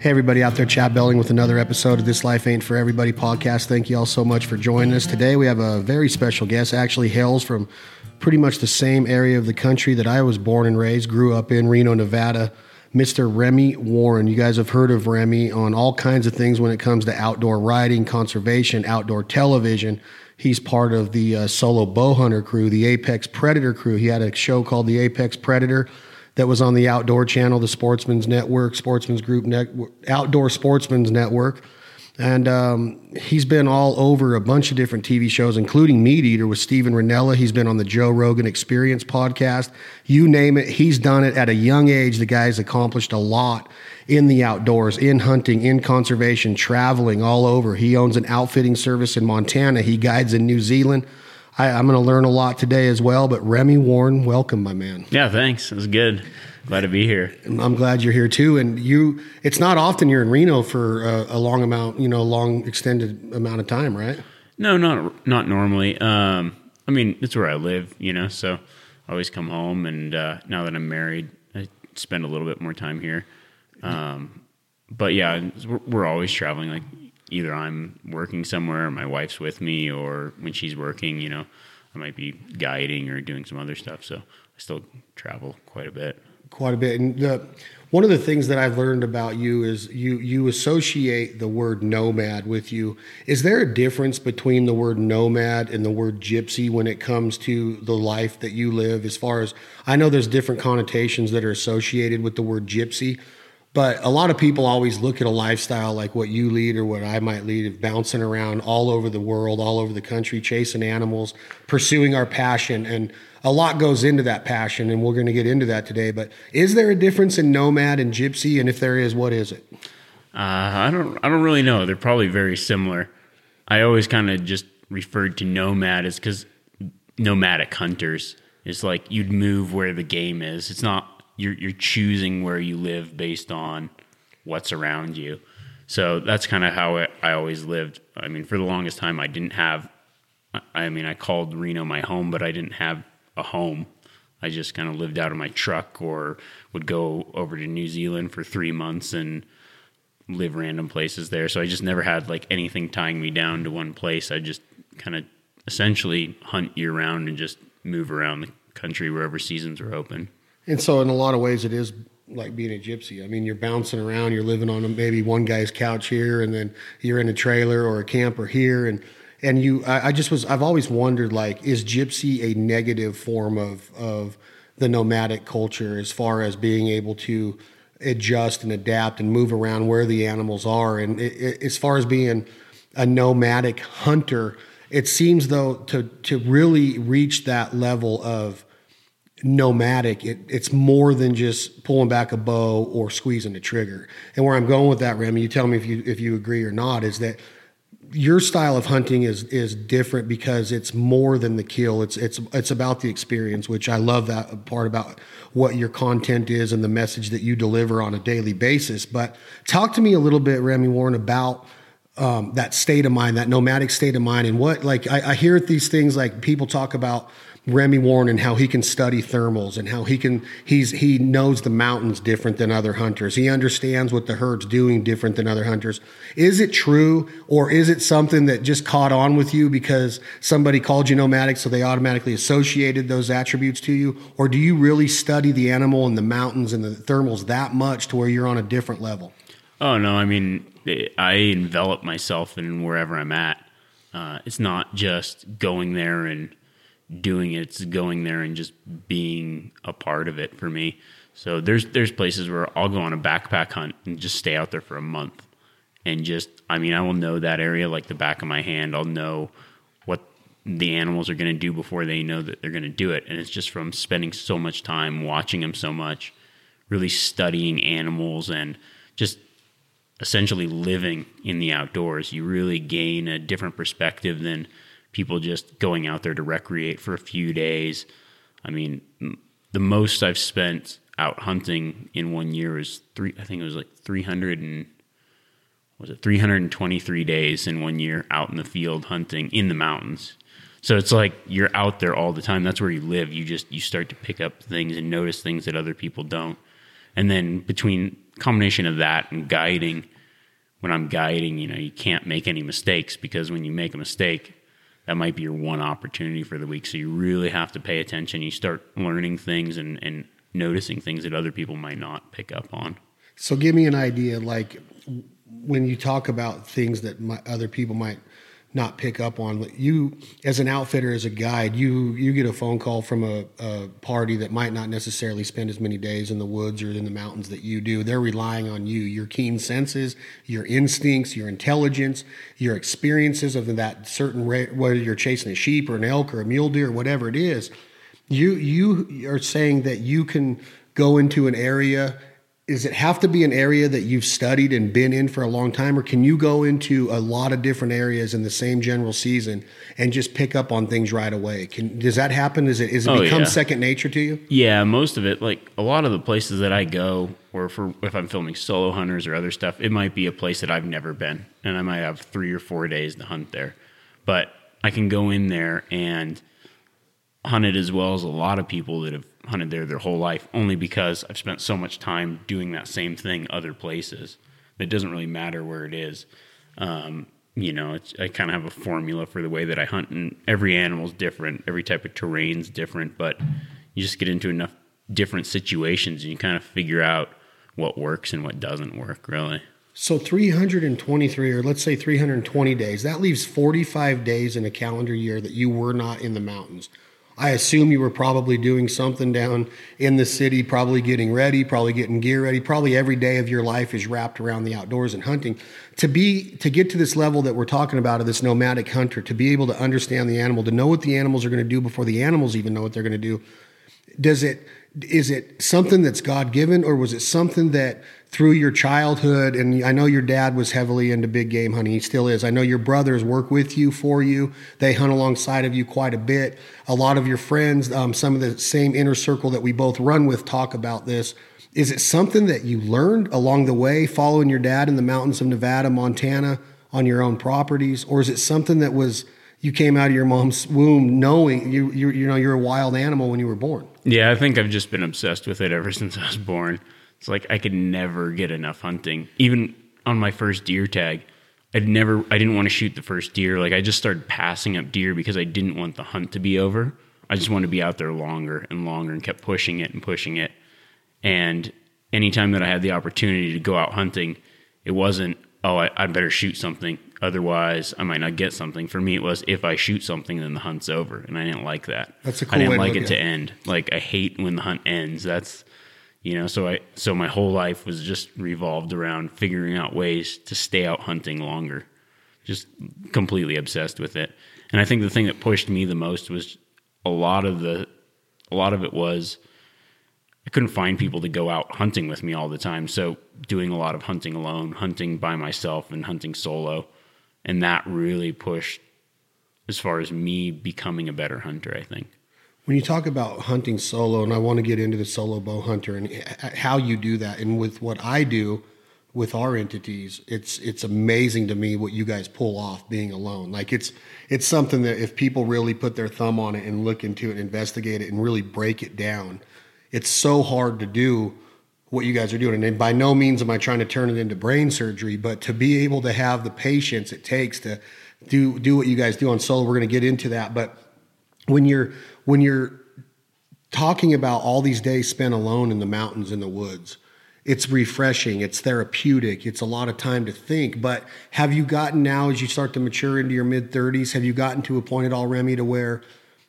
Hey, everybody out there, Chad Belding with another episode of This Life Ain't For Everybody podcast. Thank you all so much for joining us. Today, we have a very special guest, actually hails from pretty much the same area of the country that I was born and raised, grew up in Reno, Nevada. Mr. Remi Warren. You guys have heard of Remi on all kinds of things when it comes to outdoor riding, conservation, outdoor television. He's part of the uh, solo bow hunter crew, the Apex Predator crew. He had a show called the Apex Predator that was on the Outdoor Channel, the Sportsman's Network, Sportsman's Group Network, Outdoor Sportsman's Network. And um, he's been all over a bunch of different TV shows, including Meat Eater with Steven Rinella. He's been on the Joe Rogan Experience podcast. You name it, he's done it at a young age. The guy's accomplished a lot in the outdoors, in hunting, in conservation, traveling all over. He owns an outfitting service in Montana. He guides in New Zealand. I, I'm going to learn a lot today as well. But Remi Warren, welcome, my man. Yeah, thanks. It was good. Glad to be here. I'm glad you're here too. And you, it's not often you're in Reno for a, a long amount, you know, long extended amount of time, right? No, not not normally. Um, I mean, it's where I live, you know. So I always come home, and uh, now that I'm married, I spend a little bit more time here. Um, but yeah, we're, we're always traveling. Like either I'm working somewhere, or my wife's with me, or when she's working, you know, I might be guiding or doing some other stuff. So I still travel quite a bit quite a bit. And the, one of the things that I've learned about you is you you associate the word nomad with you. Is there a difference between the word nomad and the word gypsy when it comes to the life that you live? As far as I know, there's different connotations that are associated with the word gypsy. But a lot of people always look at a lifestyle like what you lead or what I might lead of bouncing around all over the world, all over the country, chasing animals, pursuing our passion. And a lot goes into that passion, and we're going to get into that today. But is there a difference in nomad and gypsy? And if there is, what is it? Uh, I don't. I don't really know. They're probably very similar. I always kind of just referred to nomad as because nomadic hunters is like you'd move where the game is. It's not you're you're choosing where you live based on what's around you. So that's kind of how I always lived. I mean, for the longest time, I didn't have. I mean, I called Reno my home, but I didn't have a home. I just kind of lived out of my truck or would go over to New Zealand for three months and live random places there. So I just never had like anything tying me down to one place. I just kind of essentially hunt year round and just move around the country wherever seasons are open. And so, in a lot of ways, it is like being a gypsy. I mean, you're bouncing around, you're living on maybe one guy's couch here, and then you're in a trailer or a camper here, and and you I, I, just was i've always wondered like is gypsy a negative form of of the nomadic culture as far as being able to adjust and adapt and move around where the animals are and it, it, as far as being a nomadic hunter it seems though to to really reach that level of nomadic it, it's more than just pulling back a bow or squeezing the trigger and where i'm going with that remi you tell me if you if you agree or not is that your style of hunting is is different because it's more than the kill. It's it's it's about the experience, which I love that part about what your content is and the message that you deliver on a daily basis. But talk to me a little bit, Remi Warren, about um, that state of mind, that nomadic state of mind, and what like I, I hear these things like people talk about Remi Warren and how he can study thermals and how he can he's he knows the mountains different than other hunters. He understands what the herd's doing different than other hunters. Is it true or is it something that just caught on with you because somebody called you nomadic so they automatically associated those attributes to you or do you really study the animal and the mountains and the thermals that much to where you're on a different level? Oh no, I mean I envelop myself in wherever I'm at. Uh, it's not just going there and doing it. It's going there and just being a part of it for me. So there's there's places where I'll go on a backpack hunt and just stay out there for a month and just I mean I will know that area like the back of my hand. I'll know what the animals are going to do before they know that they're going to do it and it's just from spending so much time watching them so much, really studying animals and just essentially living in the outdoors. You really gain a different perspective than people just going out there to recreate for a few days. I mean, the most I've spent out hunting in one year is three. I think it was like three hundred and was it three hundred and twenty three days in one year out in the field hunting in the mountains. So it's like you're out there all the time. That's where you live. You just you start to pick up things and notice things that other people don't. And then between combination of that and guiding, when I'm guiding, you know, you can't make any mistakes because when you make a mistake, that might be your one opportunity for the week. So you really have to pay attention. You start learning things and, and noticing things that other people might not pick up on. So give me an idea, like when you talk about things that my, other people might not pick up on. You, as an outfitter, as a guide, you you get a phone call from a, a, party that might not necessarily spend as many days in the woods or in the mountains that you do. They're relying on you, your keen senses, your instincts, your intelligence, your experiences of that certain whether you're chasing a sheep or an elk or a mule deer, or whatever it is. You you are saying that you can go into an area does it have to be an area that you've studied and been in for a long time or can you go into a lot of different areas in the same general season and just pick up on things right away? Can does that happen? Is it is it oh, become yeah. second nature to you? Yeah most of it like a lot of the places that i go or for if i'm filming solo hunters or other stuff it might be a place that i've never been and i might have three or four days to hunt there. But i can go in there and hunt it as well as a lot of people that have hunted there their whole life only because I've spent so much time doing that same thing other places. It doesn't really matter where it is. Um, you know, I kind of have a formula for the way that I hunt, and every animal's different. Every type of terrain's different, but you just get into enough different situations and you kind of figure out what works and what doesn't work, really. So 323, or let's say 320 days, that leaves 45 days in a calendar year that you were not in the mountains. I assume you were probably doing something down in the city, probably getting ready, probably getting gear ready. Probably every day of your life is wrapped around the outdoors and hunting. To be to get to this level that we're talking about of this nomadic hunter, to be able to understand the animal, to know what the animals are going to do before the animals even know what they're going to do. Does it is it something that's God given, or was it something that through your childhood? And I know your dad was heavily into big game hunting; he still is. I know your brothers work with you for you; they hunt alongside of you quite a bit. A lot of your friends, um, some of the same inner circle that we both run with, talk about this. Is it something that you learned along the way, following your dad in the mountains of Nevada, Montana, on your own properties, or is it something that was you came out of your mom's womb knowing you you you know you're a wild animal when you were born? Yeah, I think I've just been obsessed with it ever since I was born. It's like I could never get enough hunting. Even on my first deer tag, I'd never I didn't want to shoot the first deer. Like I just started passing up deer because I didn't want the hunt to be over. I just wanted to be out there longer and longer and kept pushing it and pushing it. And anytime that I had the opportunity to go out hunting, it wasn't, oh, I, I better shoot something. Otherwise, I might not get something. For me, it was if I shoot something, then the hunt's over, and I didn't like that. That's a cool I didn't like it to end. Like I hate when the hunt ends. That's you know. So I so my whole life was just revolved around figuring out ways to stay out hunting longer. Just completely obsessed with it. And I think the thing that pushed me the most was a lot of the a lot of it was I couldn't find people to go out hunting with me all the time. So doing a lot of hunting alone, hunting by myself, and hunting solo and that really pushed as far as me becoming a better hunter i think when you talk about hunting solo and i want to get into the solo bow hunter and how you do that and with what i do with our entities it's it's amazing to me what you guys pull off being alone like it's it's something that if people really put their thumb on it and look into it investigate it and really break it down it's so hard to do what you guys are doing. And by no means am I trying to turn it into brain surgery, but to be able to have the patience it takes to do do what you guys do on solo, we're going to get into that. But when you're when you're talking about all these days spent alone in the mountains in the woods, it's refreshing, it's therapeutic, it's a lot of time to think. But have you gotten now as you start to mature into your mid 30s, have you gotten to a point at all, Remi, to where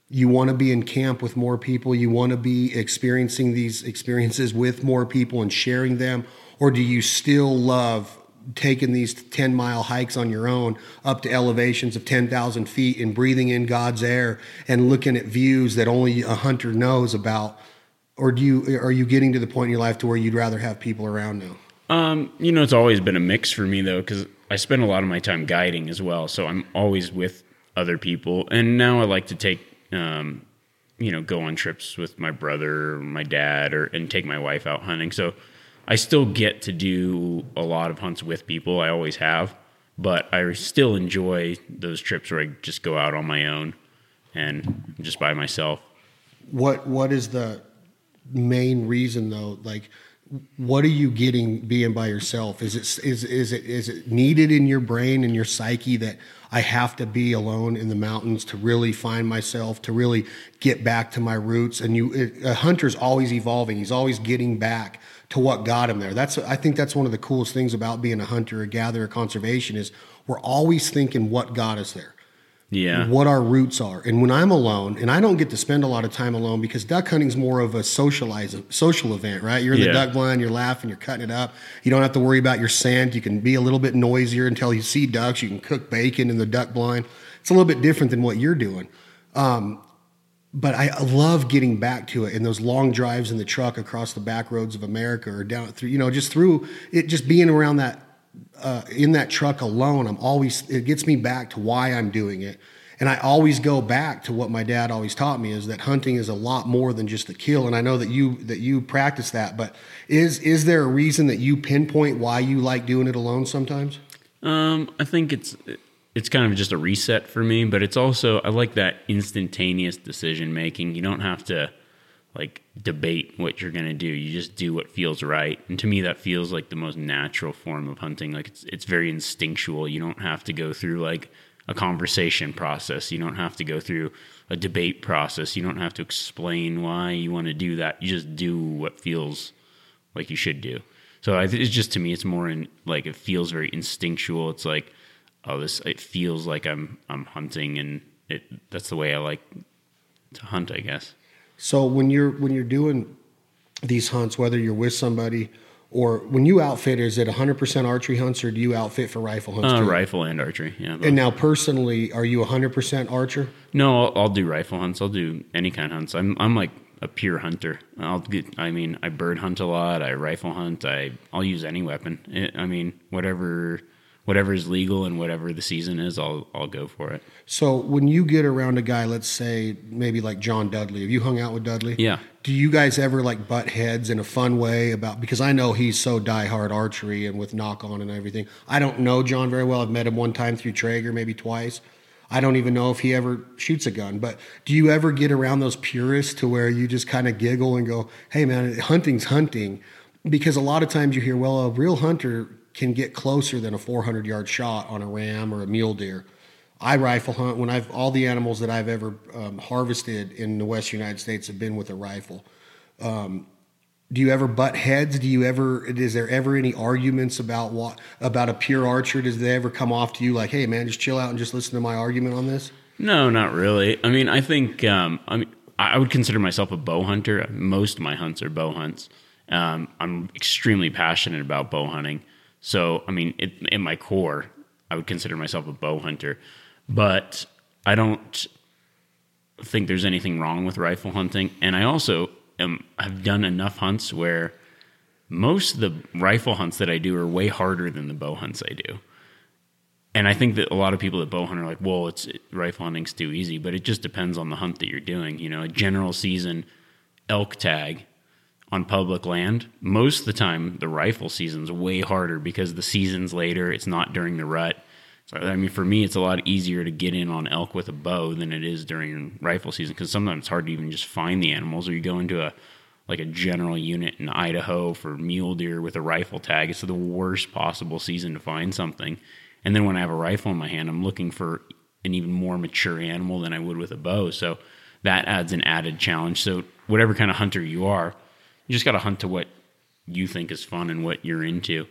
you want to be in camp with more people you want to be experiencing these experiences with more people and sharing them or do you still love taking these 10 mile hikes on your own up to elevations of 10,000 feet and breathing in God's air and looking at views that only a hunter knows about or do you are you getting to the point in your life to where you'd rather have people around now um, you know it's always been a mix for me though because I spend a lot of my time guiding as well so I'm always with other people and now I like to take um, you know, go on trips with my brother, my dad, or and take my wife out hunting. So I still get to do a lot of hunts with people. I always have, but I still enjoy those trips where I just go out on my own and just by myself. What What is the main reason though? Like what are you getting being by yourself? Is it is is it is it needed in your brain and your psyche that I have to be alone in the mountains to really find myself, to really get back to my roots? And you, a hunter's always evolving. He's always getting back to what got him there. That's I think that's one of the coolest things about being a hunter, a gatherer, conservation is we're always thinking what got us there yeah. what our roots are. And when I'm alone, and I don't get to spend a lot of time alone because duck hunting's more of a socialize social event, right? You're in the duck blind, you're laughing, you're cutting it up. You don't have to worry about your scent. You can be a little bit noisier until you see ducks. You can cook bacon in the duck blind. It's a little bit different than what you're doing. Um, but I love getting back to it in those long drives in the truck across the back roads of America or down through, you know, just through it, just being around that uh, in that truck alone, I'm always it gets me back to why I'm doing it, and I always go back to what my dad always taught me is that hunting is a lot more than just a kill. And I know that you that you practice that, but is is there a reason that you pinpoint why you like doing it alone sometimes? Um, I think it's it's kind of just a reset for me, but it's also I like that instantaneous decision making. You don't have to like debate what you're gonna do. You just do what feels right. And to me that feels like the most natural form of hunting. Like it's it's very instinctual. You don't have to go through like a conversation process. You don't have to go through a debate process. You don't have to explain why you want to do that. You just do what feels like you should do. So it's just to me, it's more in like it feels very instinctual. It's like, oh, this it feels like I'm I'm hunting, and it that's the way I like to hunt, I guess. So when you're when you're doing these hunts, whether you're with somebody or when you outfit, is it 100% archery hunts or do you outfit for rifle hunts? Uh, rifle and archery, yeah. both. And now, personally, are you 100% archer? no, I'll, I'll do rifle hunts. I'll do any kind of hunts. I'm I'm like a pure hunter. I'll get. I mean, I bird hunt a lot. I rifle hunt. I I'll use any weapon. It, I mean, whatever whatever is legal and whatever the season is, I'll I'll go for it. So when you get around a guy, let's say maybe like John Dudley, have you hung out with Dudley? Yeah. Do you guys ever like butt heads in a fun way about because I know he's so diehard archery and with Nock On and everything. I don't know John very well. I've met him one time through Traeger, maybe twice. I don't even know if he ever shoots a gun. But do you ever get around those purists to where you just kind of giggle and go, "Hey man, hunting's hunting," because a lot of times you hear, "Well, a real hunter can get closer than a 400 yard shot on a ram or a mule deer." I rifle hunt when I've all the animals that I've ever um, harvested in the West United States have been with a rifle. Um, do you ever butt heads? Do you ever? Is there ever any arguments about what about a pure archer? Does they ever come off to you like, "Hey, man, just chill out and just listen to my argument on this"? No, not really. I mean, I think um, I mean I would consider myself a bow hunter. Most of my hunts are bow hunts. Um, I'm extremely passionate about bow hunting. So, I mean, it, in my core, I would consider myself a bow hunter. But I don't think there's anything wrong with rifle hunting. And I also am, have done enough hunts where most of the rifle hunts that I do are way harder than the bow hunts I do. And I think that a lot of people that bow hunt are like, well, it's it, rifle hunting's too easy, but it just depends on the hunt that you're doing. You know, a general season elk tag on public land, most of the time the rifle season's way harder because the season's later. It's not during the rut. So I mean, for me, it's a lot easier to get in on elk with a bow than it is during rifle season because sometimes it's hard to even just find the animals. Or you go into a like a general unit in Idaho for mule deer with a rifle tag. It's the worst possible season to find something. And then when I have a rifle in my hand, I'm looking for an even more mature animal than I would with a bow. So that adds an added challenge. So whatever kind of hunter you are, you just got to hunt to what you think is fun and what you're into.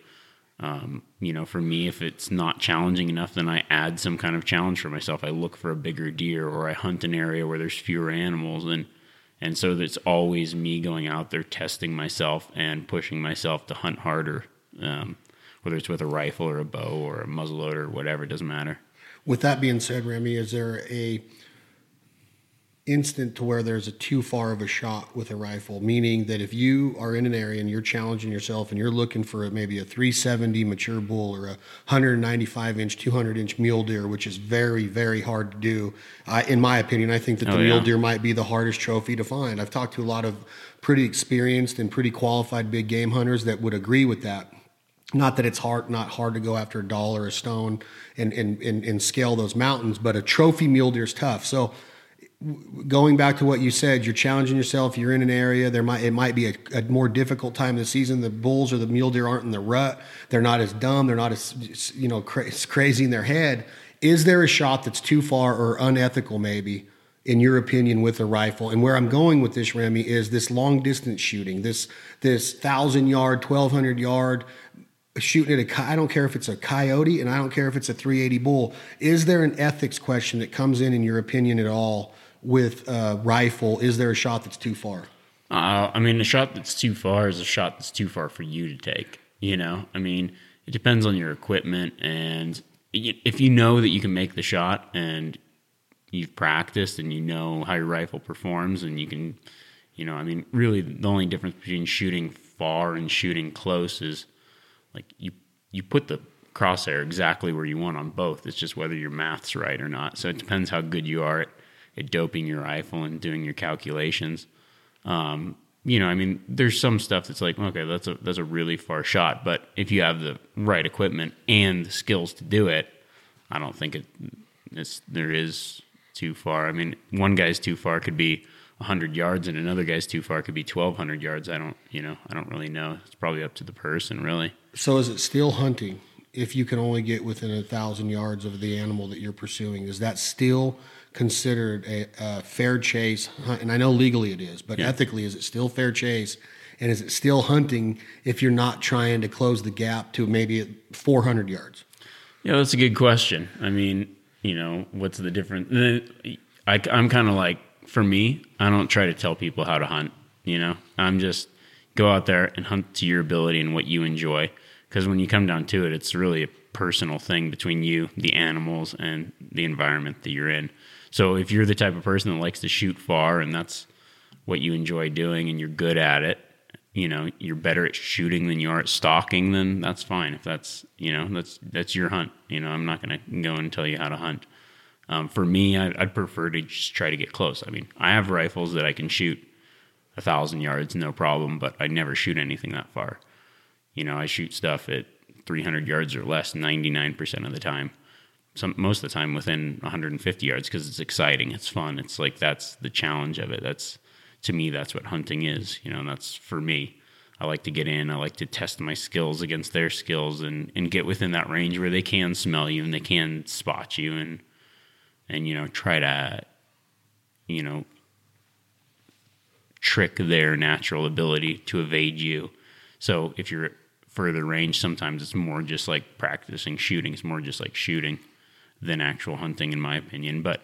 Um, you know, for me, if it's not challenging enough, then I add some kind of challenge for myself. I look for a bigger deer, or I hunt an area where there's fewer animals, and and so it's always me going out there testing myself and pushing myself to hunt harder. Um, whether it's with a rifle or a bow or a muzzleloader or whatever, it doesn't matter. With that being said, Remi, is there a instant to where there's a too far of a shot with a rifle? Meaning that if you are in an area and you're challenging yourself and you're looking for a, maybe a 370 mature bull or a 195 inch, 200 inch mule deer, which is very, very hard to do. I, in my opinion, I think that the Oh, mule deer might be the hardest trophy to find. I've talked to a lot of pretty experienced and pretty qualified big game hunters that would agree with that not that it's hard not hard to go after a Dall or a stone and and, and, and scale those mountains but a trophy mule deer is tough so going back to what you said, you're challenging yourself. You're in an area. There might it might be a, a, more difficult time of the season. The bulls or the mule deer aren't in the rut. They're not as dumb. They're not as you know cra- crazy in their head. Is there a shot that's too far or unethical, maybe, in your opinion, with a rifle? And where I'm going with this, Remi, is this long distance shooting. This this thousand yard, twelve hundred yard shooting at a I don't care if it's a coyote and I don't care if it's a 380 bull. Is there an ethics question that comes in in your opinion at all with a rifle? Is there a shot that's too far? Uh, I mean, a shot that's too far is a shot that's too far for you to take. You know, I mean, it depends on your equipment, and if you know that you can make the shot and you've practiced and you know how your rifle performs, and you can, you know, I mean, really, the only difference between shooting far and shooting close is like you you put the crosshair exactly where you want on both. It's just whether your math's right or not. So it depends how good you are at doping your rifle and doing your calculations. Um, you know, I mean, there's some stuff that's like, okay, that's a that's a really far shot, but if you have the right equipment and the skills to do it, I don't think it it's, there is too far. I mean, one guy's too far could be 100 yards, and another guy's too far could be 1,200 yards. I don't, you know, I don't really know. It's probably up to the person, really. So, is it still hunting if you can only get within a thousand yards of the animal that you're pursuing? Is that still considered a, a fair chase. hunt? And I know legally it is, but yeah. ethically, is it still fair chase? And is it still hunting if you're not trying to close the gap to maybe 400 yards? Yeah, that's a good question. I mean, you know, what's the difference? I, I'm kind of like, for me, I don't try to tell people how to hunt. You know, I'm just go out there and hunt to your ability and what you enjoy. Because when you come down to it, it's really a personal thing between you, the animals, and the environment that you're in. So if you're the type of person that likes to shoot far and that's what you enjoy doing and you're good at it, you know, you're better at shooting than you are at stalking, then that's fine. If that's, you know, that's that's your hunt. You know, I'm not going to go and tell you how to hunt. Um, for me, I, I'd prefer to just try to get close. I mean, I have rifles that I can shoot a thousand yards, no problem, but I never shoot anything that far. You know, I shoot stuff at 300 yards or less 99% of the time some most of the time within 150 yards because it's exciting, it's fun. It's like that's the challenge of it. That's to me, that's what hunting is. You know, that's for me. I like to get in. I like to test my skills against their skills and and get within that range where they can smell you and they can spot you and and you know try to you know trick their natural ability to evade you. So if you're further range, sometimes it's more just like practicing shooting. It's more just like shooting than actual hunting, in my opinion. But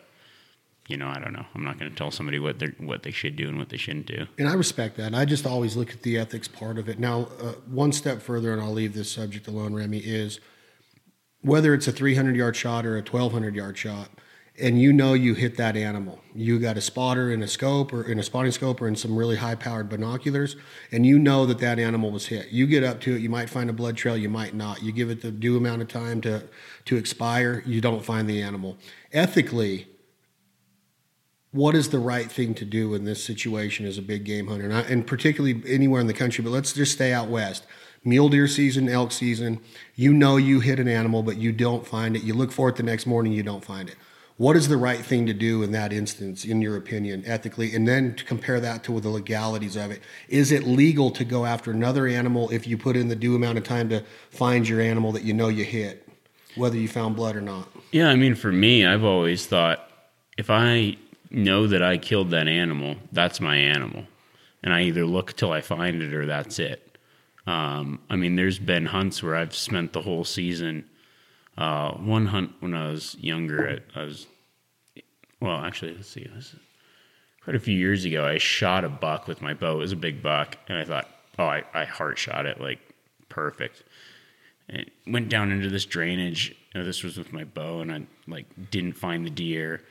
you know, I don't know. I'm not going to tell somebody what they what they should do and what they shouldn't do. And I respect that. And I just always look at the ethics part of it. Now, uh, one step further, and I'll leave this subject alone, Remi, is whether it's a 300 yard shot or a 1200 yard shot and you know you hit that animal. You got a spotter in a scope or in a spotting scope or in some really high powered binoculars, and you know that that animal was hit. You get up to it, you might find a blood trail, you might not. You give it the due amount of time to to expire, you don't find the animal. Ethically, what is the right thing to do in this situation as a big game hunter, and, I, and particularly anywhere in the country? But let's just stay out west mule deer season, elk season, you know you hit an animal, but you don't find it. You look for it the next morning, you don't find it. What is the right thing to do in that instance, in your opinion, ethically? And then to compare that to the legalities of it. Is it legal to go after another animal if you put in the due amount of time to find your animal that you know you hit, whether you found blood or not? Yeah, I mean, for me, I've always thought if I know that I killed that animal, that's my animal. And I either look till I find it or that's it. Um, I mean, there's been hunts where I've spent the whole season uh, one hunt when I was younger, I, was well, actually, let's see, quite a few years ago. I shot a buck with my bow. It was a big buck, and I thought, oh, I, I heart shot it like perfect. And it went down into this drainage. You know, this was with my bow, and I like didn't find the deer.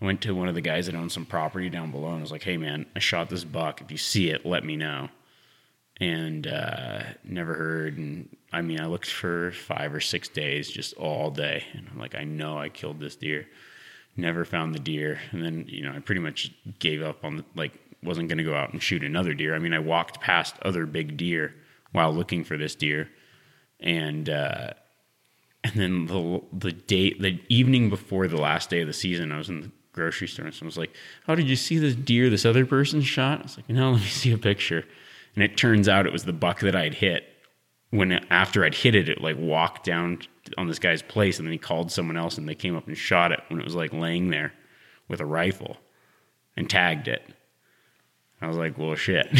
I went to one of the guys that owned some property down below, and I was like, "Hey, man, I shot this buck. If you see it, let me know." And uh, never heard. And I mean, I looked for five or six days, just all day, and I'm like, I know I killed this deer. Never found the deer, and then you know, I pretty much gave up on the, like wasn't going to go out and shoot another deer. I mean, I walked past other big deer while looking for this deer, and uh, and then the the day, the evening before the last day of the season, I was in the grocery store. And someone was like, "How did you see this deer this other person shot?" I was like, "No, let me see a picture." And it turns out it was the buck that I'd hit. When after I'd hit it, it like walked down on this guy's place, and then he called someone else, and they came up and shot it when it was like laying there with a rifle and tagged it. I was like, well, shit.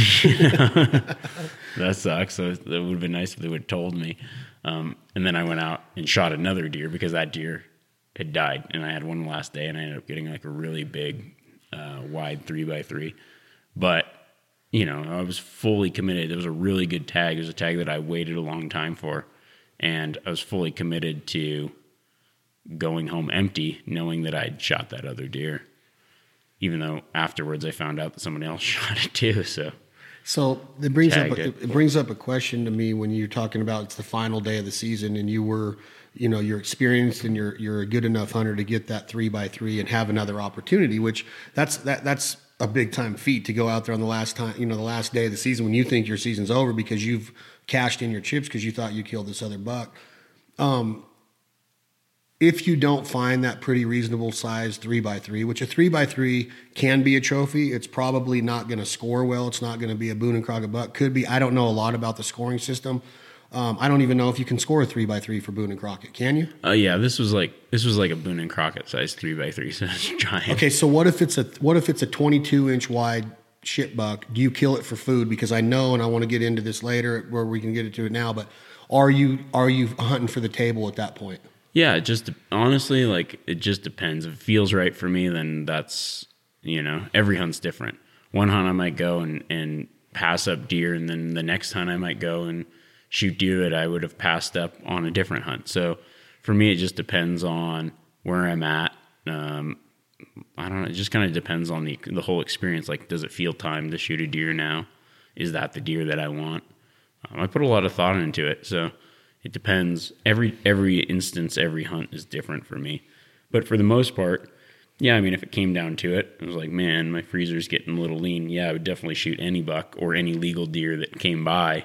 that sucks. So it would have been nice if they would have told me. Um, and then I went out and shot another deer because that deer had died. And I had one last day and I ended up getting like a really big, uh, wide three by three. But, you know, I was fully committed. It was a really good tag. It was a tag that I waited a long time for. And I was fully committed to going home empty, knowing that I'd shot that other deer even though afterwards I found out that someone else shot it too. So, so it brings up a, it. it brings up a question to me when you're talking about it's the final day of the season and you were, you know, you're experienced and you're you're a good enough hunter to get that three by three and have another opportunity, which that's that that's a big time feat to go out there on the last time, you know, the last day of the season when you think your season's over because you've cashed in your chips because you thought you killed this other buck. Um, if you don't find that pretty reasonable size three by three, which a three by three can be a trophy, it's probably not going to score well. It's not going to be a Boone and Crockett buck. Could be. I don't know a lot about the scoring system. Um, I don't even know if you can score a three by three for Boone and Crockett. Can you? uh, yeah, this was like this was like a Boone and Crockett size three by three, so it's giant. Okay, so what if it's a what if it's a 22 inch wide shit buck? Do you kill it for food? Because I know, and I want to get into this later where we can get into it now. But are you are you hunting for the table at that point? Yeah, it just honestly, like it just depends. If it feels right for me, then that's you know every hunt's different. One hunt I might go and and pass up deer, and then the next hunt I might go and shoot deer that I would have passed up on a different hunt. So for me, it just depends on where I'm at. Um, I don't know. It just kind of depends on the the whole experience. Like, does it feel time to shoot a deer now? Is that the deer that I want? Um, I put a lot of thought into it, so it depends. Every every instance, every hunt is different for me. But for the most part, yeah. I mean, if it came down to it, it was like, man, my freezer's getting a little lean. Yeah, I would definitely shoot any buck or any legal deer that came by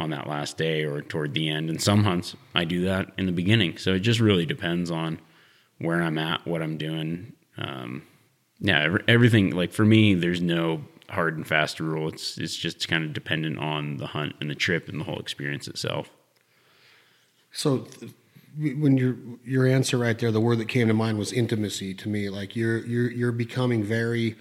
on that last day or toward the end. And some hunts, I do that in the beginning. So it just really depends on where I'm at, what I'm doing. Um, yeah, everything. Like for me, there's no hard and fast rule. It's it's just kind of dependent on the hunt and the trip and the whole experience itself. So th- when your your answer right there, the word that came to mind was intimacy to me. Like you're you're you're becoming very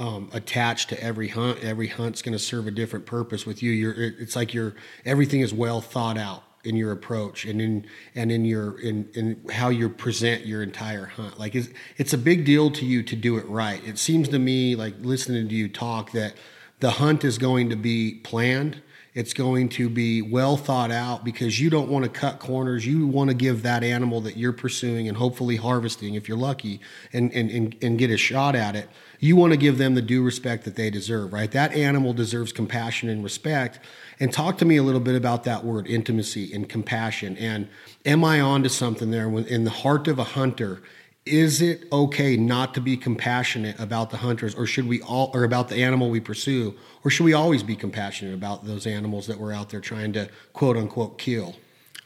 um, attached to every hunt. Every hunt's going to serve a different purpose with you. You're it's like you're everything is well thought out in your approach and in and in your in in how you present your entire hunt. Like it's it's a big deal to you to do it right. It seems to me like listening to you talk that the hunt is going to be planned. It's going to be well thought out because you don't want to cut corners. You want to give that animal that you're pursuing and hopefully harvesting, if you're lucky, and, and, and, and get a shot at it. You want to give them the due respect that they deserve, right? That animal deserves compassion and respect. And talk to me a little bit about that word intimacy and compassion. And am I onto something there? In the heart of a hunter, is it okay not to be compassionate about the hunters or should we all or about the animal we pursue or should we always be compassionate about those animals that we're out there trying to quote unquote kill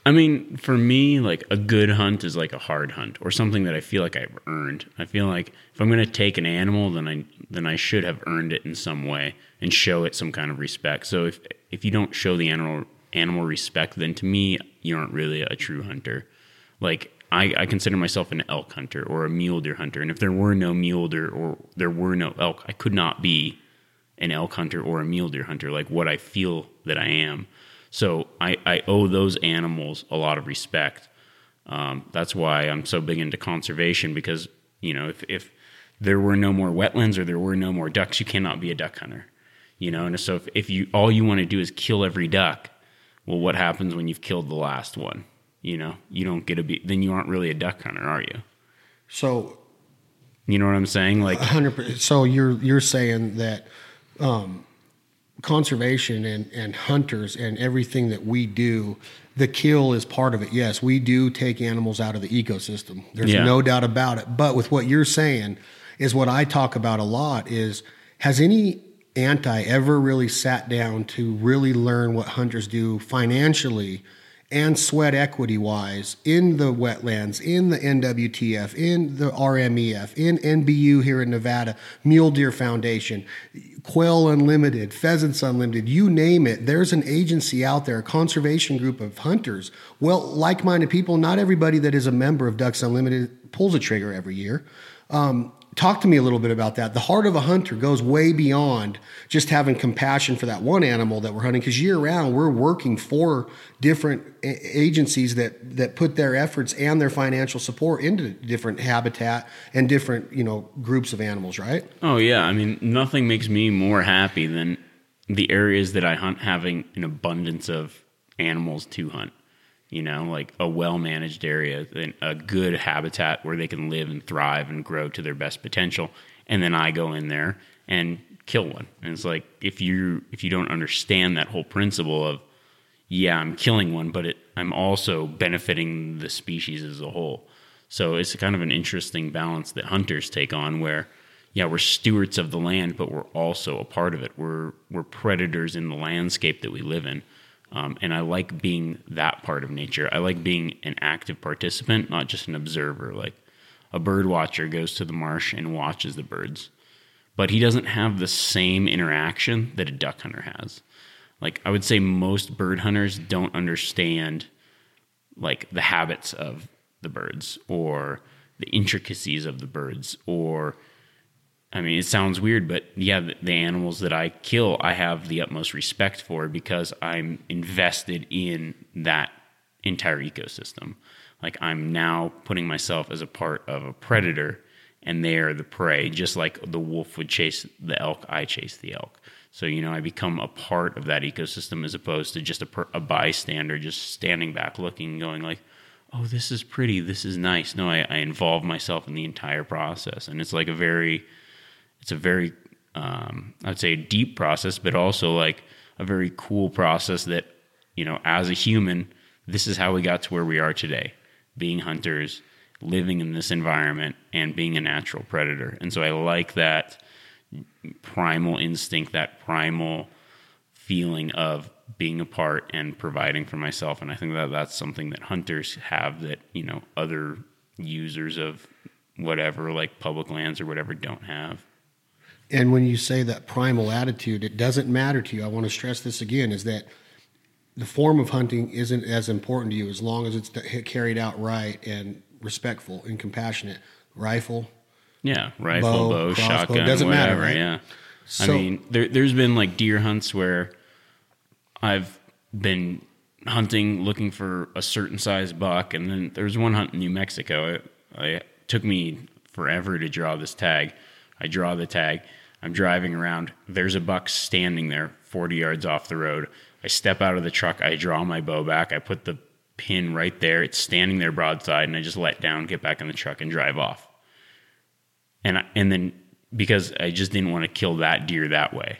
I mean, for me, like a good hunt is like a hard hunt or something that I feel like I've earned. I feel like if I'm going to take an animal, then I then I should have earned it in some way and show it some kind of respect. So if if you don't show the animal animal respect, then to me you aren't really a true hunter. Like I, I consider myself an elk hunter or a mule deer hunter, and if there were no mule deer or there were no elk, I could not be an elk hunter or a mule deer hunter like what I feel that I am. So I, I owe those animals a lot of respect. Um, that's why I'm so big into conservation because you know if if there were no more wetlands or there were no more ducks, you cannot be a duck hunter. You know, and so if, if you all you want to do is kill every duck, well, what happens when you've killed the last one? You know, you don't get to be then you aren't really a duck hunter, are you? so You know what I'm saying? Like 100%. so you're you're saying that um, conservation and, and hunters and everything that we do the kill is part of it. Yes we do take animals out of the ecosystem. There's Yeah. no doubt about it. But with what you're saying is what i talk about a lot is has any anti ever really sat down to really learn what hunters do financially and sweat equity wise in the wetlands, in the NWTF, in the RMEF, in NBU here in Nevada, Mule Deer Foundation, Quail Unlimited, Pheasants Unlimited, you name it. There's an agency out there, a conservation group of hunters, well, like minded people. Not everybody that is a member of Ducks Unlimited pulls a trigger every year. Um, talk to me a little bit about that. The heart of a hunter goes way beyond just having compassion for that one animal that we're hunting because year round we're working for different agencies that that put their efforts and their financial support into different habitat and different, you know, groups of animals, right? Oh yeah, I mean, nothing makes me more happy than the areas that I hunt having an abundance of animals to hunt you know, like a well managed area, a good habitat where they can live and thrive and grow to their best potential. And then I go in there and kill one. And it's like if you if you don't understand that whole principle of yeah, I'm killing one, but it, I'm also benefiting the species as a whole. So it's kind of an interesting balance that hunters take on where yeah, we're stewards of the land, but we're also a part of it. We're we're predators in the landscape that we live in. Um, and I like being that part of nature. I like being an active participant, not just an observer. Like a bird watcher goes to the marsh and watches the birds, but he doesn't have the same interaction that a duck hunter has. Like I would say most bird hunters don't understand like the habits of the birds or the intricacies of the birds or I mean, it sounds weird, but yeah, the, the, animals that I kill, I have the utmost respect for because I'm invested in that entire ecosystem. Like I'm now putting myself as a part of a predator, and they are the prey, just like the wolf would chase the elk, I chase the elk. So, you know, I become a part of that ecosystem as opposed to just a, a bystander, just standing back looking, going like, oh, this is pretty, this is nice. No, I, I involve myself in the entire process. And it's like a very, it's a very um, I'd say a deep process, but also like a very cool process that you know as a human, this is how we got to where we are today, being hunters, living in this environment, and being a natural predator. And so I like that primal instinct, that primal feeling of being a part and providing for myself. And I think that that's something that hunters have that you know other users of whatever like public lands or whatever don't have. And when you say that primal attitude, it doesn't matter to you. I want to stress this again is that the form of hunting isn't as important to you as long as it's carried out right and respectful and compassionate. Rifle, yeah, rifle, bow, bow shotgun, doesn't whatever. Matter, right? Yeah, so, I mean, there, there's been like deer hunts where I've been hunting looking for a certain size buck, and then there's one hunt in New Mexico. It, it took me forever to draw this tag. I draw the tag. I'm driving around. There's a buck standing there 40 yards off the road. I step out of the truck. I draw my bow back. I put the pin right there. It's standing there broadside, and I just let down, get back in the truck, and drive off. And I, and then because I just didn't want to kill that deer that way,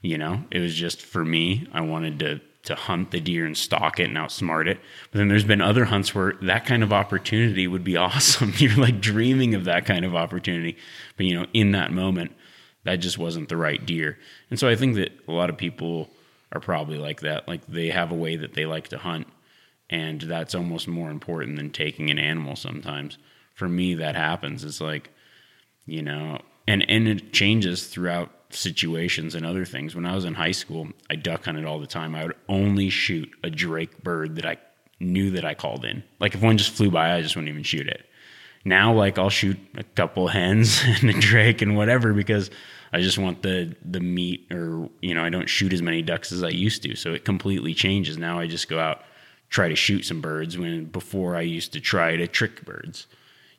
you know, it was just for me. I wanted to to hunt the deer and stalk it and outsmart it. But then there's been other hunts where that kind of opportunity would be awesome. You're like dreaming of that kind of opportunity. But you know, in that moment, that just wasn't the right deer. And so I think that a lot of people are probably like that. Like they have a way that they like to hunt. And that's almost more important than taking an animal sometimes. For me, that happens. It's like, you know, and, and it changes throughout situations and other things. When I was in high school, I duck hunted all the time. I would only shoot a drake bird that I knew that I called in. Like if one just flew by, I just wouldn't even shoot it. Now, like I'll shoot a couple hens and a drake and whatever because I just want the the meat, or you know, I don't shoot as many ducks as I used to. So it completely changes. Now I just go out try to shoot some birds when before I used to try to trick birds.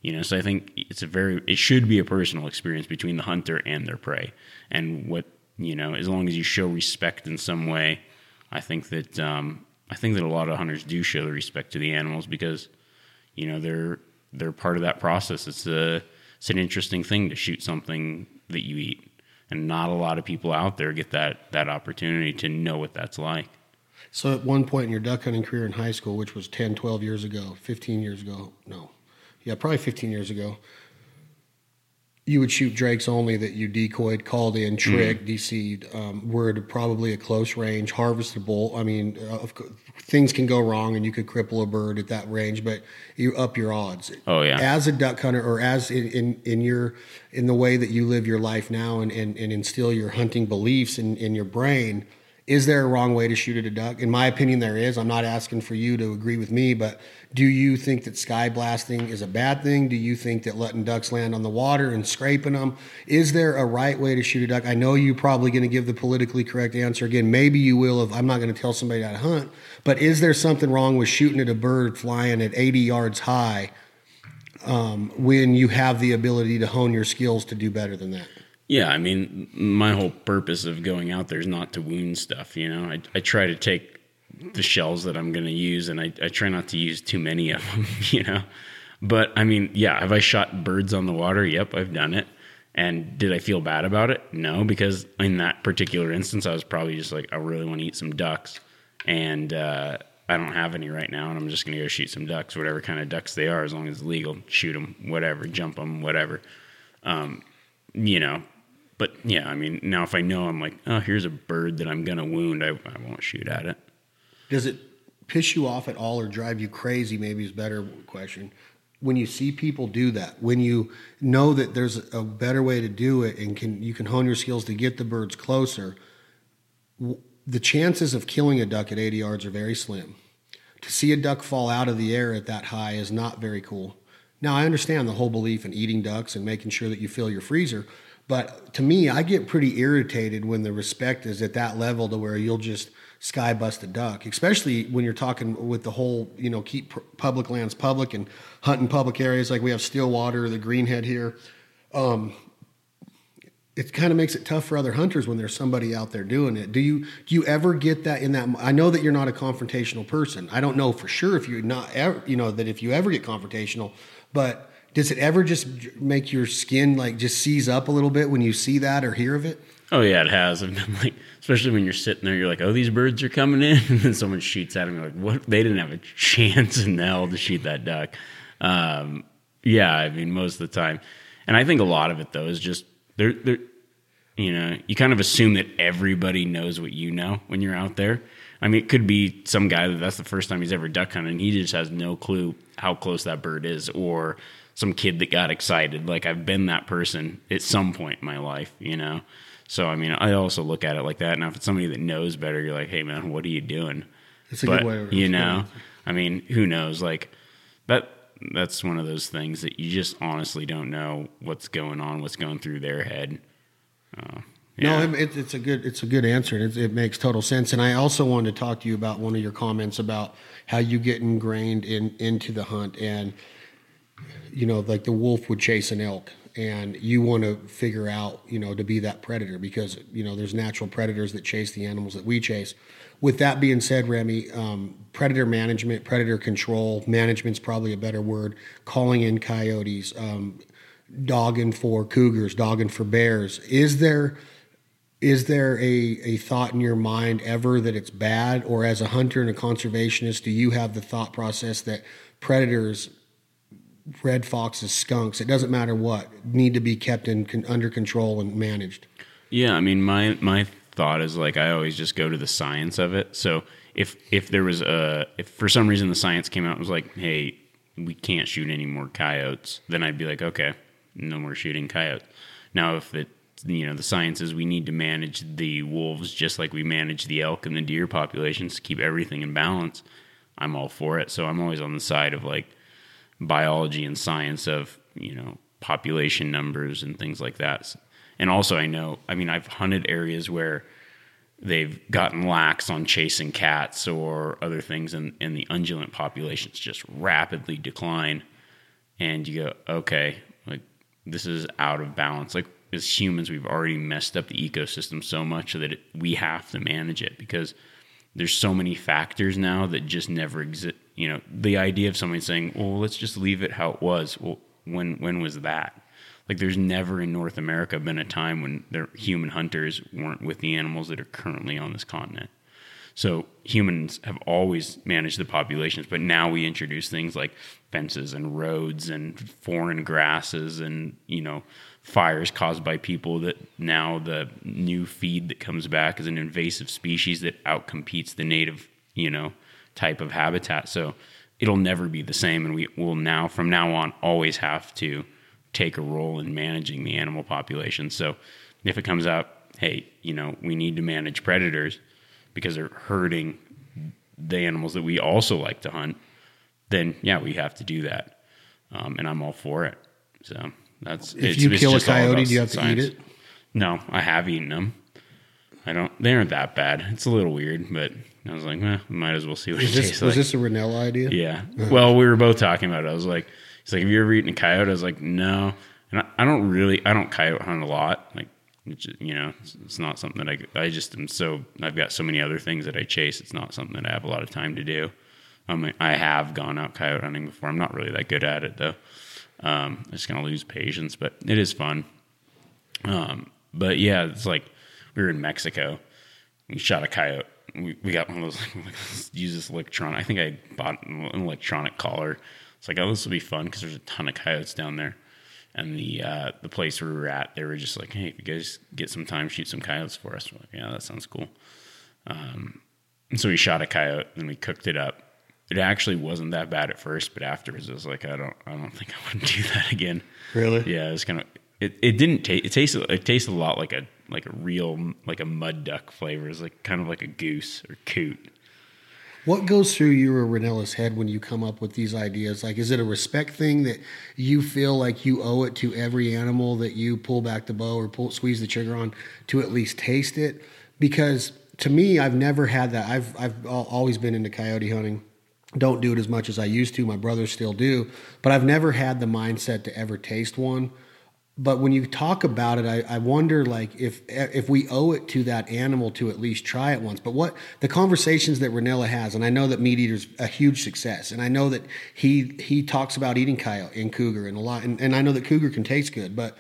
You know, so I think it's a very it should be a personal experience between the hunter and their prey. And what you know, as long as you show respect in some way, I think that um, I think that a lot of hunters do show the respect to the animals because you know they're they're part of that process. It's a it's an interesting thing to shoot something that you eat, and not a lot of people out there get that that opportunity to know what that's like. So at one point in your duck hunting career in high school, which was 10, 12 years ago, 15 years ago, no, yeah, probably 15 years ago. You would shoot drakes only that you decoyed, called in, tricked, deceived. Um, were at probably a close range, harvestable. I mean, uh, things can go wrong, and you could cripple a bird at that range, but you up your odds. Oh, yeah. As a duck hunter, or as in in, in your in the way that you live your life now, and and, and instill your hunting beliefs in in your brain. Is there a wrong way to shoot at a duck? In my opinion, there is. I'm not asking for you to agree with me, but do you think that sky blasting is a bad thing? Do you think that letting ducks land on the water and scraping them is there a right way to shoot a duck? I know you're probably going to give the politically correct answer again. Maybe you will if I'm not going to tell somebody how to hunt, but is there something wrong with shooting at a bird flying at 80 yards high um, when you have the ability to hone your skills to do better than that? Yeah, I mean, my whole purpose of going out there is not to wound stuff. You know, I, I try to take the shells that I'm going to use, and I, I try not to use too many of them. You know, but I mean, yeah, have I shot birds on the water? Yep, I've done it. And did I feel bad about it? No, because in that particular instance, I was probably just like, I really want to eat some ducks, and uh, I don't have any right now, and I'm just going to go shoot some ducks, whatever kind of ducks they are, as long as it's legal. Shoot them, whatever, jump them, whatever. Um, you know, but yeah, I mean, now if I know I'm like, oh, here's a bird that I'm gonna wound, I, I won't shoot at it. Does it piss you off at all or drive you crazy? Maybe is a better question. When you see people do that, when you know that there's a better way to do it and can you can hone your skills to get the birds closer, the chances of killing a duck at 80 yards are very slim. To see a duck fall out of the air at that high is not very cool. Now I understand the whole belief in eating ducks and making sure that you fill your freezer, but to me, I get pretty irritated when the respect is at that level to where you'll just sky bust a duck, especially when you're talking with the whole, you know, keep public lands public and hunt in public areas like we have Stillwater, the Greenhead here. Um, it kind of makes it tough for other hunters when there's somebody out there doing it. Do you do you ever get that in that? I know that you're not a confrontational person. I don't know for sure if you're not ever, you know, that if you ever get confrontational, but does it ever just make your skin like just seize up a little bit when you see that or hear of it? Oh yeah, it has. I've been like, especially when you're sitting there, you're like, oh, these birds are coming in, and then someone shoots at them. Like, what? They didn't have a chance in hell to shoot that duck. Um, yeah, I mean, most of the time, and I think a lot of it though is just they're they're, you know, you kind of assume that everybody knows what you know when you're out there. I mean, it could be some guy that that's the first time he's ever duck hunting. and he just has no clue how close that bird is, or some kid that got excited. Like I've been that person at some point in my life, you know. So I mean, I also look at it like that. Now, if it's somebody that knows better, you're like, "Hey, man, what are you doing?" It's a but, good way. Of you know, I mean, who knows? Like that. That's one of those things that you just honestly don't know what's going on, what's going through their head. Uh, yeah. No, it, it's a good it's a good answer, and it, it makes total sense. And I also wanted to talk to you about one of your comments about how you get ingrained in into the hunt, and you know, like the wolf would chase an elk, and you want to figure out, you know, to be that predator because you know there's natural predators that chase the animals that we chase. With that being said, Remi, um, predator management, predator control, management's probably a better word. Calling in coyotes, um, dogging for cougars, dogging for bears. Is there is there a, a thought in your mind ever that it's bad or as a hunter and a conservationist do you have the thought process that predators red foxes skunks it doesn't matter what need to be kept in under control and managed Yeah, I mean, my my thought is like I always just go to the science of it. So if if there was a if for some reason the science came out and was like, hey, we can't shoot any more coyotes, then I'd be like, okay, no more shooting coyotes. Now if it you know the science is we need to manage the wolves just like we manage the elk and the deer populations to keep everything in balance. I'm all for it. So I'm always on the side of like biology and science of you know population numbers and things like that. And also, I know, I mean, I've hunted areas where they've gotten lax on chasing cats or other things, and, and the ungulate populations just rapidly decline. And you go, okay, like this is out of balance. Like as humans, we've already messed up the ecosystem so much that it, we have to manage it because there's so many factors now that just never exist. You know, the idea of somebody saying, "Well, let's just leave it how it was." Well, when when was that? Like, there's never in North America been a time when their human hunters weren't with the animals that are currently on this continent. So humans have always managed the populations, but now we introduce things like fences and roads and foreign grasses and you know fires caused by people that now the new feed that comes back is an invasive species that outcompetes the native you know type of habitat so it'll never be the same and we will now from now on always have to take a role in managing the animal population so if it comes out hey you know we need to manage predators because they're hurting the animals that we also like to hunt then yeah we have to do that um, and i'm all for it so that's If you kill a coyote, do you have to eat it? No, I have eaten them. I don't. They aren't that bad. It's a little weird, but I was like, eh, might as well see what Is it this tastes was like. this a Rinella idea? yeah. Well, we were both talking about it. I was like, he's like, have you ever eaten a coyote? I was like, no. And I, I don't really. I don't coyote hunt a lot. Like, you know, it's, it's not something that I. I just am so. I've got so many other things that I chase. It's not something that I have a lot of time to do. I mean, I have gone out coyote hunting before. I'm not really that good at it though. Um, I'm just gonna lose patience, but it is fun. Um, but yeah, it's like we were in Mexico. We shot a coyote. We, we got one of those. Like, let's use this electronic. I think I bought an electronic collar. It's like, oh, this will be fun because there's a ton of coyotes down there. And the uh, the place where we were at, they were just like, hey, if you guys get some time, shoot some coyotes for us. We're like, yeah, that sounds cool. Um, and so we shot a coyote and we cooked it up. It actually wasn't that bad at first, but afterwards, I was like, I don't, I don't think I want to do that again. Really? Yeah, it was kind of. It, it didn't taste. It tasted. It tasted a lot like a like a real like a mud duck flavor. It's like kind of like a goose or coot. What goes through you or Rinella's head when you come up with these ideas? Like, is it a respect thing that you feel like you owe it to every animal that you pull back the bow or pull, squeeze the trigger on to at least taste it? Because to me, I've never had that. I've I've always been into coyote hunting. Don't do it as much as I used to. My brothers still do, but I've never had the mindset to ever taste one but when you talk about it, I, I wonder like if if we owe it to that animal to at least try it once. But what the conversations that Rinella has, and I know that MeatEater's a huge success, and I know that he he talks about eating coyote and cougar and a lot, and, and I know that cougar can taste good, but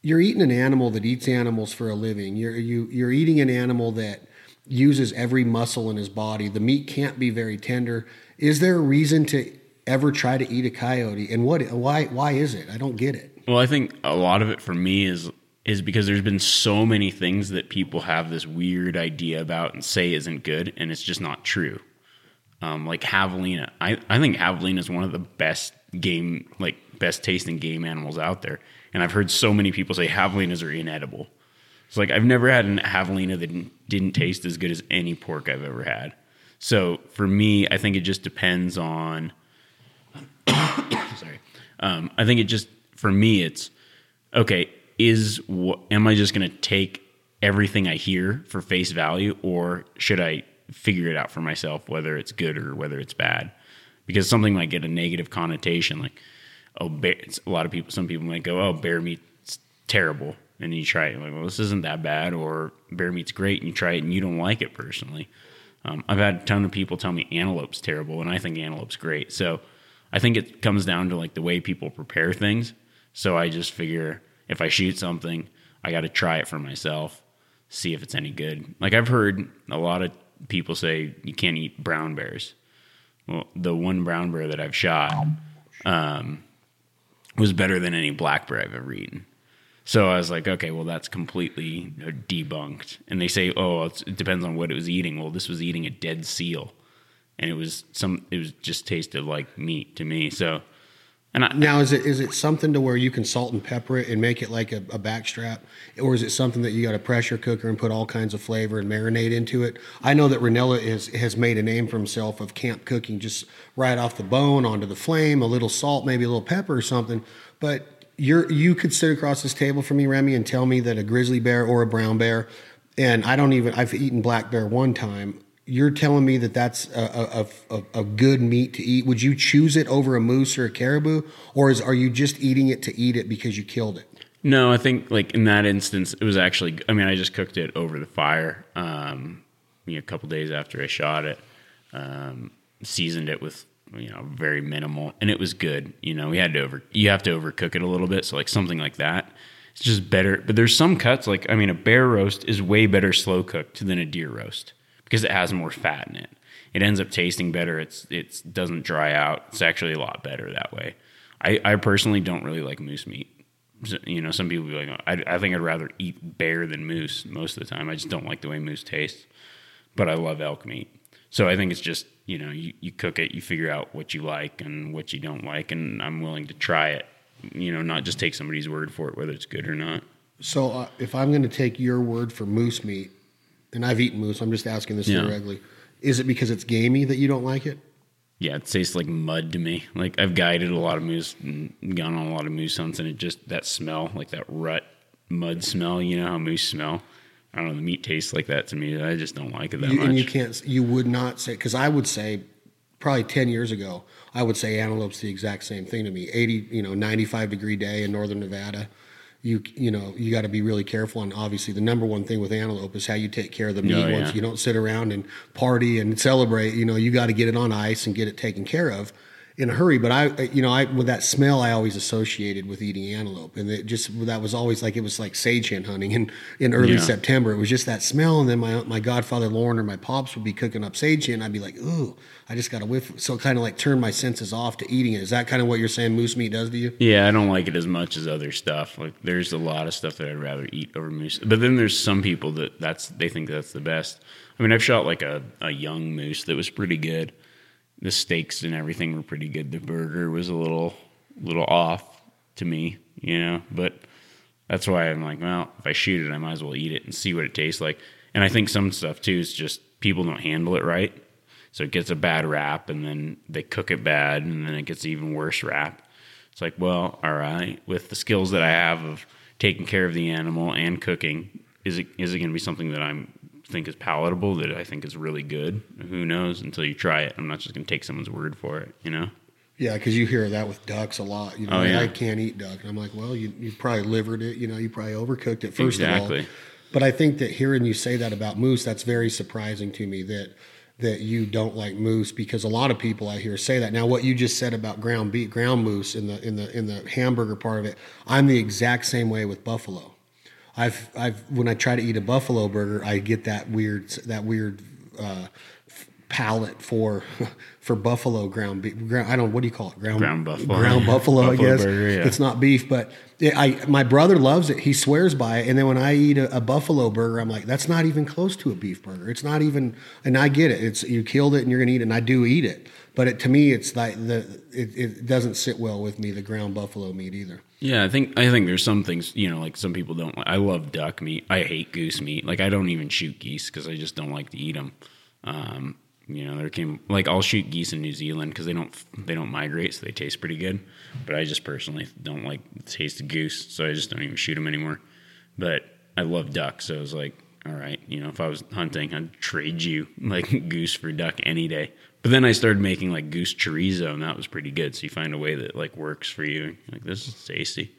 you're eating an animal that eats animals for a living. You're you you're eating an animal that uses every muscle in his body. The meat can't be very tender. Is there a reason to ever try to eat a coyote? And what why why is it? I don't get it. Well, I think a lot of it for me is is because there's been so many things that people have this weird idea about and say isn't good, and it's just not true. Um, like javelina, I, I think javelina is one of the best game, like best tasting game animals out there. And I've heard so many people say javelinas are inedible. It's like I've never had an javelina that didn't, taste as good as any pork I've ever had. So for me, I think it just depends on. sorry, um, I think it just for me it's okay. Is am I just going to take everything I hear for face value, or should I figure it out for myself whether it's good or whether it's bad? Because something might get a negative connotation, like oh, bear, a lot of people, some people might go, oh, bear meat's terrible, and you try it, you're like, well, this isn't that bad, or bear meat's great, and you try it and you don't like it personally. Um, I've had a ton of people tell me antelope's terrible, and I think antelope's great. So I think it comes down to like the way people prepare things. So I just figure if I shoot something, I got to try it for myself, see if it's any good. Like I've heard a lot of people say you can't eat brown bears. Well, the one brown bear that I've shot um, was better than any black bear I've ever eaten. So I was like, okay, well, that's completely uh, debunked. And they say, oh, it depends on what it was eating. Well, this was eating a dead seal, and it was some. It was just tasted like meat to me. So, and I, Now, is it is it something to where you can salt and pepper it and make it like a, a backstrap, or is it something that you got a pressure cooker and put all kinds of flavor and marinate into it? I know that Rinella is has made a name for himself of camp cooking, just right off the bone onto the flame, a little salt, maybe a little pepper or something. But you're you could sit across this table from me, Remi, and tell me that a grizzly bear or a brown bear, and I don't even I've eaten black bear one time. You're telling me that that's a, a, a, a good meat to eat. Would you choose it over a moose or a caribou, or is are you just eating it to eat it because you killed it? No, I think like in that instance, it was actually. I mean, I just cooked it over the fire. Um, you know, a couple days after I shot it, um, seasoned it with you know very minimal, and it was good. You know, we had to over. You have to overcook it a little bit, so like something like that. It's just better. But there's some cuts like I mean, a bear roast is way better slow cooked than a deer roast because it has more fat in it. It ends up tasting better. It's it doesn't dry out. It's actually a lot better that way. I, I personally don't really like moose meat. You know, some people be like, I, I think I'd rather eat bear than moose most of the time. I just don't like the way moose tastes. But I love elk meat. So I think it's just, you know, you, you cook it, you figure out what you like and what you don't like, and I'm willing to try it. You know, not just take somebody's word for it, whether it's good or not. So uh, if I'm going to take your word for moose meat, and I've eaten moose, I'm just asking this Yeah. directly. Is it because it's gamey that you don't like it? Yeah, it tastes like mud to me. Like I've guided a lot of moose and gone on a lot of moose hunts, and it just that smell, like that rut mud smell. You know how moose smell. I don't know. The meat tastes like that to me. I just don't like it that You, much. and you can't. You would not say because I would say probably ten years ago I would say antelope's the exact same thing to me. Eighty, you know, ninety five degree day in northern Nevada. You you know you got to be really careful. And obviously the number one thing with antelope is how you take care of the meat. Oh, yeah. Once you don't sit around and party and celebrate. You know you got to get it on ice and get it taken care of in a hurry. But I you know I with that smell I always associated with eating antelope, and it just that was always like it was like sage hen hunting in in early Yeah. September. It was just that smell, and then my my godfather Lauren or my pops would be cooking up sage hen. I'd be like, ooh, I just got a whiff. So kind of like turn my senses off to eating it. Is that kind of what you're saying moose meat does to you? Yeah, I don't like it as much as other stuff. Like there's a lot of stuff that I'd rather eat over moose. But then there's some people that that's they think that's the best. I mean, I've shot like a, a young moose that was pretty good. The steaks and everything were pretty good. The burger was a little little off to me, you know, but that's why I'm like, well, if I shoot it, I might as well eat it and see what it tastes like. And I think some stuff too is just people don't handle it right. So it gets a bad rap and then they cook it bad and then it gets even worse rap. It's like, well, all right, with the skills that I have of taking care of the animal and cooking, is it is it going to be something that I'm think is palatable that I think is really good? Who knows until you try it. I'm not just going to take someone's word for it, you know? Yeah, because you hear that with ducks a lot. You know, Oh, yeah. I can't eat duck, and I'm like, well, you you probably livered it. You know, you probably overcooked it first of all. But I think that hearing you say that about moose, that's very surprising to me that that you don't like moose because a lot of people I hear say that. Now, what you just said about ground beef, ground moose in the in the in the hamburger part of it, I'm the exact same way with buffalo. I've I've when I try to eat a buffalo burger, I get that weird that weird uh, palate for for buffalo ground beef. Ground, I don't what do you call it? Ground Ground buffalo. Ground buffalo, I guess. burger, yeah. It's not beef, but it, I my brother loves it. He swears by it. And then when I eat a, a buffalo burger, I'm like, that's not even close to a beef burger. It's not even. And I get it. It's you killed it and you're gonna eat it, and I do eat it. But it, to me, it's like the it, it doesn't sit well with me the ground buffalo meat either. Yeah, I think I think there's some things you know, like some people don't. like I love duck meat. I hate goose meat. Like I don't even shoot geese because I just don't like to eat them. Um, you know, there came like I'll shoot geese in New Zealand because they don't they don't migrate, so they taste pretty good. But I just personally don't like the taste of goose, so I just don't even shoot them anymore. But I love duck, so I was like, all right, you know, if I was hunting, I'd trade you like goose for duck any day. But then I started making like goose chorizo, and that was pretty good. So you find a way that like works for you. Like this is tasty.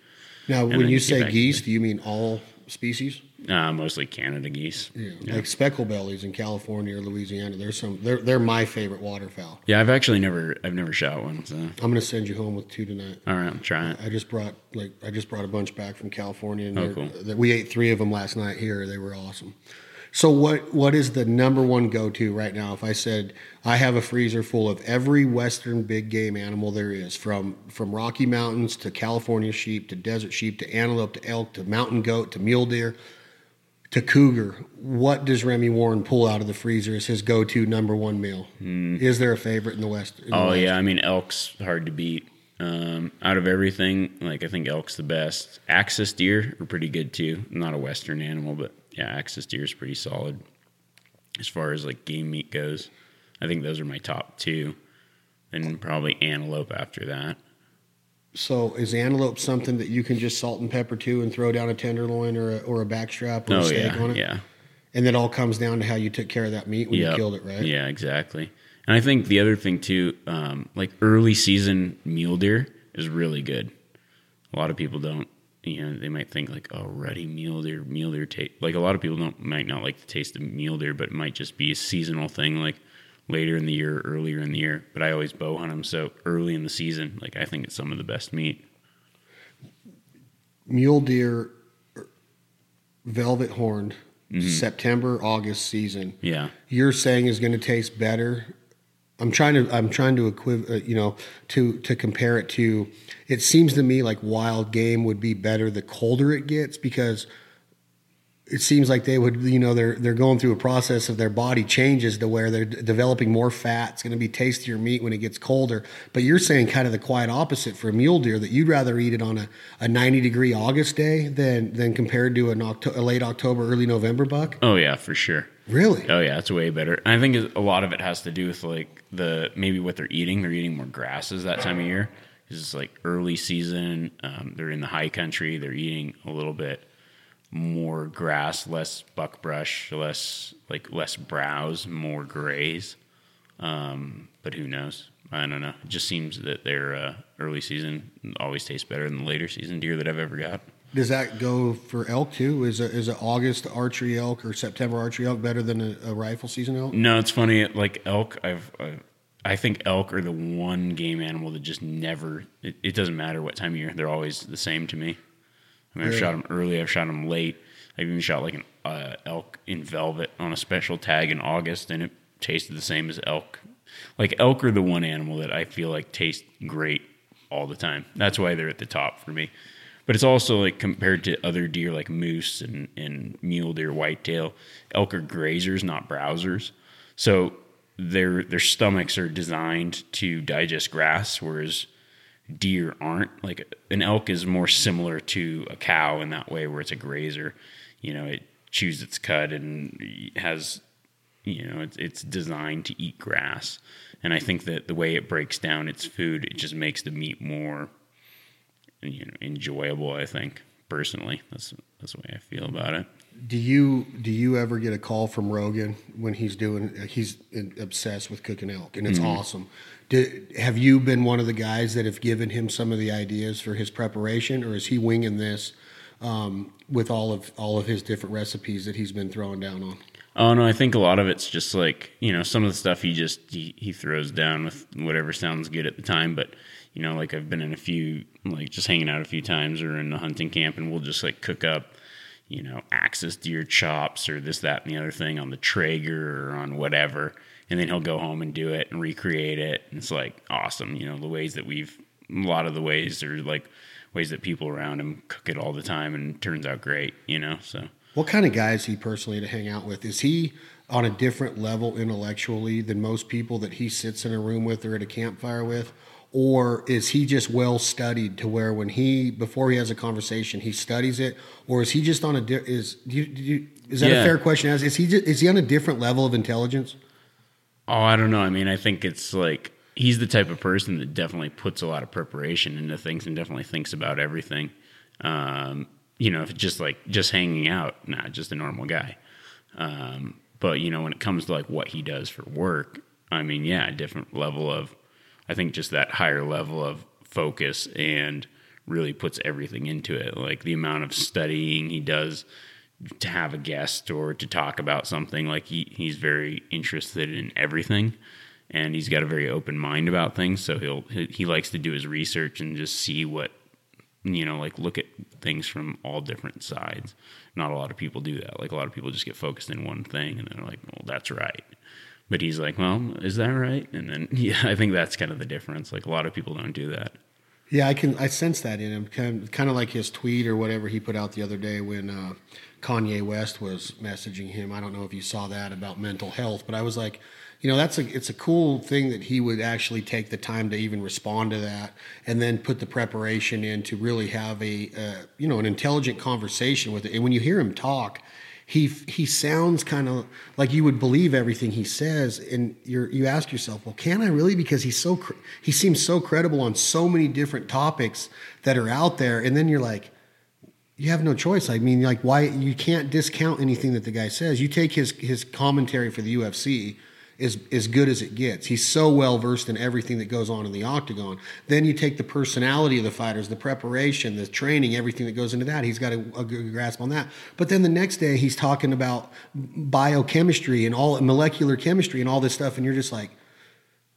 Now, when you say geese, do you mean all species? Uh, mostly Canada geese. Yeah. Yeah. Like speckle bellies in California or Louisiana. There's some. They're they're my favorite waterfowl. Yeah, I've actually never I've never shot one. So I'm gonna send you home with two tonight. all right, I'm trying. I just brought like I just brought a bunch back from California, and Oh, cool. that we ate three of them last night here. They were awesome. So what what is the number one go to right now? If I said I have a freezer full of every western big game animal there is, from from Rocky Mountains to California sheep to desert sheep to antelope to elk to mountain goat to mule deer to cougar, what does Remi Warren pull out of the freezer as his go to number one meal? Is there a favorite in the west? in the. Oh West? yeah, I mean elk's hard to beat. Um, out of everything, like I think elk's the best. Axis deer are pretty good too. Not a western animal, but yeah, axis deer is pretty solid as far as like game meat goes. I think those are my top two. and probably antelope after that. So is antelope something that you can just salt and pepper to and throw down a tenderloin or a, or a backstrap or a Oh steak yeah, on it? yeah. And it all comes down to how you took care of that meat when Yep. you killed it, right? Yeah, exactly. And I think the other thing too, um, like early season mule deer is really good. A lot of people don't, you know, they might think like, oh, ruddy mule deer, mule deer taste. Like a lot of people don't might not like the taste of mule deer, but it might just be a seasonal thing, like later in the year, earlier in the year. But I always bow hunt them, so early in the season, like I think it's some of the best meat. Mule deer, er, velvet horned September, August season, Yeah. you're saying is going to taste better. I'm trying to I'm trying to equiv- uh, you know to to compare it to. It seems to me like wild game would be better the colder it gets because it seems like they would you know they're they're going through a process of their body changes to where they're d- developing more fat. It's going to be tastier meat when it gets colder. But you're saying kind of the quiet opposite for a mule deer that you'd rather eat it on a, a 90 degree August day than than compared to an Octo- a late October early November buck. Oh yeah, for sure. Really? Oh yeah, it's way better. I think a lot of it has to do with like the maybe what they're eating. They're eating more grasses that time of year. It's like early season. Um, they're in the high country. They're eating a little bit more grass, less buckbrush, less like less browse, more grays. Um, but who knows? I don't know. It just seems that their uh, early season always tastes better than the later season deer that I've ever got. Does that go for elk too? Is a, is a August archery elk or September archery elk better than a, a rifle season elk? No, it's funny. Like elk, I've, i I think elk are the one game animal that just never. It, it doesn't matter what time of year; they're always the same to me. I mean, I've shot them early. I've shot them late. I've even shot like an uh, elk in velvet on a special tag in August, and it tasted the same as elk. Like elk are the one animal that I feel like taste great all the time. That's why they're at the top for me. But it's also like compared to other deer like moose and, and mule deer, whitetail, elk are grazers, not browsers. So their their stomachs are designed to digest grass, whereas deer aren't. Like an elk is more similar to a cow in that way, where it's a grazer. You know, it chews its cud and has, you know, it's, it's designed to eat grass. And I think that the way it breaks down its food, it just makes the meat more, you know, enjoyable. I think personally, that's that's the way I feel about it. Do you do you ever get a call from Rogan when he's doing? He's obsessed with cooking elk, and it's awesome. Did, have you been one of the guys that have given him some of the ideas for his preparation, or is he winging this um, with all of all of his different recipes that he's been throwing down on? Oh no, I think a lot of it's just like you know some of the stuff he just he, he throws down with whatever sounds good at the time. But you know, like I've been in a few like just hanging out a few times or in the hunting camp, and we'll just like cook up you know axis deer chops or this that and the other thing on the Traeger or on whatever, and then he'll go home and do it and recreate it. And it's like awesome, you know the ways that we've a lot of the ways are like ways that people around him cook it all the time and turns out great, you know. So. What kind of guy is he personally to hang out with? Is he on a different level intellectually than most people that he sits in a room with or at a campfire with? Or is he just well studied to where when he before he has a conversation he studies it, or is he just on a di- is do you, do you, is that Yeah. a fair question? As is he just, is he on a different level of intelligence? Oh, I don't know. I mean, I think it's like he's the type of person that definitely puts a lot of preparation into things and definitely thinks about everything. Um, you know, if it's just like just hanging out, nah, just a normal guy. Um, but you know, when it comes to like what he does for work, I mean, yeah, a different level of, I think just that higher level of focus and really puts everything into it. Like the amount of studying he does to have a guest or to talk about something. Like he, he's very interested in everything and he's got a very open mind about things. So he'll, he, he likes to do his research and just see what, you know, like look at things from all different sides. Not a lot of people do that. Like a lot of people just get focused in one thing and they're like, well, that's right. But he's like, well, is that right? And then, yeah, I think that's kind of the difference. Like a lot of people don't do that. Yeah, I can I sense that in him. Kind of, kind of like his tweet or whatever he put out the other day when uh, Kanye West was messaging him. I don't know if you saw that about mental health, but I was like, you know, that's a it's a cool thing that he would actually take the time to even respond to that and then put the preparation in to really have a uh, you know an intelligent conversation with it. And when you hear him talk, he he sounds kind of like you would believe everything he says. And you you ask yourself well can i really? Because he's so he seems so credible on so many different topics that are out there. And then you're like you have no choice. I mean like why you can't discount anything that the guy says. You take his his commentary for the ufc is as good as it gets. He's so well versed in everything that goes on in the octagon. Then you take the personality of the fighters, the preparation, the training, everything that goes into that. He's got a, a good grasp on that. But then the next day he's talking about biochemistry and all molecular chemistry and all this stuff, and you're just like,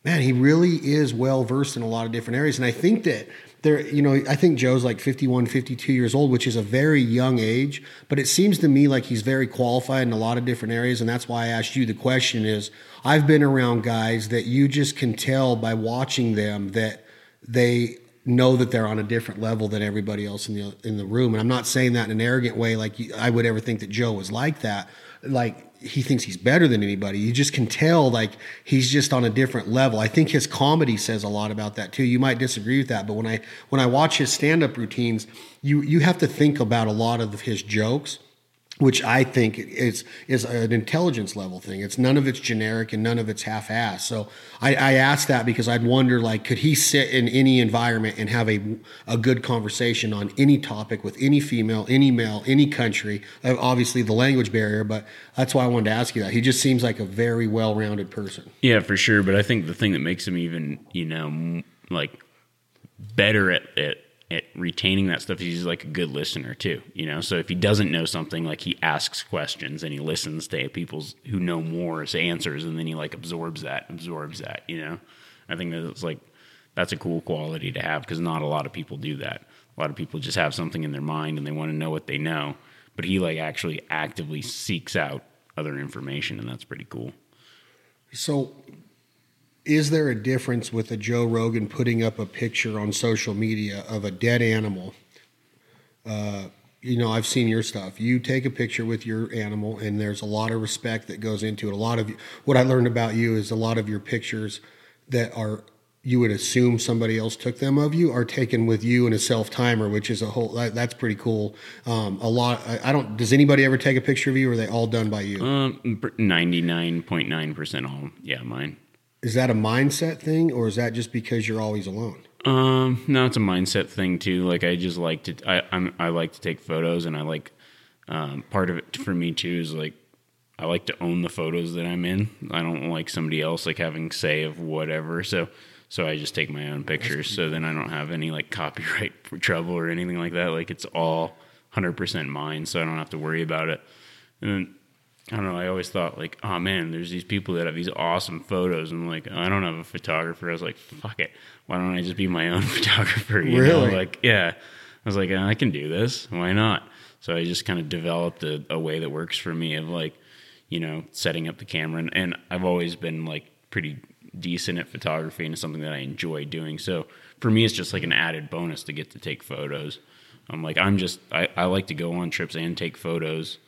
man, he really is well versed in a lot of different areas. And I think that there, you know, I think Joe's like 51, 52 years old, which is a very young age, but it seems to me like he's very qualified in a lot of different areas. And that's why I asked you the question is I've been around guys that you just can tell by watching them that they know that they're on a different level than everybody else in the in the room. And I'm not saying that in an arrogant way, like I would ever think that Joe was like that. Like he thinks he's better than anybody. You just can tell like he's just on a different level. I think his comedy says a lot about that too. You might disagree with that, but when I when I watch his stand-up routines, you you have to think about a lot of his jokes which I think is is an intelligence level thing. It's none of it's generic and none of it's half-assed. So I, I asked that because I'd wonder like, could he sit in any environment and have a a good conversation on any topic with any female, any male, any country? Uh, obviously, the language barrier, but that's why I wanted to ask you that. He just seems like a very well-rounded person. Yeah, for sure. But I think the thing that makes him even, you know, like better at, at at retaining that stuff he's like a good listener too you know? So if he doesn't know something like he asks questions and he listens to people's who know more as answers and then he like absorbs that absorbs that you know? I think that's like that's a cool quality to have because not a lot of people do that. A lot of people just have something in their mind and they want to know what they know but he like actually actively seeks out other information and that's pretty cool. So is there a difference with a Joe Rogan putting up a picture on social media of a dead animal? Uh, you know, I've seen your stuff. You take a picture with your animal, and there's a lot of respect that goes into it. A lot of what I learned about you is a lot of your pictures that are you would assume somebody else took them of you are taken with you in a self timer, which is a whole that, that's pretty cool. Um, a lot. I, I, don't. Does anybody ever take a picture of you, or are they all done by you? Um, ninety nine point nine percent all. Yeah, mine. Is that a mindset thing, or is that just because you're always alone? Um, no, it's a mindset thing too. Like I just like to, I I'm, I like to take photos, and I like um, part of it for me too is like I like to own the photos that I'm in. I don't like somebody else like having say of whatever. So so I just take my own pictures. So then I don't have any like copyright trouble or anything like that. Like it's all 100% mine, so I don't have to worry about it. And then I don't know. I always thought like, oh man, there's these people that have these awesome photos, and like, I don't have a photographer. I was like, fuck it, why don't I just be my own photographer? You really? Know? Like, yeah. I was like, uh, I can do this. Why not? So I just kind of developed a, a way that works for me of like, you know, setting up the camera, and, and I've always been like pretty decent at photography, and it's something that I enjoy doing. So for me, it's just like an added bonus to get to take photos. I'm like, I'm just, I, I like to go on trips and take photos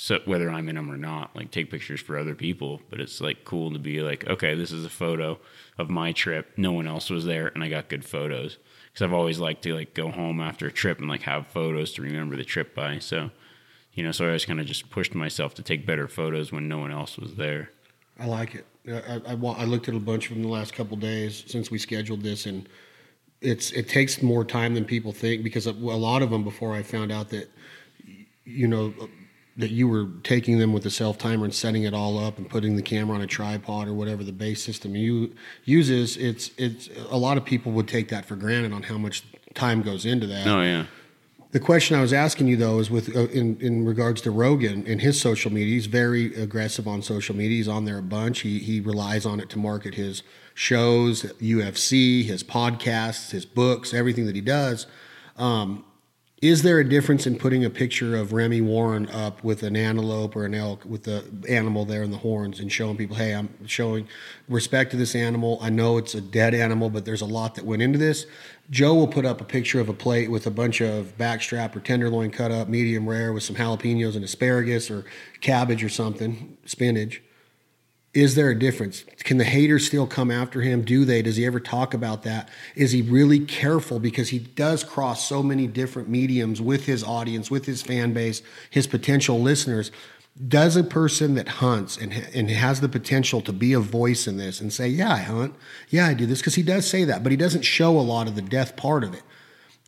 so whether I'm in them or not, like take pictures for other people. But it's like cool to be like, okay, this is a photo of my trip. No one else was there, and I got good photos. Because I've always liked to like go home after a trip and like have photos to remember the trip by. So, you know, so I always kind of just pushed myself to take better photos when no one else was there. I like it. I, I, I looked at a bunch of them the last couple days since we scheduled this, and it's it takes more time than people think because a lot of them before I found out that you know that you were taking them with the self timer and setting it all up and putting the camera on a tripod or whatever the base system you uses it's it's a lot of people would take that for granted on how much time goes into that oh yeah the question I was asking you though is with uh, in in regards to Rogan and his social media. He's very aggressive on social media. He's on there a bunch. He he relies on it to market his shows, UFC, his podcasts, his books, everything that he does. Um, is there a difference in putting a picture of Remi Warren up with an antelope or an elk with the animal there in the horns and showing people, hey, I'm showing respect to this animal. I know it's a dead animal, but there's a lot that went into this. Joe will put up a picture of a plate with a bunch of backstrap or tenderloin cut up, medium rare, with some jalapenos and asparagus or cabbage or something, spinach is there a difference? Can the haters still come after him? Do they? Does he ever talk about that? Is he really careful because he does cross so many different mediums with his audience, with his fan base, his potential listeners? Does a person that hunts and, and has the potential to be a voice in this and say, Yeah, I hunt. Yeah, I do this? Because he does say that, but he doesn't show a lot of the death part of it.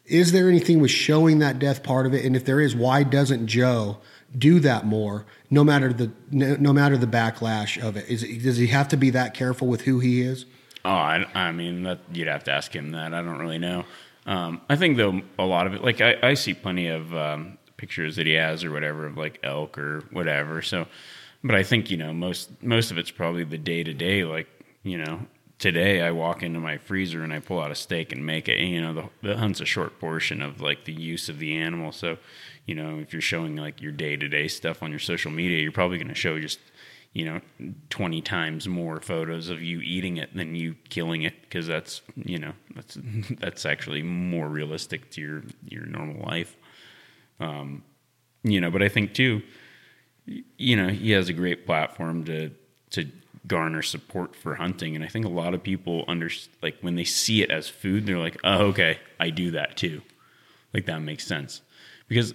Is there anything with showing that death part of it? And if there is, why doesn't Joe do that more, no matter the no, matter the backlash of it? Is does he have to be that careful with who he is? Oh, I, I mean, that, you'd have to ask him that. I don't really know. Um, I think though a lot of it, like I, I see plenty of um, pictures that he has or whatever of like elk or whatever. So, but I think you know most most of it's probably the day to day, like you know today I walk into my freezer and I pull out a steak and make it. You know, the, the hunt's a short portion of like the use of the animal. So, you know, if you're showing like your day to day stuff on your social media, you're probably going to show just, you know, 20 times more photos of you eating it than you killing it because that's, you know, that's, that's actually more realistic to your, your normal life. Um, you know, but I think too, you know, he has a great platform to, to garner support for hunting. And I think a lot of people under like when they see it as food, they're like, oh, okay, I do that too. Like that makes sense because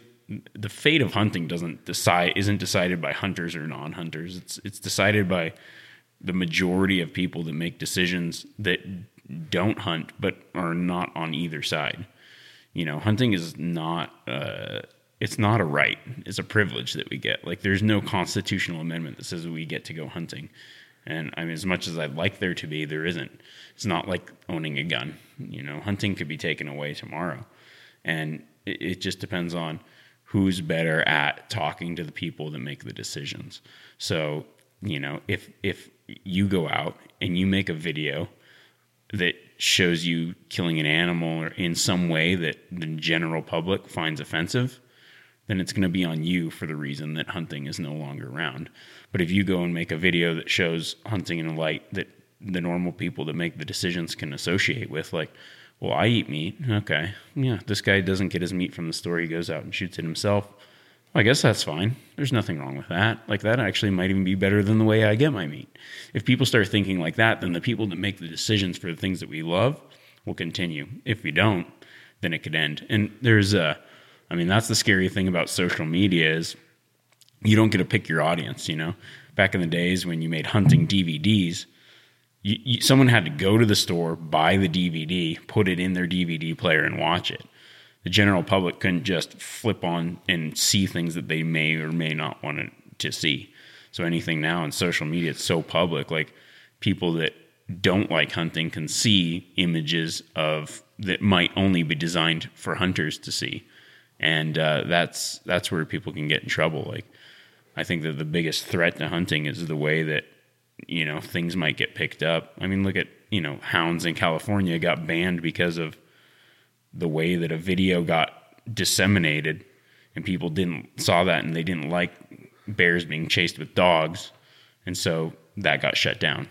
the fate of hunting doesn't decide isn't decided by hunters or non-hunters. It's it's decided by the majority of people that make decisions that don't hunt but are not on either side. You know, hunting is not uh, it's not a right; it's a privilege that we get. Like, there's no constitutional amendment that says we get to go hunting. And I mean, as much as I'd like there to be, there isn't. It's not like owning a gun. You know, hunting could be taken away tomorrow. And it, it just depends on who's better at talking to the people that make the decisions. So, you know, if if you go out and you make a video that shows you killing an animal or in some way that the general public finds offensive, then it's going to be on you for the reason that hunting is no longer around. But if you go and make a video that shows hunting in a light that the normal people that make the decisions can associate with, like, well, I eat meat. Okay. Yeah, this guy doesn't get his meat from the store. He goes out and shoots it himself. Well, I guess that's fine. There's nothing wrong with that. Like, that actually might even be better than the way I get my meat. If people start thinking like that, then the people that make the decisions for the things that we love will continue. If we don't, then it could end. And there's a, I mean, that's the scary thing about social media is you don't get to pick your audience. You know, back in the days when you made hunting DVDs, you, you, someone had to go to the store, buy the DVD, put it in their DVD player, and watch it. The general public couldn't just flip on and see things that they may or may not want to see. So anything now on social media, it's so public. Like people that don't like hunting can see images of that might only be designed for hunters to see and uh, that's that's where people can get in trouble. Like, I think that the biggest threat to hunting is the way that you know things might get picked up. I mean, look at you know hounds in California got banned because of the way that a video got disseminated, and people didn't saw that and they didn't like bears being chased with dogs, and so that got shut down.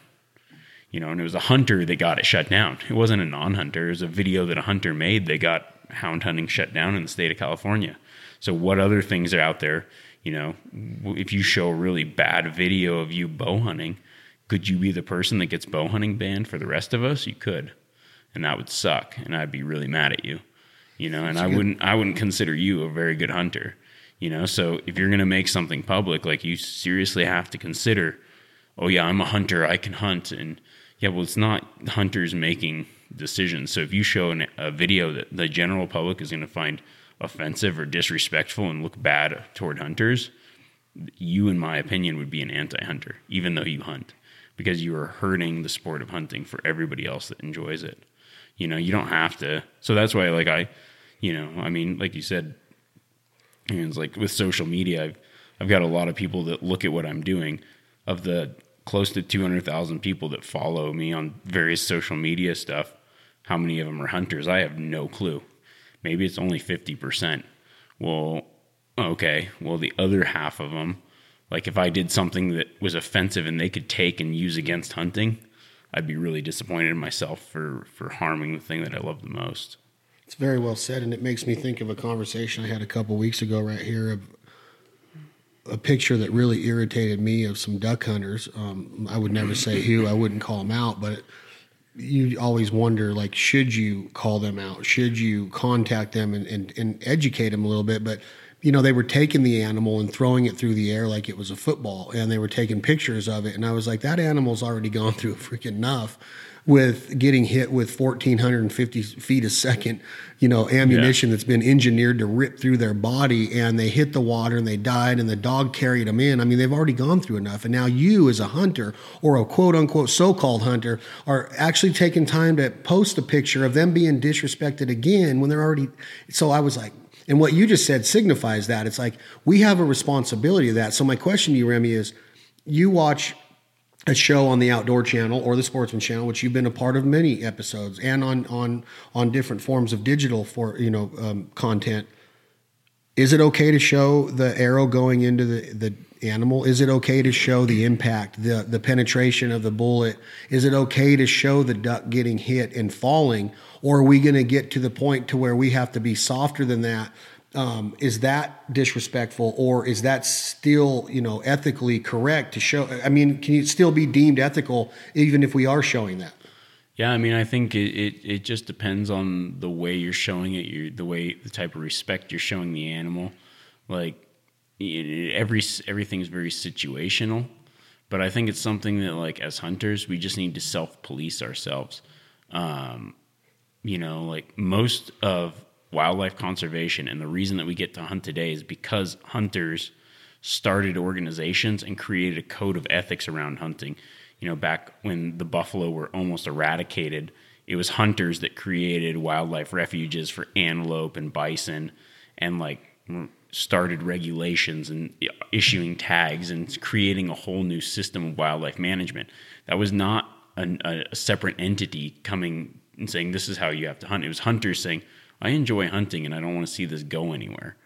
You know, and it was a hunter that got it shut down. It wasn't a non-hunter. It was a video that a hunter made. They got hound hunting shut down in the state of California. So what other things are out there? You know, if you show a really bad video of you bow hunting, could you be the person that gets bow hunting banned for the rest of us? You could, and that would suck, and I'd be really mad at you. You know, and That's I good. wouldn't I wouldn't consider you a very good hunter. You know, so if you're gonna make something public, like you seriously have to consider, oh yeah, I'm a hunter, I can hunt, and yeah, well, it's not hunters making decisions. So if you show an, a video that the general public is going to find offensive or disrespectful and look bad toward hunters, you, in my opinion, would be an anti-hunter, even though you hunt, because you are hurting the sport of hunting for everybody else that enjoys it. You know, you don't have to. So that's why, like I, you know, I mean, like you said, it's like with social media, I've I've got a lot of people that look at what I'm doing. Of the close to 200,000 people that follow me on various social media stuff, how many of them are hunters? I have no clue. Maybe it's only 50%. Well, okay. Well, the other half of them, like if I did something that was offensive and they could take and use against hunting, I'd be really disappointed in myself for, for harming the thing that I love the most. It's very well said, and it makes me think of a conversation I had a couple weeks ago right here of a picture that really irritated me of some duck hunters. Um, I would never say who, I wouldn't call them out, but you always wonder like should you call them out should you contact them and, and, and educate them a little bit but you know they were taking the animal and throwing it through the air like it was a football and they were taking pictures of it and i was like that animal's already gone through a freaking enough with getting hit with 1450 feet a second, you know, ammunition yeah. that's been engineered to rip through their body and they hit the water and they died and the dog carried them in. I mean, they've already gone through enough. And now you as a hunter or a quote unquote so-called hunter are actually taking time to post a picture of them being disrespected again when they're already so I was like and what you just said signifies that. It's like we have a responsibility of that. So my question to you, Remi, is you watch a show on the Outdoor Channel or the Sportsman Channel, which you've been a part of many episodes, and on on on different forms of digital for you know um, content. Is it okay to show the arrow going into the the animal? Is it okay to show the impact, the the penetration of the bullet? Is it okay to show the duck getting hit and falling, or are we going to get to the point to where we have to be softer than that? Um, is that disrespectful, or is that still you know ethically correct to show? I mean, can it still be deemed ethical even if we are showing that? Yeah, I mean, I think it, it, it just depends on the way you're showing it, you the way the type of respect you're showing the animal. Like every everything's very situational, but I think it's something that like as hunters we just need to self police ourselves. Um, you know, like most of wildlife conservation and the reason that we get to hunt today is because hunters started organizations and created a code of ethics around hunting you know, back when the buffalo were almost eradicated, it was hunters that created wildlife refuges for antelope and bison and like started regulations and issuing tags and creating a whole new system of wildlife management. That was not a, a separate entity coming and saying, This is how you have to hunt. It was hunters saying, I enjoy hunting and I don't want to see this go anywhere.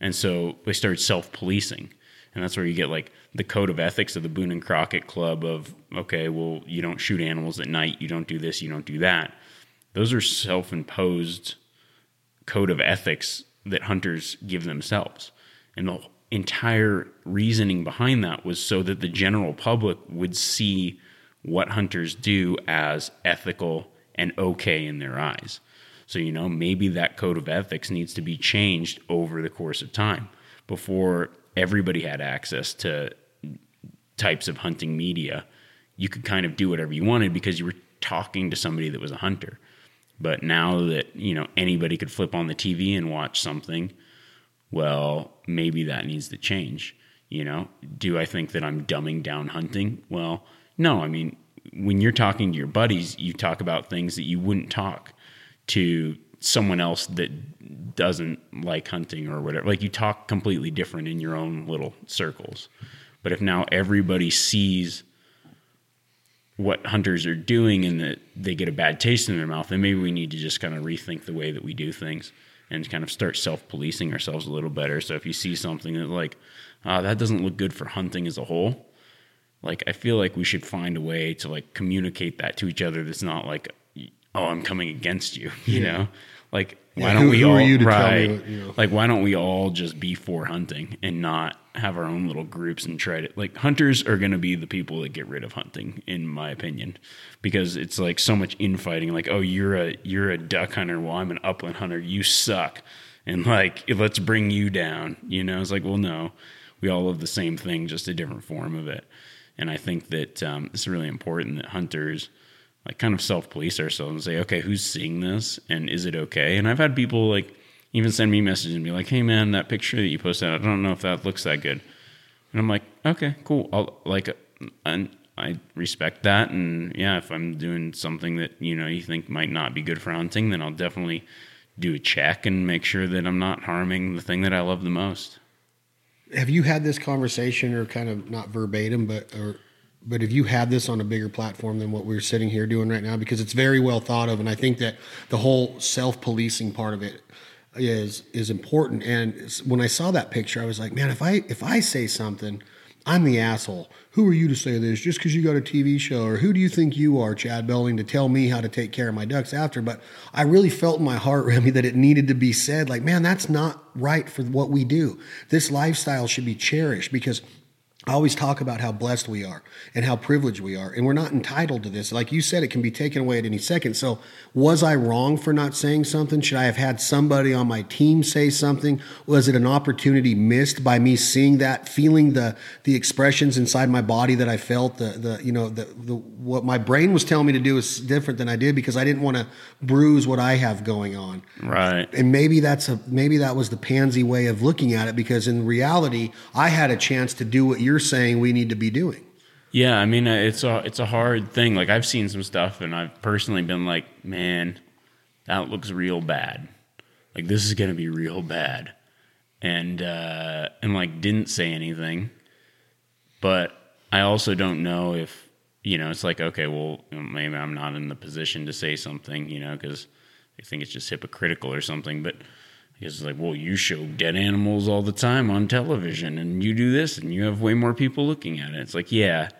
And so they started self policing and that's where you get like the code of ethics of the Boone and Crockett Club of okay, well, you don't shoot animals at night, you don't do this, you don't do that. Those are self-imposed code of ethics that hunters give themselves. And the entire reasoning behind that was so that the general public would see what hunters do as ethical and okay in their eyes. So, you know, maybe that code of ethics needs to be changed over the course of time before everybody had access to types of hunting media. You could kind of do whatever you wanted because you were talking to somebody that was a hunter. But now that, you know, anybody could flip on the TV and watch something, well, maybe that needs to change. You know, do I think that I'm dumbing down hunting? Well, no. I mean, when you're talking to your buddies, you talk about things that you wouldn't talk to someone else that doesn't like hunting or whatever. Like you talk completely different in your own little circles. But if now everybody sees what hunters are doing and that they get a bad taste in their mouth, then maybe we need to just kind of rethink the way that we do things and kind of start self policing ourselves a little better. So if you see something that like, uh, that doesn't look good for hunting as a whole, like I feel like we should find a way to like communicate that to each other that's not like oh, I'm coming against you, you yeah. know? Like why yeah, don't who, we who all right? What, you know? Like why don't we all just be for hunting and not have our own little groups and try to like hunters are going to be the people that get rid of hunting in my opinion because it's like so much infighting like oh you're a you're a duck hunter well I'm an upland hunter you suck and like let's bring you down you know it's like well no we all love the same thing just a different form of it and I think that um, it's really important that hunters like kind of self police ourselves and say, okay, who's seeing this and is it okay? And I've had people like even send me messages and be like, hey man, that picture that you posted, I don't know if that looks that good. And I'm like, okay, cool. I'll like, and I respect that. And yeah, if I'm doing something that you know you think might not be good for hunting, then I'll definitely do a check and make sure that I'm not harming the thing that I love the most. Have you had this conversation, or kind of not verbatim, but or but if you had this on a bigger platform than what we're sitting here doing right now, because it's very well thought of, and I think that the whole self-policing part of it is is important. And when I saw that picture, I was like, man, if I if I say something, I'm the asshole. Who are you to say this? Just because you got a TV show, or who do you think you are, Chad Belding, to tell me how to take care of my ducks after? But I really felt in my heart, Remi, that it needed to be said. Like, man, that's not right for what we do. This lifestyle should be cherished because I always talk about how blessed we are and how privileged we are. And we're not entitled to this. Like you said, it can be taken away at any second. So, was I wrong for not saying something? Should I have had somebody on my team say something? Was it an opportunity missed by me seeing that, feeling the the expressions inside my body that I felt? The the you know the, the what my brain was telling me to do is different than I did because I didn't want to bruise what I have going on. Right. And maybe that's a maybe that was the pansy way of looking at it because in reality, I had a chance to do what you're you're saying we need to be doing. Yeah, I mean uh, it's a it's a hard thing. Like I've seen some stuff, and I've personally been like, man, that looks real bad. Like this is gonna be real bad, and uh, and like didn't say anything. But I also don't know if you know, it's like, okay, well, maybe I'm not in the position to say something, you know, because I think it's just hypocritical or something. But it's like, well, you show dead animals all the time on television and you do this and you have way more people looking at it. It's like, yeah,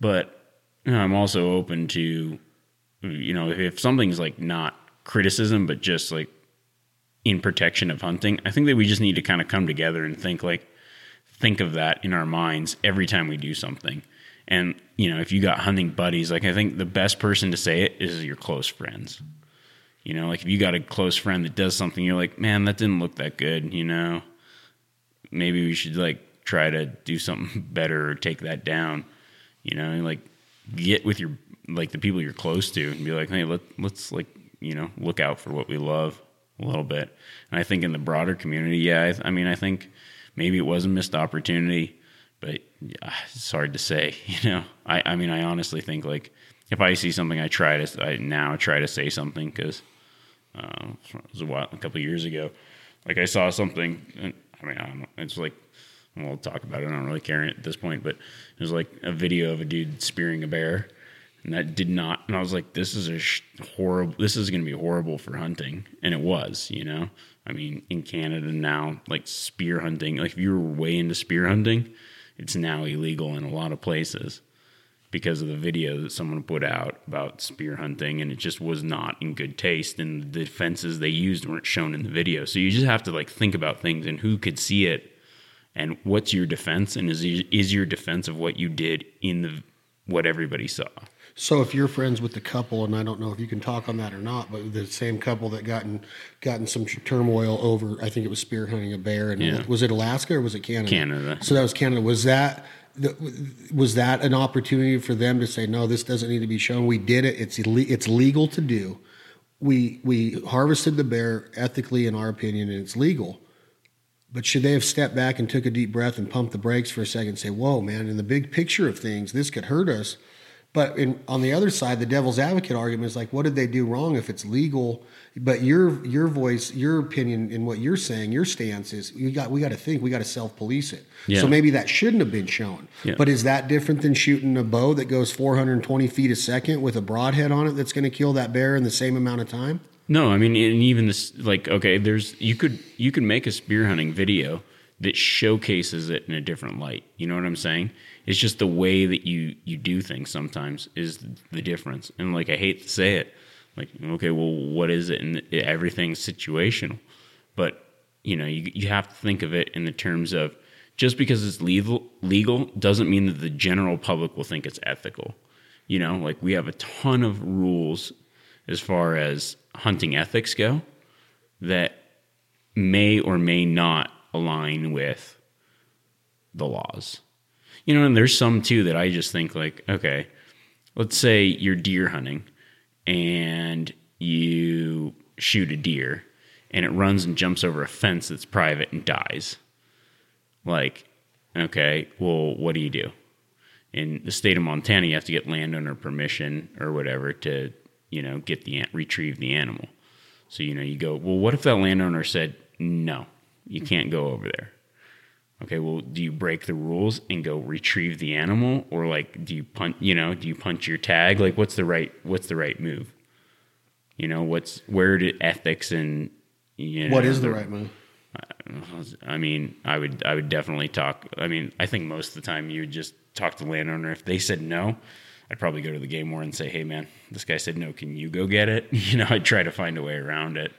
but you know, I'm also open to, you know, if something's like not criticism, but just like in protection of hunting, I think that we just need to kind of come together and think like, think of that in our minds every time we do something. And, you know, if you got hunting buddies, like I think the best person to say it is your close friends. You know, like if you got a close friend that does something, you're like, man, that didn't look that good, you know, maybe we should like try to do something better or take that down, you know, like get with your, like the people you're close to and be like, hey, let, let's like, you know, look out for what we love a little bit. And I think in the broader community, yeah, I, I mean, I think maybe it was a missed opportunity, but yeah, it's hard to say, you know, I, I mean, I honestly think like, if I see something, I try to I now try to say something because uh, it was a while, a couple years ago. Like I saw something. I mean, I don't know. It's like we'll talk about it. I don't really care at this point, but it was like a video of a dude spearing a bear, and that did not. And I was like, this is a sh- horrible. This is going to be horrible for hunting, and it was. You know, I mean, in Canada now, like spear hunting. Like if you were way into spear hunting, it's now illegal in a lot of places because of the video that someone put out about spear hunting and it just was not in good taste and the defenses they used weren't shown in the video. So you just have to like think about things and who could see it and what's your defense and is is your defense of what you did in the what everybody saw? So if you're friends with the couple and i don't know if you can talk on that or not but the same couple that gotten gotten some turmoil over i think it was spear hunting a bear and yeah. was it alaska or was it canada? Canada. So that was canada. Was that was that an opportunity for them to say no this doesn't need to be shown. We did it. It's it's legal to do. We we harvested the bear ethically in our opinion and it's legal. But should they have stepped back and took a deep breath and pumped the brakes for a second and say whoa man in the big picture of things this could hurt us but in, on the other side, the devil's advocate argument is like, what did they do wrong if it's legal? But your your voice, your opinion, in what you're saying, your stance is we got we got to think, we got to self police it. Yeah. So maybe that shouldn't have been shown. Yeah. But is that different than shooting a bow that goes 420 feet a second with a broadhead on it that's going to kill that bear in the same amount of time? No, I mean, and even this, like, okay, there's you could you could make a spear hunting video that showcases it in a different light. You know what I'm saying? It's just the way that you you do things sometimes is the difference. And like I hate to say it, like okay, well, what is it? And everything's situational, but you know, you you have to think of it in the terms of just because it's legal legal doesn't mean that the general public will think it's ethical. You know, like we have a ton of rules as far as hunting ethics go that may or may not align with the laws. You know, and there's some too that I just think like, okay, let's say you're deer hunting and you shoot a deer and it runs and jumps over a fence that's private and dies. Like, okay, well, what do you do? In the state of Montana, you have to get landowner permission or whatever to, you know, get the retrieve the animal. So you know, you go, well, what if that landowner said no? You can't go over there. Okay, well, do you break the rules and go retrieve the animal, or like do you punch? You know, do you punch your tag? Like, what's the right? What's the right move? You know, what's where did ethics and you know, what is the, the right move? I mean, I would I would definitely talk. I mean, I think most of the time you would just talk to the landowner. If they said no, I'd probably go to the game warden and say, "Hey, man, this guy said no. Can you go get it?" You know, I'd try to find a way around it.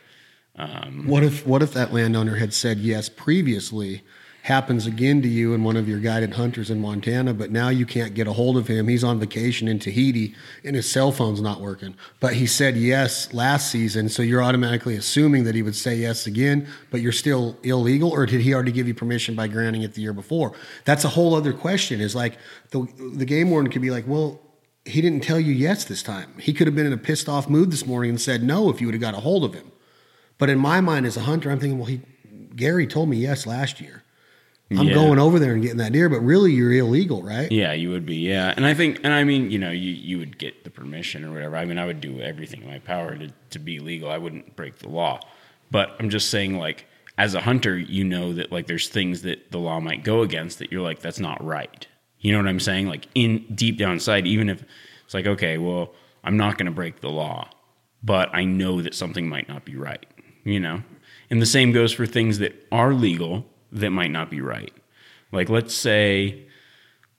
Um, what if what if that landowner had said yes previously? Happens again to you and one of your guided hunters in Montana, but now you can't get a hold of him. He's on vacation in Tahiti and his cell phone's not working. But he said yes last season, so you're automatically assuming that he would say yes again, but you're still illegal, or did he already give you permission by granting it the year before? That's a whole other question. Is like the the game warden could be like, well, he didn't tell you yes this time. He could have been in a pissed off mood this morning and said no if you would have got a hold of him. But in my mind as a hunter, I'm thinking, well, he Gary told me yes last year. I'm yeah. going over there and getting that deer, but really you're illegal, right? Yeah, you would be. Yeah, and I think, and I mean, you know, you you would get the permission or whatever. I mean, I would do everything in my power to to be legal. I wouldn't break the law, but I'm just saying, like, as a hunter, you know that like there's things that the law might go against that you're like, that's not right. You know what I'm saying? Like in deep down inside, even if it's like, okay, well, I'm not going to break the law, but I know that something might not be right, you know? And the same goes for things that are legal that might not be right. Like let's say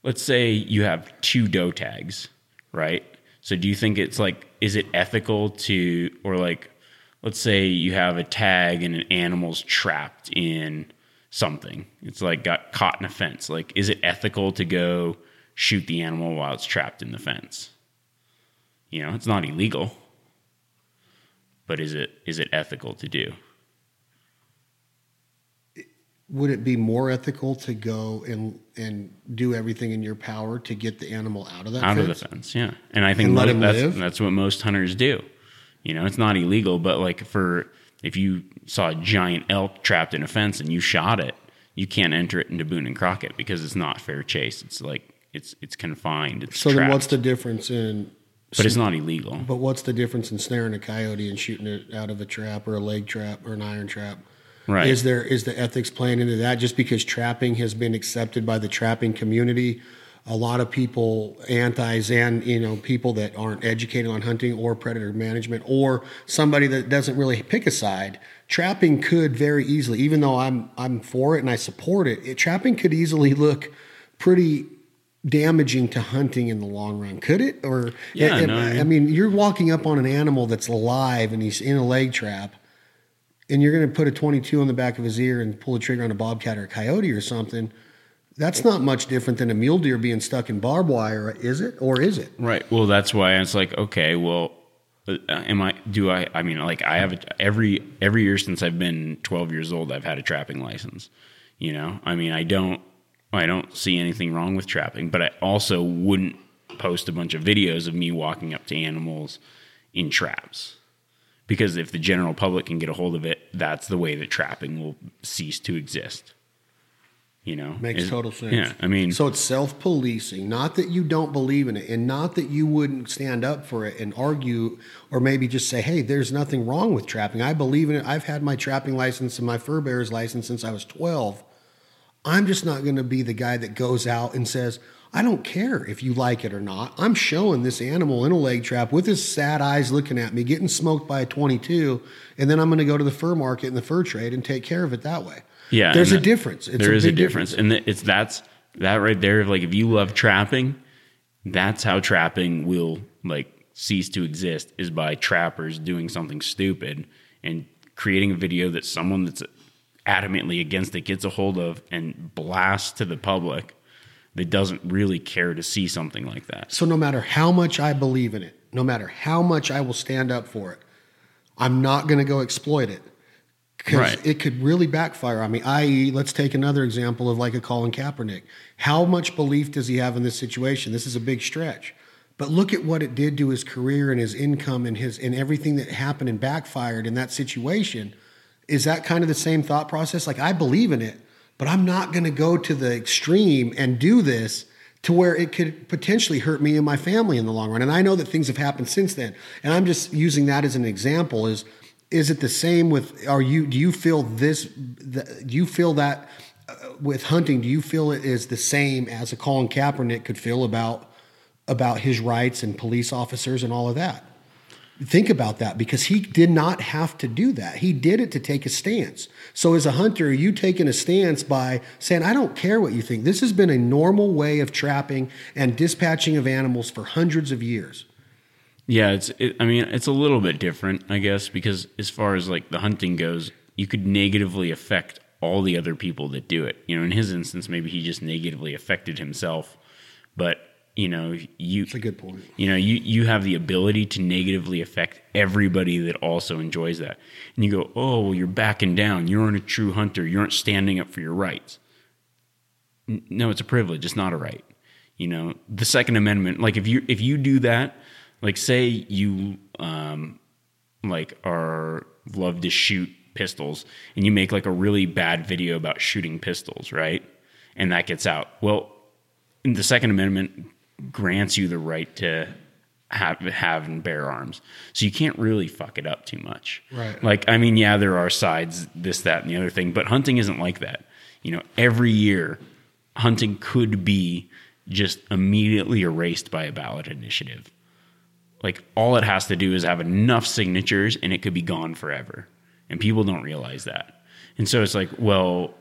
let's say you have two doe tags, right? So do you think it's like is it ethical to or like let's say you have a tag and an animal's trapped in something. It's like got caught in a fence. Like is it ethical to go shoot the animal while it's trapped in the fence? You know, it's not illegal. But is it is it ethical to do? Would it be more ethical to go and and do everything in your power to get the animal out of that out fence? of the fence yeah and i think And let him that's, live? that's what most hunters do you know it's not illegal but like for if you saw a giant elk trapped in a fence and you shot it you can't enter it into boone and crockett because it's not fair chase it's like it's it's confined it's So then, what's the difference in? but it's not illegal But what's the difference in snaring a coyote and shooting it out of a trap or a leg trap or an iron trap? Right Is there is the ethics playing into that? Just because trapping has been accepted by the trapping community, a lot of people antis and you know people that aren't educated on hunting or predator management or somebody that doesn't really pick a side. Trapping could very easily, even though I'm I'm for it and I support it, it trapping could easily look pretty damaging to hunting in the long run. Could it? Or Yeah, and- no, I I mean- mean, you're walking up on an animal that's alive and he's in a leg trap and you're going to put a 22 on the back of his ear and pull the trigger on a bobcat or a coyote or something, that's not much different than a mule deer being stuck in barbed wire, is it? Or is it? Right. Well, that's why it's like, okay, well, uh, am I? Do I? I mean, like, I have a, every every year since I've been 12 years old, I've had a trapping license. You know, I mean, I don't, I don't see anything wrong with trapping, but I also wouldn't post a bunch of videos of me walking up to animals in traps. Because if the general public can get a hold of it, that's the way that trapping will cease to exist. You know, Makes Is- total sense. Yeah, I mean, so it's self policing, not that you don't believe in it, and not that you wouldn't stand up for it and argue, or maybe just say, hey, there's nothing wrong with trapping. I believe in it. I've had my trapping license and my fur bearer's license since I was 12. I'm just not going to be the guy that goes out and says, I don't care if you like it or not. I'm showing this animal in a leg trap with his sad eyes looking at me, getting smoked by a 22, and then I'm going to go to the fur market and the fur trade and take care of it that way. Yeah, there's a that- difference. It's there is a big difference, and it's that's that right there. Like if you love trapping, that's how trapping will like cease to exist is by trappers doing something stupid and creating a video that someone that's adamantly against it gets a hold of and blasts to the public that doesn't really care to see something like that. So no matter how much I believe in it, no matter how much I will stand up for it, I'm not going to go exploit it because Right. it could really backfire on me. I.e., let's take another example of like a Colin Kaepernick. How much belief does he have in this situation? This is a big stretch, but look at what it did to his career and his income and his and everything that happened and backfired in that situation. Is that kind of the same thought process? Like I believe in it, but I'm not going to go to the extreme and do this to where it could potentially hurt me and my family in the long run. And I know that things have happened since then. And I'm just using that as an example is is it the same with are you do you feel this the, do you feel that uh, with hunting do you feel it is the same as a Colin Kaepernick could feel about about his rights and police officers and all of that? Think about that because he did not have to do that. He did it to take a stance. So, as a hunter, you taking a stance by saying, I don't care what you think? This has been a normal way of trapping and dispatching of animals for hundreds of years. Yeah, it's. It, I mean, it's a little bit different, I guess, because as far as like the hunting goes, you could negatively affect all the other people that do it. You know, in his instance, maybe he just negatively affected himself, but you know, you. It's a good point. You know, you you have the ability to negatively affect everybody that also enjoys that, and you go, oh, well, you're backing down. You aren't a true hunter. You aren't standing up for your rights. No, it's a privilege. It's not a right. You know, the Second Amendment. Like if you if you do that, like say you um, like are love to shoot pistols, and you make like a really bad video about shooting pistols, right? And that gets out. Well, in the Second Amendment grants you the right to have have and bear arms, so you can't really fuck it up too much. Right. Like, I mean, yeah, there are sides, this, that, and the other thing, but hunting isn't like that. You know, every year, hunting could be just immediately erased by a ballot initiative. Like all it has to do is have enough signatures and it could be gone forever. And people don't realize that. And so it's like, well,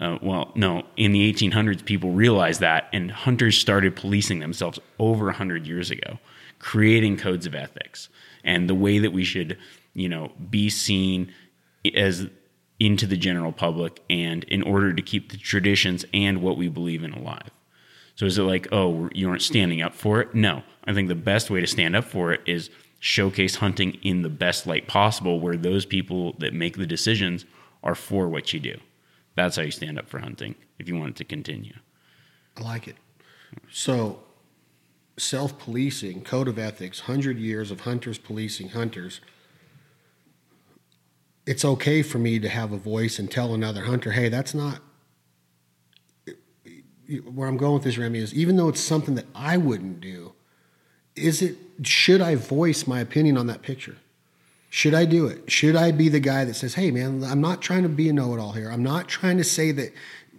uh, well, no, in the 1800s, people realized that, and hunters started policing themselves over 100 years ago, creating codes of ethics and the way that we should, you know, be seen as into the general public and in order to keep the traditions and what we believe in alive. So is it like, oh, you aren't standing up for it? No. I think the best way to stand up for it is showcase hunting in the best light possible where those people that make the decisions are for what you do. That's how you stand up for hunting if you want it to continue. I like it. So, self policing, code of ethics, 100 years of hunters policing hunters. It's okay for me to have a voice and tell another hunter, hey, that's not. Where I'm going with this, Remi, is even though it's something that I wouldn't do, is it, should I voice my opinion on that picture? Should I do it? Should I be the guy that says, "Hey, man, I'm not trying to be a know-it-all here. I'm not trying to say that."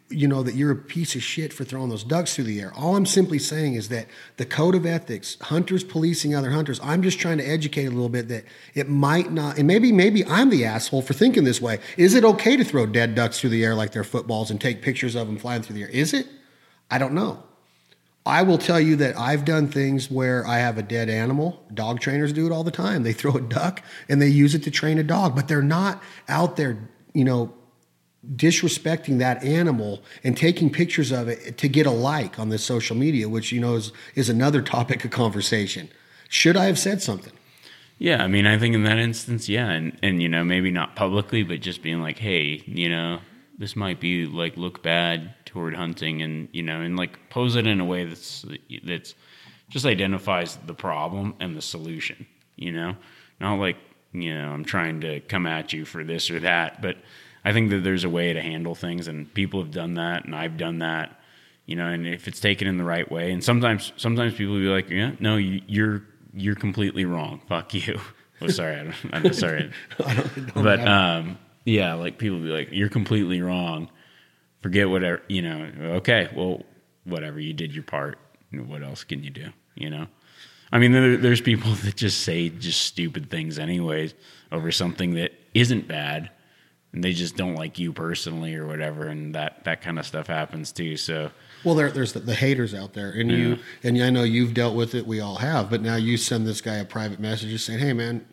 You know, that you're a piece of shit for throwing those ducks through the air. All I'm simply saying is that the code of ethics, hunters policing other hunters, I'm just trying to educate a little bit that it might not, and maybe, maybe I'm the asshole for thinking this way. Is it okay to throw dead ducks through the air like they're footballs and take pictures of them flying through the air? Is it? I don't know. I will tell you that I've done things where I have a dead animal. Dog trainers do it all the time. They throw a duck and they use it to train a dog, but they're not out there, you know, disrespecting that animal and taking pictures of it to get a like on the social media, which you know is is another topic of conversation. Should I have said something? Yeah, I mean, I think in that instance, yeah, and and you know, maybe not publicly, but just being like, hey, you know, this might be like look bad toward hunting and you know and like pose it in a way that's that's just identifies the problem and the solution you know? Not like you know i'm trying to come at you for this or that but i think that there's a way to handle things and people have done that and i've done that you know and if it's taken in the right way and sometimes sometimes people will be like yeah no you're you're completely wrong. Fuck you. Oh sorry I am sorry. But um yeah, like people be like, "You're completely wrong. Forget whatever." You know, okay, well, whatever. You did your part. What else can you do? You know. I mean, there, there's people that just say just stupid things anyways over something that isn't bad, and they just don't like you personally or whatever, and that that kind of stuff happens too. So. Well, there, there's the, the, haters out there, and yeah. you and I know you've dealt with it. We all have, but now you send this guy a private message just saying, "Hey, man,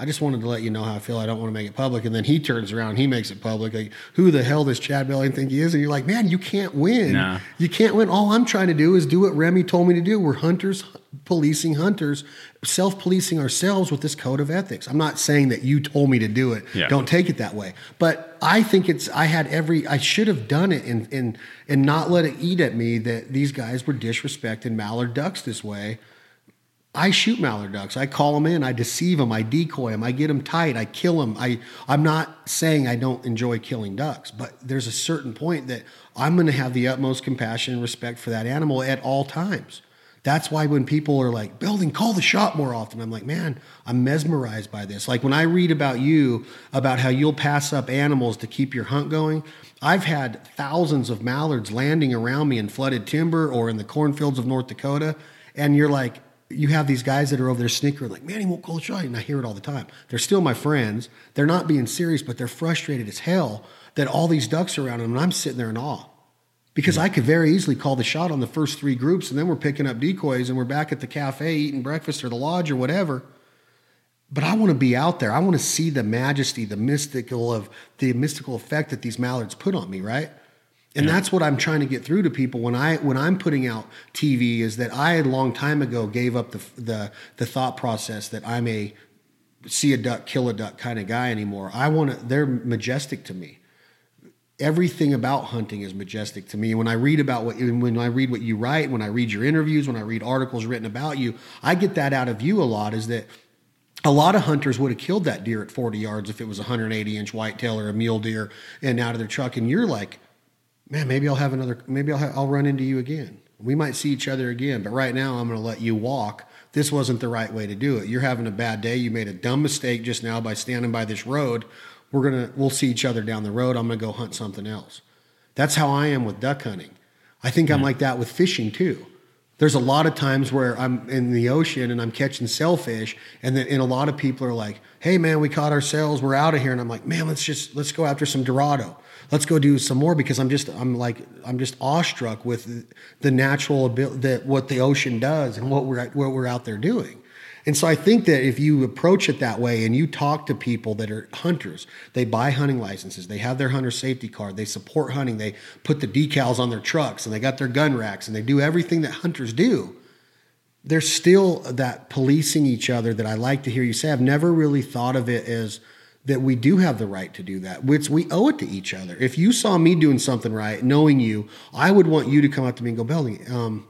I just wanted to let you know how I feel. I don't want to make it public. And then he turns around, he makes it public. Like, who the hell does Chad Belding think he is? And you're like, man, you can't win. Nah. You can't win. All I'm trying to do is do what Remi told me to do. We're hunters, policing hunters, self policing ourselves with this code of ethics. I'm not saying that you told me to do it. Yeah. Don't take it that way. But I think it's, I had every, I should have done it and, and, and not let it eat at me that these guys were disrespecting mallard ducks this way I shoot mallard ducks. I call them in. I deceive them. I decoy them. I get them tight. I kill them. I, I'm not saying I don't enjoy killing ducks, but there's a certain point that I'm going to have the utmost compassion and respect for that animal at all times. That's why when people are like, Belding, call the shot more often, I'm like, man, I'm mesmerized by this. Like when I read about you, about how you'll pass up animals to keep your hunt going, I've had thousands of mallards landing around me in flooded timber or in the cornfields of North Dakota. And you're like, you have these guys that are over there snickering, like, man, he won't call the shot. And I hear it all the time. They're still my friends. They're not being serious, but they're frustrated as hell that all these ducks are around them. And I'm sitting there in awe because I could very easily call the shot on the first three groups. And then we're picking up decoys and we're back at the cafe eating breakfast or the lodge or whatever. But I want to be out there. I want to see the majesty, the mystical of the mystical effect that these mallards put on me, right? And yeah. that's what I'm trying to get through to people when I when I'm putting out TV is that I a long time ago gave up the the the thought process that I'm a see a duck kill a duck kind of guy anymore. I want to they're majestic to me. Everything about hunting is majestic to me. When I read about what when I read what you write, when I read your interviews, when I read articles written about you, I get that out of you a lot is that a lot of hunters would have killed that deer at 40 yards if it was a 180 inch whitetail or a mule deer and out of their truck and you're like man, maybe I'll have another, maybe I'll, I'll run into you again. We might see each other again, but right now I'm going to let you walk. This wasn't the right way to do it. You're having a bad day. You made a dumb mistake just now by standing by this road. We're going to, we'll see each other down the road. I'm going to go hunt something else. That's how I am with duck hunting. I think I'm like that with fishing too. There's a lot of times where I'm in the ocean and I'm catching sailfish, and then and a lot of people are like, "Hey man, we caught ourselves. We're out of here." And I'm like, "Man, let's just let's go after some Dorado. Let's go do some more because I'm just I'm like I'm just awestruck with the natural ability that what the ocean does and what we're what we're out there doing." And so I think that if you approach it that way and you talk to people that are hunters, they buy hunting licenses, they have their hunter safety card, they support hunting, they put the decals on their trucks and they got their gun racks and they do everything that hunters do. There's still that policing each other that I like to hear you say. I've never really thought of it as that we do have the right to do that, which we owe it to each other. If you saw me doing something right, knowing you, I would want you to come up to me and go, Belly, um,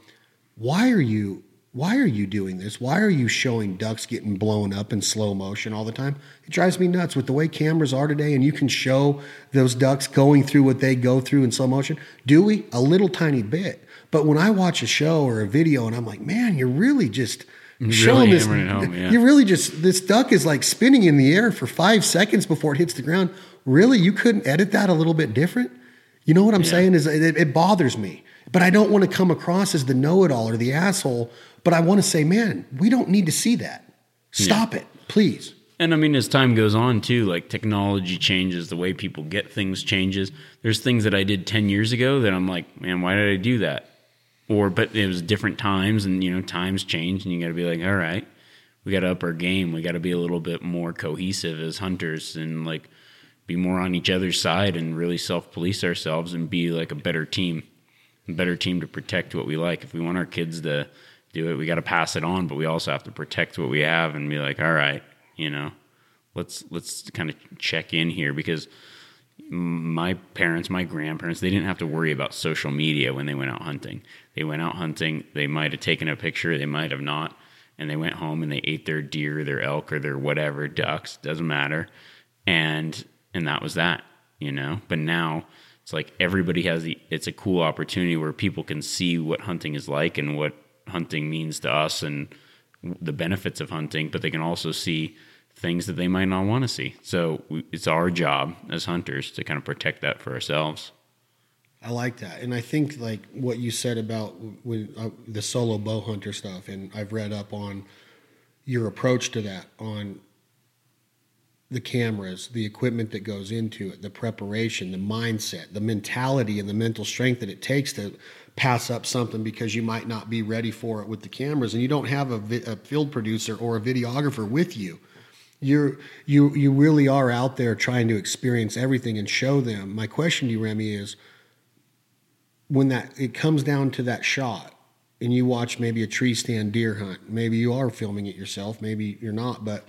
why are you why are you doing this? Why are you showing ducks getting blown up in slow motion all the time? It drives me nuts with the way cameras are today, and you can show those ducks going through what they go through in slow motion. Do we? A little tiny bit. But when I watch a show or a video and I'm like, man, you're really just Really showing this. home, yeah. You're really just, this duck is like spinning in the air for five seconds before it hits the ground. Really? You couldn't edit that a little bit different? You know what I'm saying? Is it, it bothers me. But I don't want to come across as the know it all or the asshole. But I want to say, man, we don't need to see that. Stop it, please. And I mean, as time goes on, too, like technology changes, the way people get things changes. There's things that I did 10 years ago that I'm like, man, why did I do that? Or, but it was different times and, you know, times change and you got to be like, all right, we got to up our game. We got to be a little bit more cohesive as hunters and like be more on each other's side and really self police ourselves and be like a better team, a better team to protect what we like. If we want our kids to do it, we got to pass it on, but we also have to protect what we have and be like, all right, you know, let's let's kind of check in here because my parents, my grandparents, they didn't have to worry about social media when they went out hunting. They went out hunting, they might have taken a picture, they might have not, and they went home and they ate their deer, their elk, or their whatever, ducks, doesn't matter. And and that was that, you know. But now it's like everybody has the it's a cool opportunity where people can see what hunting is like and what hunting means to us and the benefits of hunting, but they can also see things that they might not want to see. So it's our job as hunters to kind of protect that for ourselves. I like that, and I think like what you said about when uh, the solo bow hunter stuff, and I've read up on your approach to that on the cameras, the equipment that goes into it, the preparation, the mindset, the mentality, and the mental strength that it takes to pass up something because you might not be ready for it with the cameras, and you don't have a, vi- a field producer or a videographer with you you're you you really are out there trying to experience everything and show them. My question to you, Remi, is when that it comes down to that shot and you watch maybe a tree stand deer hunt, maybe you are filming it yourself, maybe you're not, but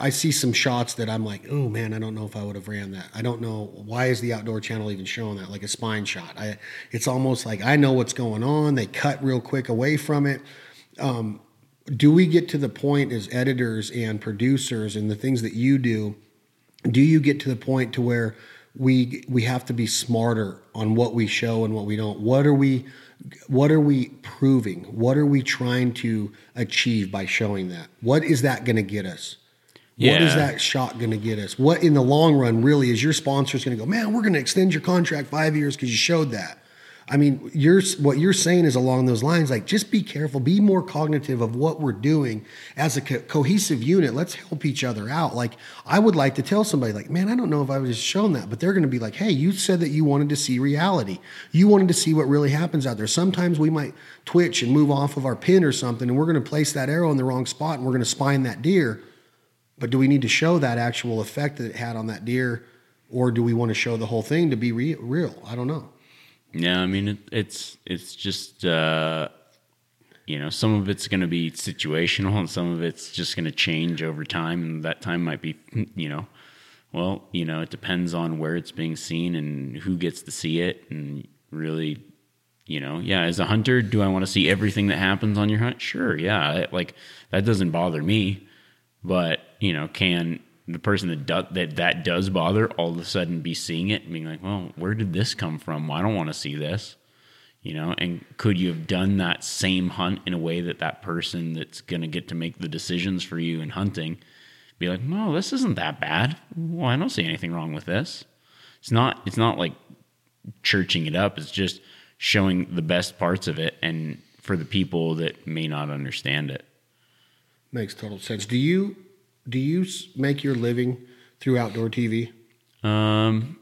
I see some shots that I'm like, oh man, I don't know if I would have ran that. I don't know why is the outdoor channel even showing that like a spine shot. I it's almost like I know what's going on. They cut real quick away from it. Um, do we get to the point as editors and producers and the things that you do do you get to the point to where we we have to be smarter on what we show and what we don't what are we what are we proving what are we trying to achieve by showing that what is that going to get us what is that shot going to get us what in the long run really is your sponsors going to go man we're going to extend your contract five years because you showed that I mean, you're what you're saying is along those lines. Like, just be careful, be more cognitive of what we're doing as a co- cohesive unit. Let's help each other out. Like, I would like to tell somebody, like, man, I don't know if I was shown that, but they're going to be like, hey, you said that you wanted to see reality. You wanted to see what really happens out there. Sometimes we might twitch and move off of our pin or something, and we're going to place that arrow in the wrong spot, and we're going to spine that deer. But do we need to show that actual effect that it had on that deer, or do we want to show the whole thing to be re- real? I don't know. Yeah, I mean it, it's it's just uh, you know some of it's going to be situational and some of it's just going to change over time, and that time might be you know well you know it depends on where it's being seen and who gets to see it, and really you know yeah as a hunter do I want to see everything that happens on your hunt? Sure, yeah, like that doesn't bother me, but you know can the person that do, that that does bother all of a sudden be seeing it and being like, well, where did this come from? Well, I don't want to see this, you know. And could you have done that same hunt in a way that that person that's going to get to make the decisions for you in hunting be like, no, this isn't that bad. Well, I don't see anything wrong with this. It's not. It's not like churching it up. It's just showing the best parts of it and for the people that may not understand it. Makes total sense. Do you do you make your living through outdoor TV? Um,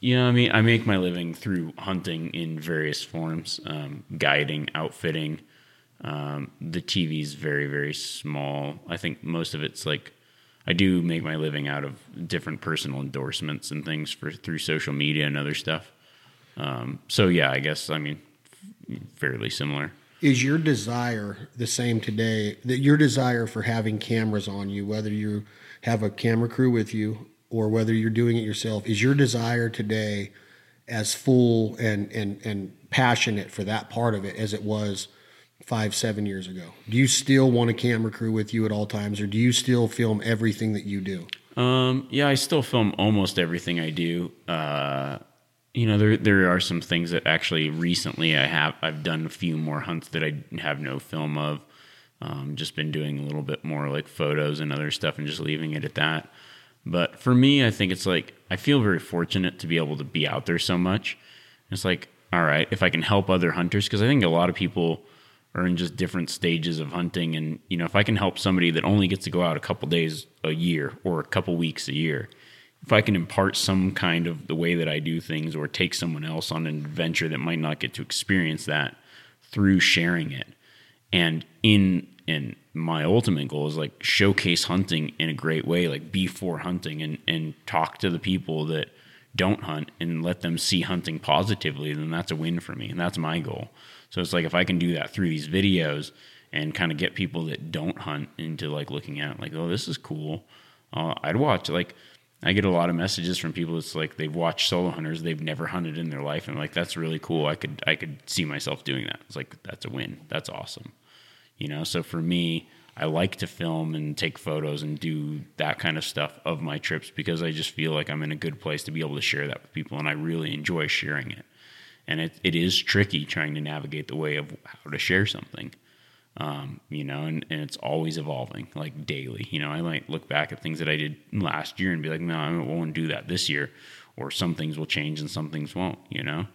know, I mean, I make my living through hunting in various forms, um, guiding, outfitting. Um, the TV is very, very small. I think most of it's like I do make my living out of different personal endorsements and things for through social media and other stuff. Um, so yeah, I guess I mean fairly similar. Is your desire the same today? That your desire for having cameras on you, whether you have a camera crew with you or whether you're doing it yourself, is your desire today as full and and and passionate for that part of it as it was five seven years ago? Do you still want a camera crew with you at all times, or do you still film everything that you do? Um, yeah, I still film almost everything I do. Uh, you know, there there are some things that actually recently I have I've done a few more hunts that I have no film of. Um, just been doing a little bit more like photos and other stuff, and just leaving it at that. But for me, I think it's like I feel very fortunate to be able to be out there so much. It's like, all right, if I can help other hunters, because I think a lot of people are in just different stages of hunting, and you know, if I can help somebody that only gets to go out a couple days a year or a couple weeks a year, if I can impart some kind of the way that I do things, or take someone else on an adventure that might not get to experience that through sharing it, and in and my ultimate goal is like showcase hunting in a great way like before hunting and and talk to the people that don't hunt and let them see hunting positively then that's a win for me and that's my goal. So it's like if i can do that through these videos and kind of get people that don't hunt into like looking at it, like oh this is cool. Uh, i'd watch like i get a lot of messages from people it's like they've watched solo hunters they've never hunted in their life and like that's really cool i could i could see myself doing that. It's like that's a win that's awesome. You know so for me i like to film and take photos and do that kind of stuff of my trips because i just feel like i'm in a good place to be able to share that with people and i really enjoy sharing it. And it, it is tricky trying to navigate the way of how to share something um, you know and, and it's always evolving like daily you know i might look back at things that i did last year and be like no i won't do that this year or some things will change and some things won't you know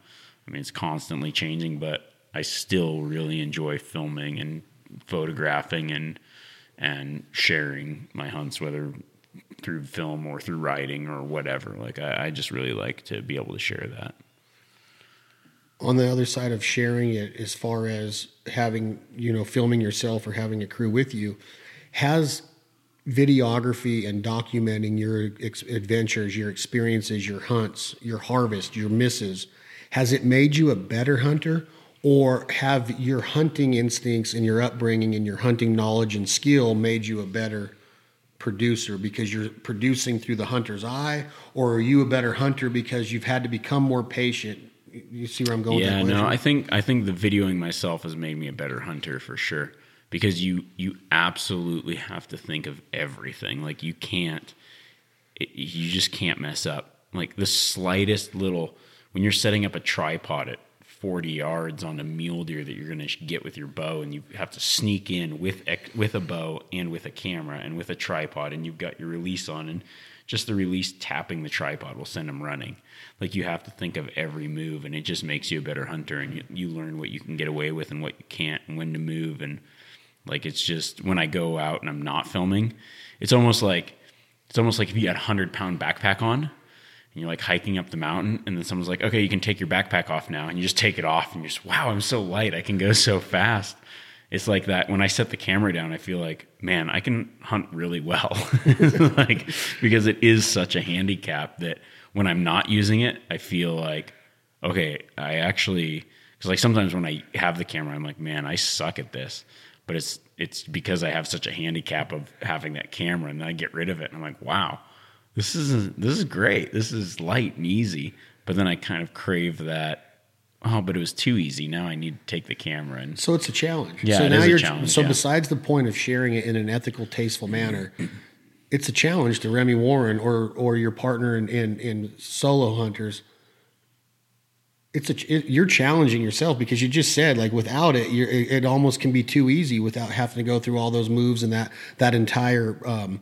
i mean it's constantly changing but i still really enjoy filming and photographing and and sharing my hunts, whether through film or through writing or whatever. Like I, I just really like to be able to share that. On the other side of sharing it as far as having you know filming yourself or having a crew with you has videography and documenting your ex- adventures your experiences your hunts your harvest your misses has it made you a better hunter? Or have your hunting instincts and your upbringing and your hunting knowledge and skill made you a better producer because you're producing through the hunter's eye? Or are you a better hunter because you've had to become more patient you see where i'm going Yeah, no. I think I think the videoing myself has made me a better hunter for sure because you you absolutely have to think of everything. Like you can't it, you just can't mess up. Like the slightest little when you're setting up a tripod at 40 yards on a mule deer that you're going to get with your bow and you have to sneak in with with a bow and with a camera and with a tripod and you've got your release on and just the release tapping the tripod will send them running. Like you have to think of every move and it just makes you a better hunter and you, you learn what you can get away with and what you can't and when to move and like it's just when i go out and i'm not filming it's almost like it's almost like if you had a hundred pound backpack on and you're like hiking up the mountain and then someone's like okay you can take your backpack off now and you just take it off and you're just wow i'm so light i can go so fast it's like that when i set the camera down i feel like man i can hunt really well like because it is such a handicap that when i'm not using it i feel like okay i actually because like sometimes when i have the camera i'm like man i suck at this but it's it's because i have such a handicap of having that camera and then i get rid of it and i'm like wow this is this is great. This is light and easy. But then I kind of crave that. Oh, but it was too easy. Now I need to take the camera and So it's a challenge. Yeah, so it now is a you're challenge, so yeah. besides the point of sharing it in an ethical, tasteful manner, it's a challenge to Remi Warren or or your partner in in, in solo hunters. It's a it, you're challenging yourself because you just said like without it, you're, it, it almost can be too easy without having to go through all those moves and that that entire um,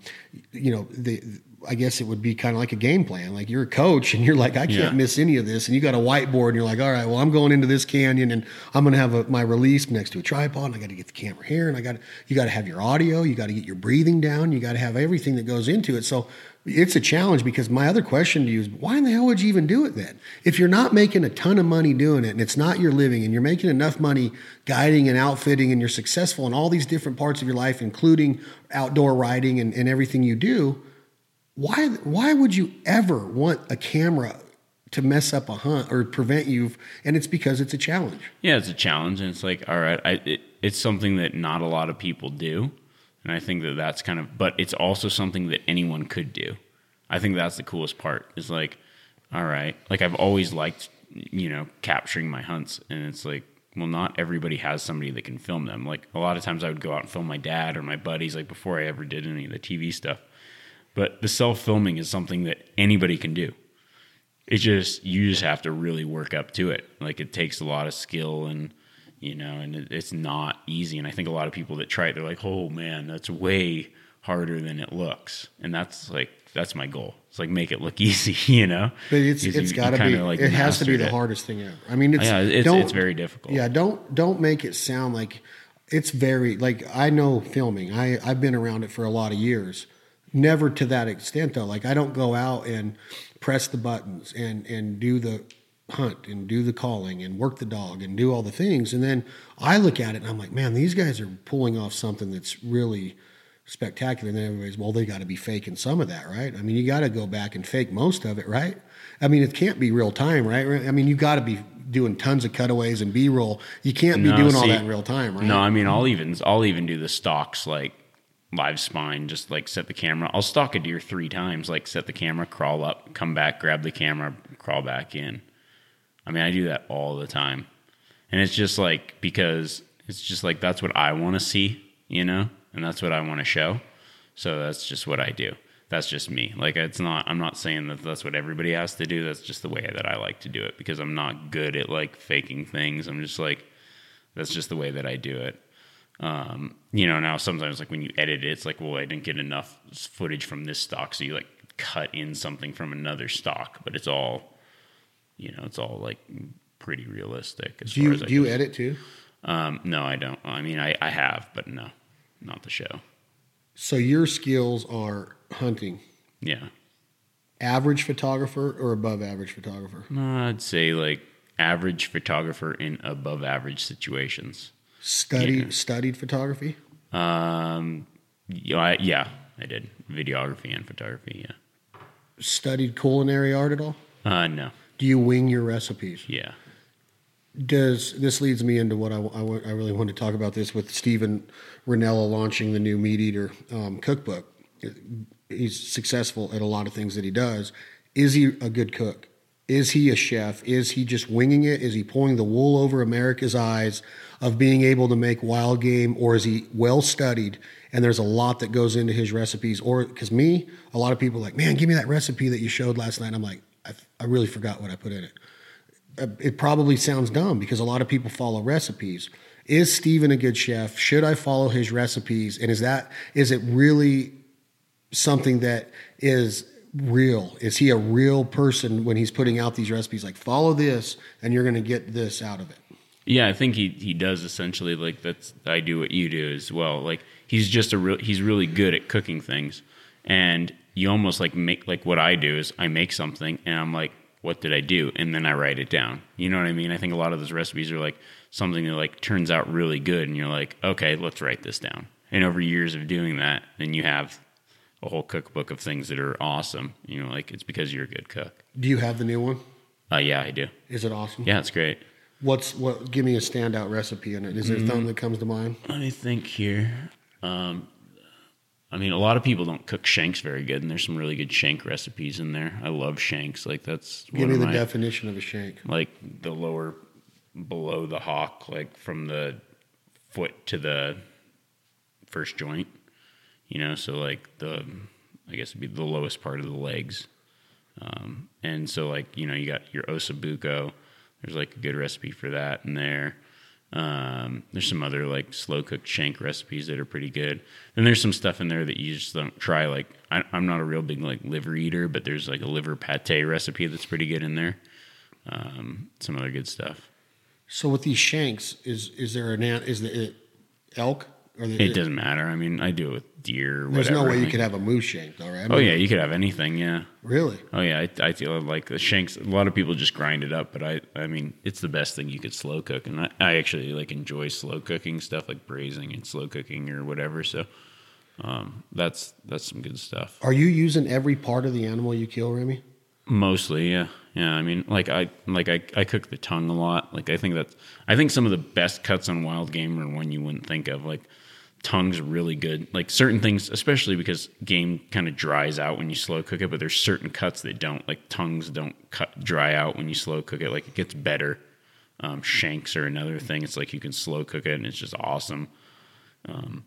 you know the I guess it would be kind of like a game plan. Like you're a coach and you're like, I can't Yeah. miss any of this. And you got a whiteboard and you're like, all right, well, I'm going into this canyon and I'm going to have a, my release next to a tripod and I got to get the camera here and I got you got to have your audio, you got to get your breathing down, you got to have everything that goes into it. So it's a challenge because my other question to you is why in the hell would you even do it then? If you're not making a ton of money doing it and it's not your living and you're making enough money guiding and outfitting and you're successful in all these different parts of your life, including outdoor riding and, and everything you do, why why would you ever want a camera to mess up a hunt or prevent you? And it's because it's a challenge. Yeah, it's a challenge, and it's like, all right, I, it, it's something that not a lot of people do, and I think that that's kind of, but it's also something that anyone could do. I think that's the coolest part. Is like, all right, like I've always liked, you know, capturing my hunts, and it's like, well, not everybody has somebody that can film them. Like a lot of times, I would go out and film my dad or my buddies, like before I ever did any of the TV stuff. But the self filming is something that anybody can do it's just you just have to really work up to it like it takes a lot of skill and you know and it, it's not easy and i think a lot of people that try it they're like oh man that's way harder than it looks and that's like that's my goal it's like make it look easy you know But it's it's got to be. like, it has to be the it. hardest thing ever. I mean, it's yeah it's, it's very difficult Yeah, don't don't make it sound like it's very like I know filming. I I've been around it for a lot of years. Never to that extent though. Like I don't go out and press the buttons and and do the hunt and do the calling and work the dog and do all the things and then I look at it and I'm like, man, these guys are pulling off something that's really spectacular. And then everybody's, well, they got to be faking some of that, right? I mean, you got to go back and fake most of it, right? I mean, it can't be real time, right? I mean, you got to be doing tons of cutaways and B roll. You can't be No, doing all that in real time, right? No, I mean I'll even I'll even do the stocks like live spine, just like set the camera. I'll stalk a deer three times, like set the camera, crawl up, come back, grab the camera, crawl back in. I mean, I do that all the time. And it's just like because it's just like that's what I want to see, you know? And that's what I want to show. So that's just what I do. That's just me. Like it's not I'm not saying that that's what everybody has to do. That's just the way that I like to do it because I'm not good at like faking things. I'm just like that's just the way that I do it. Um, you know, now sometimes like when you edit it, it's like, well, I didn't get enough footage from this stock, so you like cut in something from another stock, but it's all, you know, it's all like pretty realistic. As do far you as I do you edit too? Um, no, I don't. I mean, I, I have, but no, not the show. So your skills are hunting, Yeah, average photographer or above average photographer? I'd say like average photographer in above average situations. Studied Yeah. studied photography. Um, yeah, I, yeah, I did videography and photography. Yeah, Studied culinary art at all? uh, no, Do you wing your recipes? yeah. does this leads me into what I, I, I really want to talk about this with Steven Rinella launching the new MeatEater um, cookbook. He's successful at a lot of things that he does. Is he a good cook? Is he a chef? Is he just winging it? Is he pulling the wool over America's eyes of being able to make wild game, or is he well studied? And there's a lot that goes into his recipes. Or because me, a lot of people like, man, give me that recipe that you showed last night. I'm like, I, I really forgot what I put in it uh, it probably sounds dumb because a lot of people follow recipes. Is Steven a good chef? Should I follow his recipes? And is that is it really something that is real? Is he a real person when he's putting out these recipes? Like follow this, and you're going to get this out of it. Yeah, I think he he does essentially like that's I do what you do as well. Like he's just a real he's really good at cooking things, and you almost like make like what I do is I make something and I'm like, what did I do? And then I write it down. You know what I mean? I think a lot of those recipes are like something that like turns out really good, and you're like, okay, let's write this down. And over years of doing that, then you have a whole cookbook of things that are awesome. You know, like it's because you're a good cook. Do you have the new one? Uh, yeah, I do. Is it awesome? Yeah, it's great. What's what? Give me a standout recipe in it. Is there something that comes to mind? Let me think here. Um, I mean, a lot of people don't cook shanks very good, and there's some really good shank recipes in there. I love shanks. Like that's Give one me of the my, definition of a shank. like the lower below the hock, like from the foot to the first joint. You know, so like the I guess it'd be the lowest part of the legs. Um, and so like you know you got your osso buco. There's like a good recipe for that in there. Um, there's some other like slow cooked shank recipes that are pretty good. And there's some stuff in there that you just don't try. Like I, I'm not a real big like liver eater, but there's like a liver pate recipe that's pretty good in there. Um, some other good stuff. So with these shanks, is is there an is it elk or the, It doesn't matter. I mean, I do it with deer. Or There's whatever. no way you could have a moose shank, though, right? I Oh yeah, you could have anything. Yeah. really. Oh yeah, I, I feel like the shanks. A lot of people just grind it up, but I, I mean, it's the best thing you could slow cook, and I, I actually like enjoy slow cooking stuff like braising and slow cooking or whatever. So, um, that's that's some good stuff. Are you using every part of the animal you kill, Remi? Mostly, yeah, yeah. I mean, like I like I, I cook the tongue a lot. Like I think that's I think some of the best cuts on wild game are one you wouldn't think of. Like tongue's really good. Like certain things, especially because game kind of dries out when you slow cook it, but there's certain cuts that don't. Like tongues don't cut dry out when you slow cook it. Like it gets better. Um, shanks are another thing. It's like you can slow cook it and it's just awesome. Um,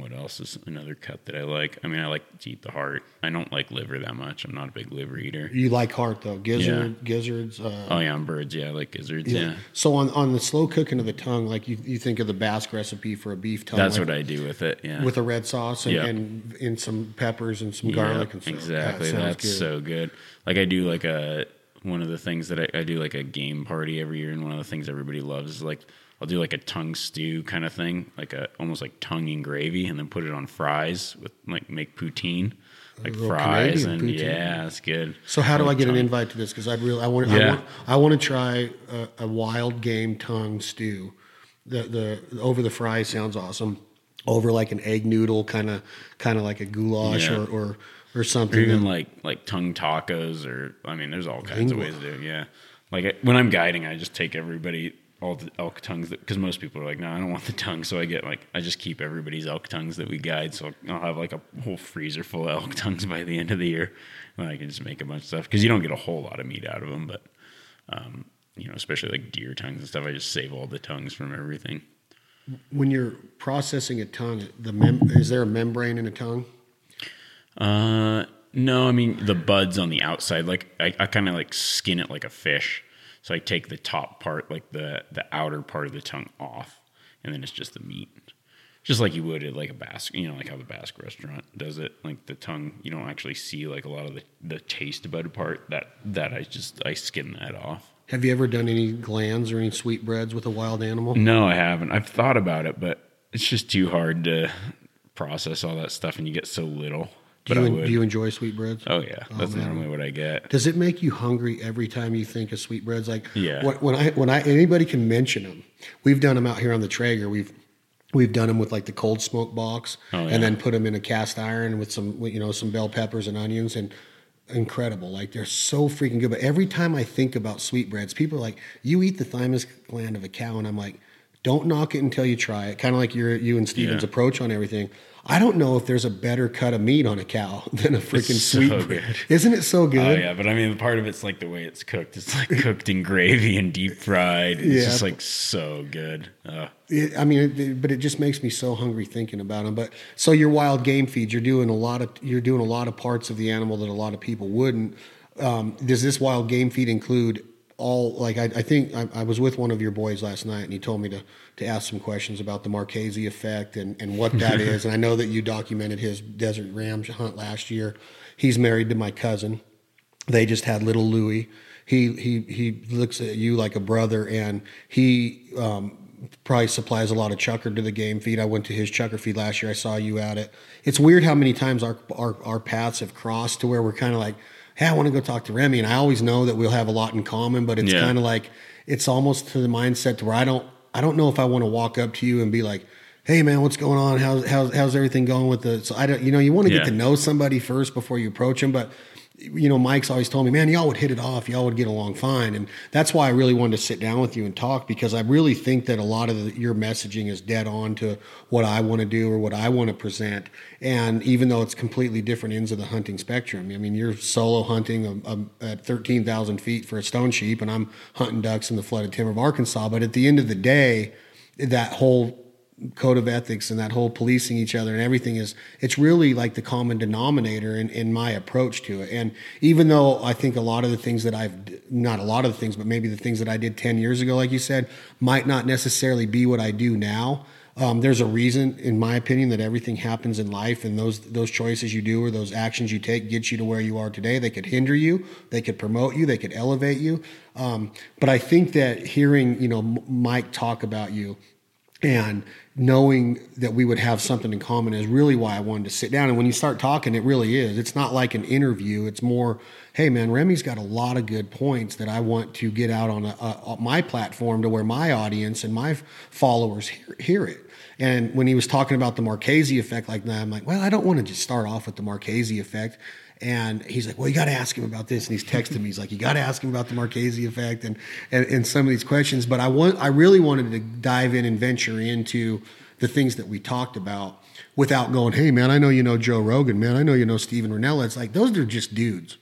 what else is another cut that I like? I mean, I like to eat the heart. I don't like liver that much. I'm not a big liver eater. You like heart though, gizzard, gizzards. Uh, Oh yeah, on birds. Yeah, I like gizzards. Yeah, So on on the slow cooking of the tongue, like you, you think of the Basque recipe for a beef tongue. that's like, what I do with it. Yeah, with a red sauce and, Yeah. and, and some peppers and some Yeah, garlic and stuff. Exactly. That That's good. so good. Like I do like a one of the things that I, I do like a game party every year, and one of the things everybody loves is like I'll do like a tongue stew kind of thing, like a almost like tongue and gravy, and then put it on fries with like make poutine, like fries, Canadian and poutine. yeah, it's good. So how do I get an invite to this? Because I'd really I want I Yeah. want I want to try a, a wild game tongue stew. The the over the fry sounds awesome. Over like an egg noodle, kind of kind of like a goulash Yeah. or or or Or something. even like like tongue tacos, or I mean, there's all kinds of ways to do. it, Yeah, like I- when I'm guiding, I just take everybody all the elk tongues because most people are like, no, I don't want the tongue, so I get like I just keep everybody's elk tongues that we guide. So I'll have like a whole freezer full of elk tongues by the end of the year, and I can just make a bunch of stuff because you don't get a whole lot of meat out of them, but um, you know, especially like deer tongues and stuff, I just save all the tongues from everything. when you're processing a tongue, the mem- is there a membrane in a tongue? Uh, no, I mean the buds on the outside. Like I, I kind of like skin it like a fish. So I take the top part, like the the outer part of the tongue off, and then it's just the meat, just like you would at like a Basque, you know, like how the Basque restaurant does it. Like the tongue, you don't actually see like a lot of the the taste bud part. That that I just I skin that off. Have you ever done any glands or any sweetbreads with a wild animal? No, I haven't. I've thought about it, but it's just too hard to process all that stuff, and you get so little. Do you, I en- would. do you enjoy sweetbreads? oh yeah, that's oh, man. normally what I get. Does it make you hungry every time you think of sweetbreads? Like Yeah. when, when I when I anybody can mention them, we've done them out here on the Traeger. We've we've done them with like the cold smoke box, Oh, yeah. and then put them in a cast iron with some you know some bell peppers and onions and incredible. Like they're so freaking good. But every time I think about sweetbreads, people are like, "You eat the thymus gland of a cow," and I'm like, "Don't knock it until you try it." Kind of like your you and Steven's Yeah. approach on everything. I don't know if there's a better cut of meat on a cow than a freaking so sweetbread. good. Isn't it so good? Oh yeah, but I mean, part of it's like the way it's cooked. It's like cooked in gravy and deep fried. It's Yeah. just like so good. Uh, It, I mean, it, it- but it just makes me so hungry thinking about them. But so your wild game feed, you're doing a lot of you're doing a lot of parts of the animal that a lot of people wouldn't. Um, does this wild game feed include all? Like I, I think I, I was with one of your boys last night, and he told me to to ask some questions about the Marchese effect and and what that is. And I know that you documented his desert ram hunt last year. He's married to my cousin. They just had little Louie. He he he looks at you like a brother, and he um, probably supplies a lot of chukar to the game feed. I went to his chukar feed last year. I saw you at it. It's weird how many times our our, our paths have crossed to where we're kind of like, hey, I want to go talk to Remi, and I always know that we'll have a lot in common, but it's Yeah. kind of like it's almost to the mindset to where I don't I don't know if I want to walk up to you and be like. Hey man, what's going on? How's how's how's everything going with the? So I don't, you know, you want to Yeah. get to know somebody first before you approach them. But you know, Mike's always told me, man, y'all would hit it off. Y'all would get along fine. And that's why I really wanted to sit down with you and talk because I really think that a lot of the, your messaging is dead on to what I want to do or what I want to present. And even though it's completely different ends of the hunting spectrum, I mean, you're solo hunting um, um, at 13,000 feet for a stone sheep, and I'm hunting ducks in the flooded timber of Arkansas. But at the end of the day, that whole code of ethics and that whole policing each other and everything is it's really like the common denominator in, in my approach to it. And even though i think a lot of the things that i've not a lot of the things but maybe the things that i did 10 years ago like you said might not necessarily be what i do now. Um, there's a reason in my opinion that everything happens in life and those those choices you do or those actions you take get you to where you are today. They could hinder you. They could promote you. They could elevate you. Um, but i think that hearing you know mike talk about you and knowing that we would have something in common is really why I wanted to sit down. And when you start talking, it really is. It's not like an interview. It's more, hey man, Remi's got a lot of good points that I want to get out on a, a, my platform to where my audience and my followers hear, hear, it. And when he was talking about the Marchese effect like that, I'm like, well, I don't want to just start off with the Marchese effect. And he's like, well, you got to ask him about this. And he's texting me. He's like, you got to ask him about the Marchese effect and, and, and some of these questions. But I want, I really wanted to dive in and venture into the things that we talked about without going, hey, man, I know you know Joe Rogan, man. I know you know Steven Rinella. It's like, those are just dudes.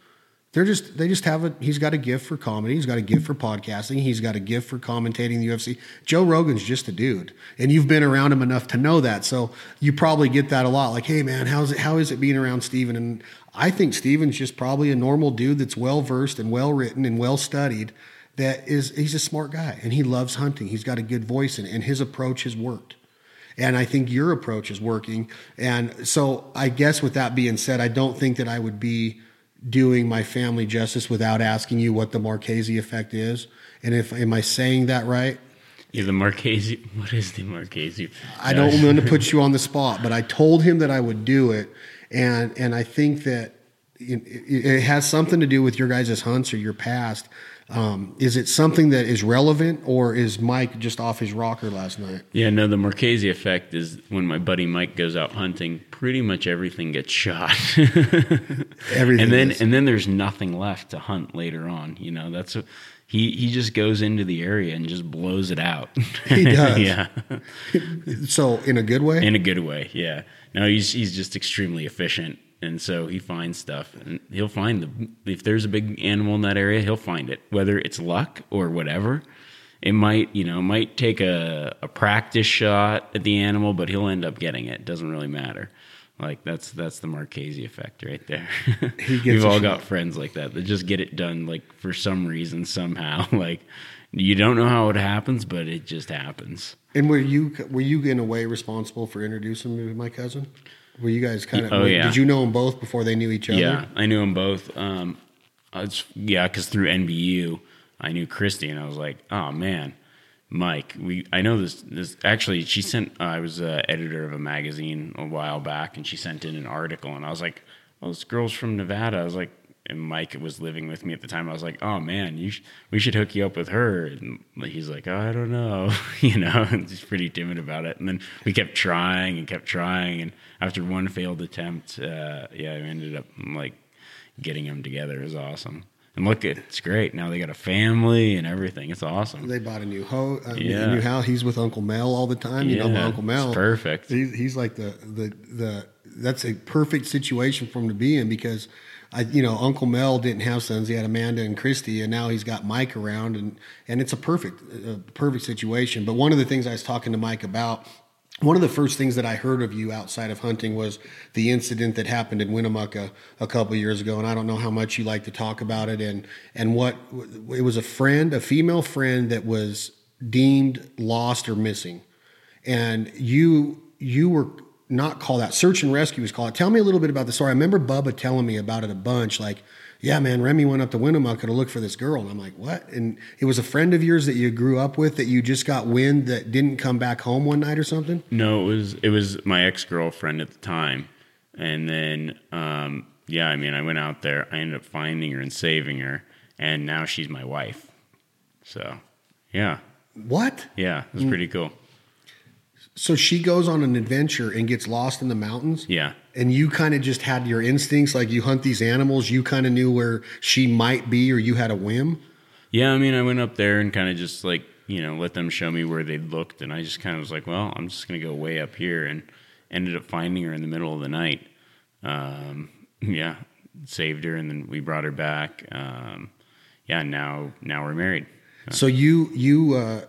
They're just, they just have a, he's got a gift for comedy. He's got a gift for podcasting. He's got a gift for commentating the UFC. Joe Rogan's just a dude. And you've been around him enough to know that. So you probably get that a lot. Like, hey, man, how's it, how is it being around Steven? And I think Steven's just probably a normal dude that's well versed and well written and well studied. That is, he's a smart guy and he loves hunting. He's got a good voice and his approach has worked. And I think your approach is working. And so, I guess with that being said, I don't think that I would be doing my family justice without asking you what the Marchese effect is. And if am I saying that right? Yeah, the Marchese. What is the Marchese? I don't want to put you on the spot, but I told him that I would do it, and and I think that it, has something to do with your guys' hunts or your past. Um, is it something that is relevant, or is Mike just off his rocker last night? Yeah, no. The Marchese effect is when my buddy Mike goes out hunting. Pretty much everything gets shot. everything, and then is. and then there's nothing left to hunt later on. You know, that's a, he he just goes into the area and just blows it out. He does. yeah. so in a good way. In a good way, yeah. No, he's he's just extremely efficient, and so he finds stuff, and he'll find the if there's a big animal in that area, he'll find it, whether it's luck or whatever. It might, you know, might take a, a practice shot at the animal, but he'll end up getting it. it doesn't really matter. Like that's that's the Marchese effect right there. We've all shot. got friends like that that just get it done like for some reason somehow. like you don't know how it happens, but it just happens. And were you were you in a way responsible for introducing me to my cousin? Were you guys kind of? Oh yeah. Did you know them both before they knew each other? Yeah, I knew them both. Um, was, yeah, because through NBU, I knew Christy, and I was like, oh man, Mike. We I know this. This actually, she sent. Uh, I was uh, editor of a magazine a while back, and she sent in an article, and I was like, well, this girl's from Nevada. I was like, and Mike was living with me at the time. I was like, "Oh man, you sh- we should hook you up with her." And he's like, oh, "I don't know," you know, and he's pretty timid about it. And then we kept trying and kept trying, and after one failed attempt, uh, yeah, I ended up like getting them together. It was awesome. And look, it's great. Now they got a family and everything. It's awesome. They bought a new ho- uh, yeah. a new house. He's with Uncle Mel all the time. You yeah, know, Uncle Mel. perfect. He's, he's like the the the. That's a perfect situation for him to be in because I, you know, Uncle Mel didn't have sons. He had Amanda and Christy, and now he's got Mike around, and and it's a perfect, a perfect situation. But one of the things I was talking to Mike about, one of the first things that I heard of you outside of hunting was the incident that happened in Winnemucca a couple years ago, and I don't know how much you like to talk about it, and and what it was a friend, a female friend that was deemed lost or missing, and you you were not called that search and rescue was called. Tell me a little bit about the story. I remember Bubba telling me about it a bunch. Like, yeah, man, Remi went up to Winnemucca to look for this girl, and I'm like, what? And it was a friend of yours that you grew up with that you just got wind that didn't come back home one night or something. No, it was it was my ex girlfriend at the time, and then um, yeah, I mean, I went out there, I ended up finding her and saving her, and now she's my wife. So, yeah. What? Yeah, it was pretty cool. So she goes on an adventure and gets lost in the mountains. Yeah. And you kind of just had your instincts, like you hunt these animals. You kind of knew where she might be, or you had a whim. Yeah, I mean, I went up there and kind of just like you know let them show me where they looked, and I just kind of was like, well, I'm just gonna go way up here, and ended up finding her in the middle of the night. Um, yeah, saved her, and then we brought her back. Um, yeah, now now we're married. So you you uh,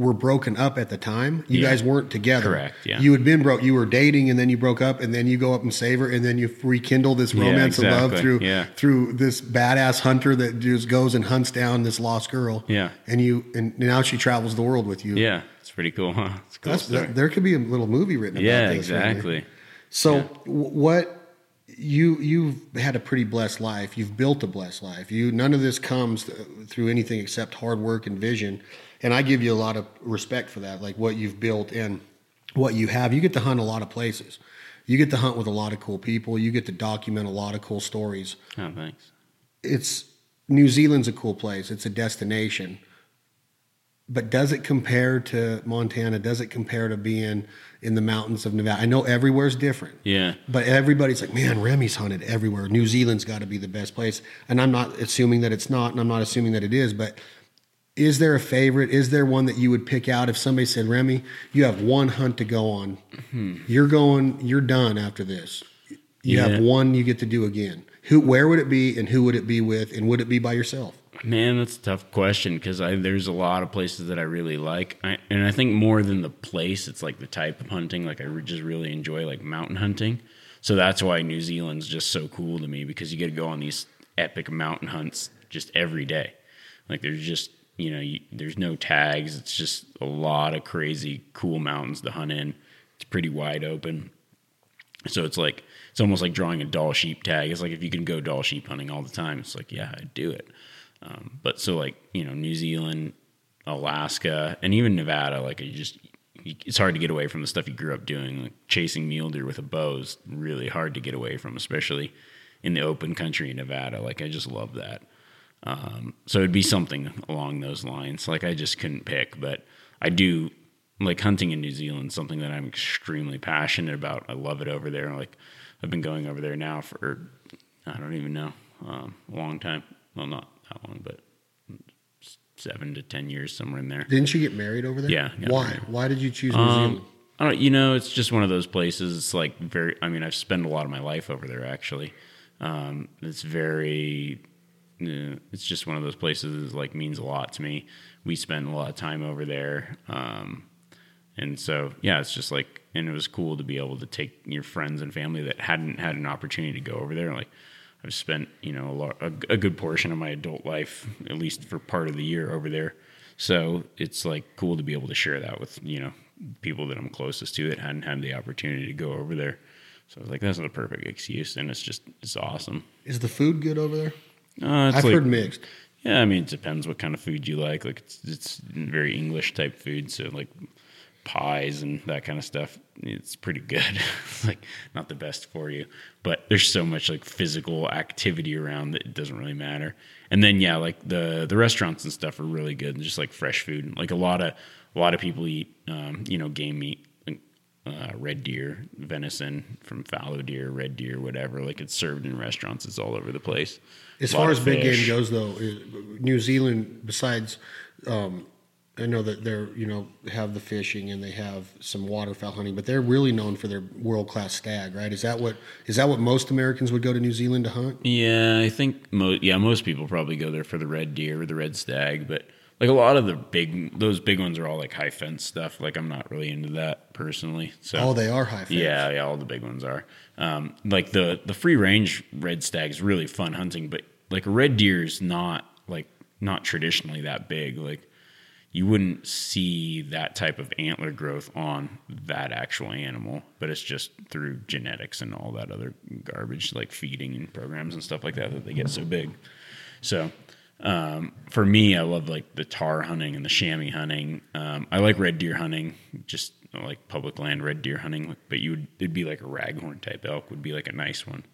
were broken up at the time. You Yeah. guys weren't together. Correct, yeah. You had been broke. You were dating, and then you broke up, and then you go up and save her, and then you rekindle this Yeah, romance and love through Yeah. through this badass hunter that just goes and hunts down this lost girl. Yeah. and you and now she travels the world with you. Yeah, it's pretty cool, huh? It's cool there could be a little movie written about yeah, this. right? exactly. So w what you you've had a pretty blessed life. You've built a blessed life. You none of this comes th- through anything except hard work and vision. And I give you a lot of respect for that, like what you've built and what you have. You get to hunt a lot of places. You get to hunt with a lot of cool people. You get to document a lot of cool stories. Oh, thanks. It's New Zealand's a cool place. It's a destination. But does it compare to Montana? Does it compare to being in the mountains of Nevada? I know everywhere's different. Yeah. But everybody's like, man, Remi's hunted everywhere. New Zealand's got to be the best place. And I'm not assuming that it's not, and I'm not assuming that it is, but is there a favorite? Is there one that you would pick out if somebody said, Remi, you have one hunt to go on? You're going, you're done after this. You Yeah. have one you get to do again. Who, where would it be, and who would it be with, and would it be by yourself? Man, that's a tough question because there's a lot of places that I really like, I, and I think more than the place, it's like the type of hunting. Like I re- just really enjoy like mountain hunting, so that's why New Zealand's just so cool to me because you get to go on these epic mountain hunts just every day. Like there's just you know you, there's no tags. It's just a lot of crazy cool mountains to hunt in. It's pretty wide open. So it's like it's almost like drawing a Dall sheep tag. It's like if you can go Dall sheep hunting all the time, it's like yeah, I'd do it. Um, but so like you know New Zealand, Alaska, and even Nevada, like you just you, it's hard to get away from the stuff you grew up doing. Like chasing mule deer with a bow is really hard to get away from, especially in the open country in Nevada. Like I just love that. Um, so it'd be something along those lines. Like I just couldn't pick, but I do like hunting in New Zealand. Something that I'm extremely passionate about. I love it over there. Like I've been going over there now for I don't even know um, a long time. Well, not that long, but seven to ten years somewhere in there. Didn't you get married over there? Yeah, Why? married. Why did you choose New Um, Zealand? I don't. You know, it's just one of those places. It's like very. I mean, I've spent a lot of my life over there. Actually, um, it's very. Uh, it's just one of those places. that, Like means a lot to me. We spent a lot of time over there, um, and so yeah, it's just like. And it was cool to be able to take your friends and family that hadn't had an opportunity to go over there. Like I've spent you know a, lot, a, a good portion of my adult life, at least for part of the year over there. So it's like cool to be able to share that with you know people that I'm closest to that hadn't had the opportunity to go over there. So I was like, that's the perfect excuse, and it's just it's awesome. Is the food good over there? Uh, it's I've like- heard mixed. yeah, I mean, it depends what kind of food you like. Like it's it's very English type food, so like pies and that kind of stuff. It's pretty good. like not the best for you, but there's so much like physical activity around that it doesn't really matter. And then yeah, like the the restaurants and stuff are really good and just like fresh food. Like a lot of a lot of people eat um, you know game meat. Uh, red deer, venison from fallow deer, red deer, whatever. Like it's served in restaurants. It's all over the place. As far as big game goes, though, New Zealand, besides, um, I know that they're you know have the fishing and they have some waterfowl hunting, but they're really known for their world class stag, right? Is that what is that what most Americans would go to New Zealand to hunt? Yeah, I think mo- yeah, most people probably go there for the red deer or the red stag, but like a lot of the big those big ones are all like high fence stuff. Like I'm not really into that personally. So Oh, they are high. fence. yeah, yeah, all the big ones are. Um, like the the free range red stag is really fun hunting, but like a red deer is not like not traditionally that big. Like you wouldn't see that type of antler growth on that actual animal, but it's just through genetics and all that other garbage, like feeding and programs and stuff like that, that they get so big. So um, for me, I love like the tahr hunting and the chamois hunting. Um, I like red deer hunting, just like public land red deer hunting. But you would it'd be like a raghorn type elk would be like a nice one.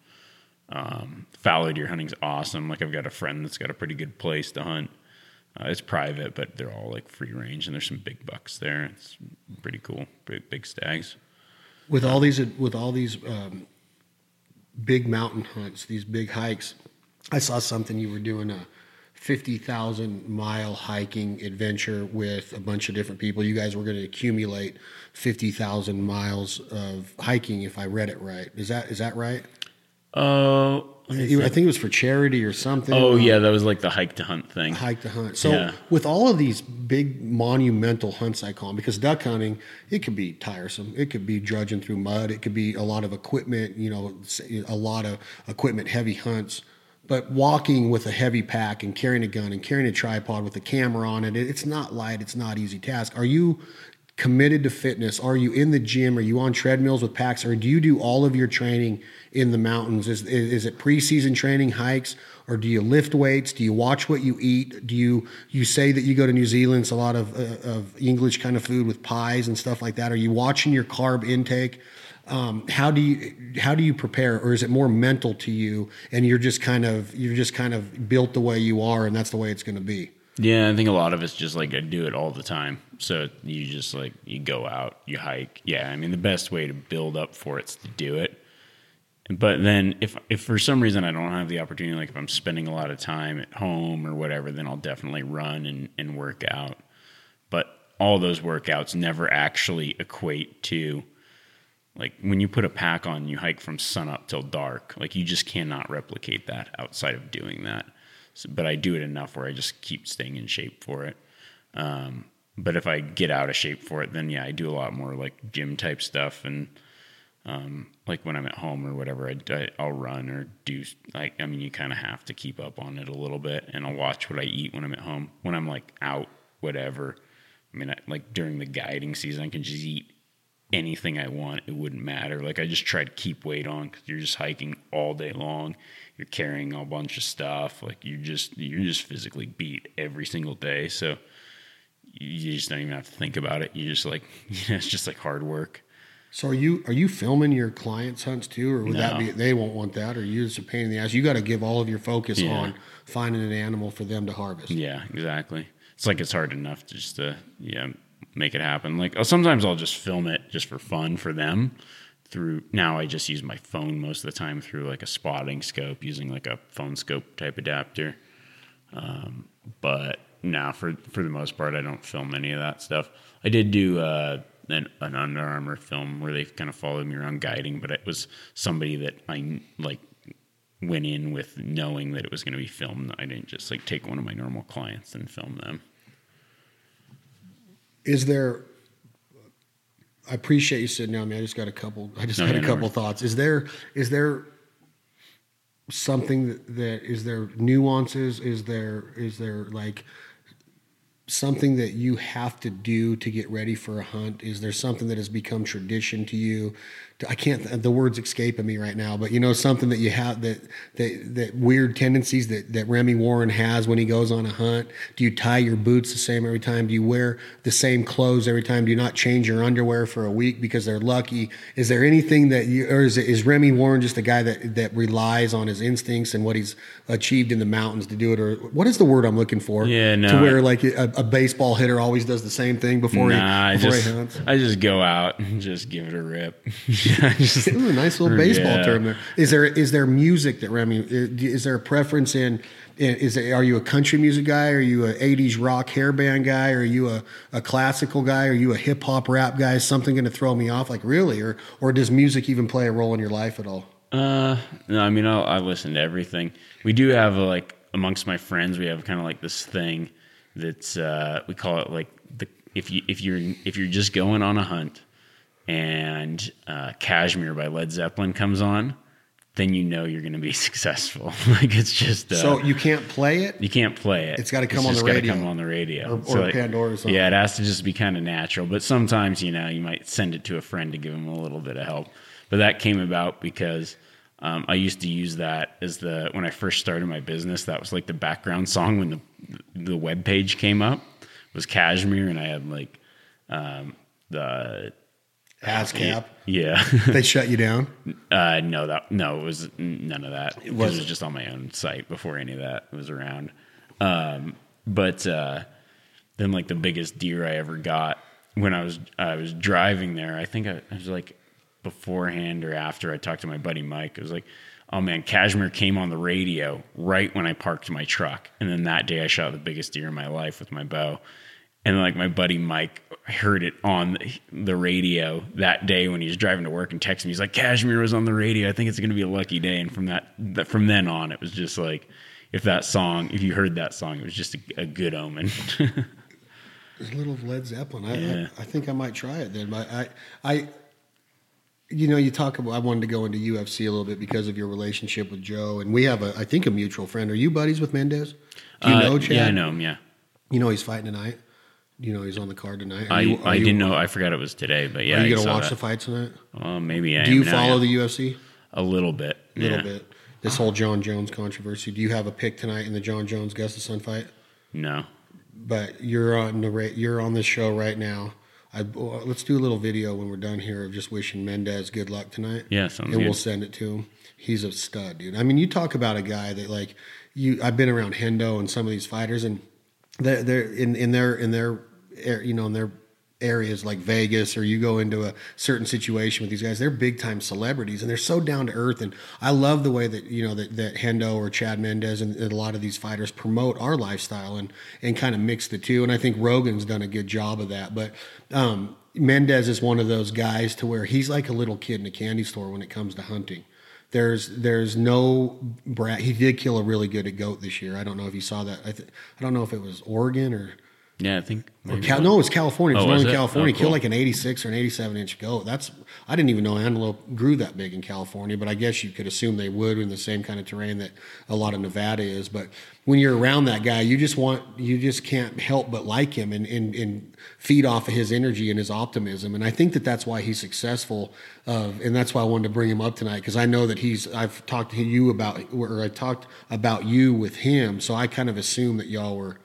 Um, fallow deer hunting's awesome. Like I've got a friend that's got a pretty good place to hunt. Uh, it's private, but they're all like free range, and there's some big bucks there. It's pretty cool, big, big stags. With all these, with all these um, big mountain hunts, these big hikes, I saw something you were doing. Uh, 50,000 mile hiking adventure with a bunch of different people. You guys were going to accumulate 50,000 miles of hiking if I read it right. Is that is that right? Uh I think it was for charity or something. Oh um, yeah, that was like the hike to hunt thing. Hike to hunt. So yeah. with all of these big monumental hunts, I call them because duck hunting it could be tiresome. It could be drudging through mud. It could be a lot of equipment. You know, a lot of equipment heavy hunts but walking with a heavy pack and carrying a gun and carrying a tripod with a camera on it, it- it's not light. It's not easy task. Are you committed to fitness? Are you in the gym? Are you on treadmills with packs? Or do you do all of your training in the mountains? Is, is, is it preseason training, hikes, or do you lift weights? Do you watch what you eat? Do you you say that you go to New Zealand? It's a lot of, uh, of English kind of food with pies and stuff like that. Are you watching your carb intake? Um, how do you how do you prepare, or is it more mental to you, and you're just kind of you're just kind of built the way you are, and that's the way it's going to be? Yeah, I think a lot of it's just like I do it all the time. So you just like you go out, you hike. Yeah, I mean the best way to build up for it's to do it. But then if if for some reason I don't have the opportunity, like if I'm spending a lot of time at home or whatever, then I'll definitely run and, and work out. But all those workouts never actually equate to like when you put a pack on, you hike from sun up till dark. Like you just cannot replicate that outside of doing that. So, but I do it enough where I just keep staying in shape for it. Um, but if I get out of shape for it, then yeah, I do a lot more like gym type stuff and um, like when I'm at home or whatever, I, I, I'll run or do like I mean, you kind of have to keep up on it a little bit, and I'll watch what I eat when I'm at home. When I'm like out, whatever. I mean, I, like during the guiding season, I can just eat anything I want. It wouldn't matter. Like I just try to keep weight on because you're just hiking all day long. You're carrying a bunch of stuff. Like you just you're just physically beat every single day. So you, just don't even have to think about it. You just like you know, it's just like hard work. So are you are you filming your clients' hunts too, or would that be they won't want that, or you just a pain in the ass? You got to give all of your focus Yeah. on finding an animal for them to harvest. Yeah, exactly. It's like it's hard enough to just to yeah make it happen. Like oh, sometimes I'll just film it just for fun for them. Through now, I just use my phone most of the time through like a spotting scope, using like a phone scope type adapter. Um, but now, for for the most part, I don't film any of that stuff. I did do uh, an, an Under Armour film where they kind of followed me around guiding, but it was somebody that I like went in with knowing that it was going to be filmed. I didn't just like take one of my normal clients and film them. Is there? I appreciate you sitting down, man. I just got a couple. I just No, had yeah, a couple worries. thoughts. Is there? Is there something that, that is there nuances? Is there? Is there like? something that you have to do to get ready for a hunt? Is there something that has become tradition to you? I can't. The words escaping me right now, but you know something that you have that that that weird tendencies that that Remi Warren has when he goes on a hunt. Do you tie your boots the same every time? Do you wear the same clothes every time? Do you not change your underwear for a week because they're lucky? Is there anything that you or is it, is Remi Warren just a guy that that relies on his instincts and what he's achieved in the mountains to do it? Or what is the word I'm looking for? Yeah, no, To where I- like a, a baseball hitter always does the same thing before nah, he I before just he hunts. I just go out and just give it a rip. I just- Ooh, nice little baseball Yeah. term there. Is there is there music that Remi? Is there a preference in? Is there, are you a country music guy? Are you a '80s rock hair band guy? Are you a, a classical guy? Are you a hip hop rap guy? Is something going to throw me off? Like really, or or does music even play a role in your life at all? Uh, no, I mean, I'll, I listen to everything. We do have a, like amongst my friends, we have kind of like this thing that's uh, we call it like the if you if you're if you're just going on a hunt and uh, Kashmir by Led Zeppelin comes on, then you know you're going to be successful. like it's just uh, so you can't play it. you can't play it. It's gotta come on just the radio. come on the radio Or- or Pandora or something. Yeah, it has to just be kind of natural. But sometimes, you know, you might send it to a friend to give them a little bit of help. But that came about because um, I used to use that as the when I first started my business. That was like the background song when the the web page came up was Kashmir, and I had like um, the ASCAP. yeah. They shut you down. Uh, no, that no, it was none of that. It was, it was just on my own site before any of that was around. Um, but uh, then, like the biggest deer I ever got when I was I was driving there. I think I, I was like beforehand or after I talked to my buddy Mike. It was like, oh man, Kashmir came on the radio right when I parked my truck, and then that day I shot the biggest deer in my life with my bow. And like my buddy Mike heard it on the radio that day when he was driving to work and texted me. He's like, "Kashmir was on the radio. I think it's going to be a lucky day." And from that, that from then on, it was just like, if that song, if you heard that song, it was just a, a good omen. There's a little Led Zeppelin. I, Yeah. I, I think I might try it then. But I, I, you know, you talk about. I wanted to go into UFC a little bit because of your relationship with Joe, and we have a, I think, a mutual friend. Are you buddies with Mendes? Do you Uh, know Chad? Yeah, I know him. Yeah, You know he's fighting tonight. You know he's on the card tonight. Are I you- I you- didn't know. I forgot it was today, but yeah, Are you I gonna watch that. the fight tonight? Well, maybe I Do you now, follow yeah. the UFC? a little bit? A little yeah. bit. This whole Jon Jones controversy. Do you have a pick tonight in the Jon Jones Gustafsson fight? No. but you're on the you're on this show right now. I, let's do a little video when we're done here of just wishing Mendes good luck tonight. Yeah, sounds and we'll send it to him. He's a stud, dude. I mean, you talk about a guy that like you. I've been around Hendo and some of these fighters, and they're, they're in in their in their you know in their areas like Vegas, or you go into a certain situation with these guys. They're big time celebrities, and they're so down to earth. And I love the way that you know that, that Hendo or Chad Mendes and, and a lot of these fighters promote our lifestyle and and kind of mix the two. And I think Rogan's done a good job of that. But um, Mendes is one of those guys to where he's like a little kid in a candy store when it comes to hunting. There's there's no brat. He did kill a really good goat this year. I don't know if you saw that. I th- I don't know if it was Oregon or Yeah, I think. Cal- no, oh, it was California. It was Oh, Northern? California. Oh, He Killed like an 86 or an 87 inch goat. That's I didn't even know antelope grew that big in California, but I guess you could assume they would in the same kind of terrain that a lot of Nevada is. But when you're around that guy, you just want you just can't help but like him and and, and feed off of his energy and his optimism. And I think that that's why he's successful. Of and that's why I wanted to bring him up tonight because I know that he's I've talked to you about or I talked about you with him, so I kind of assume that y'all were.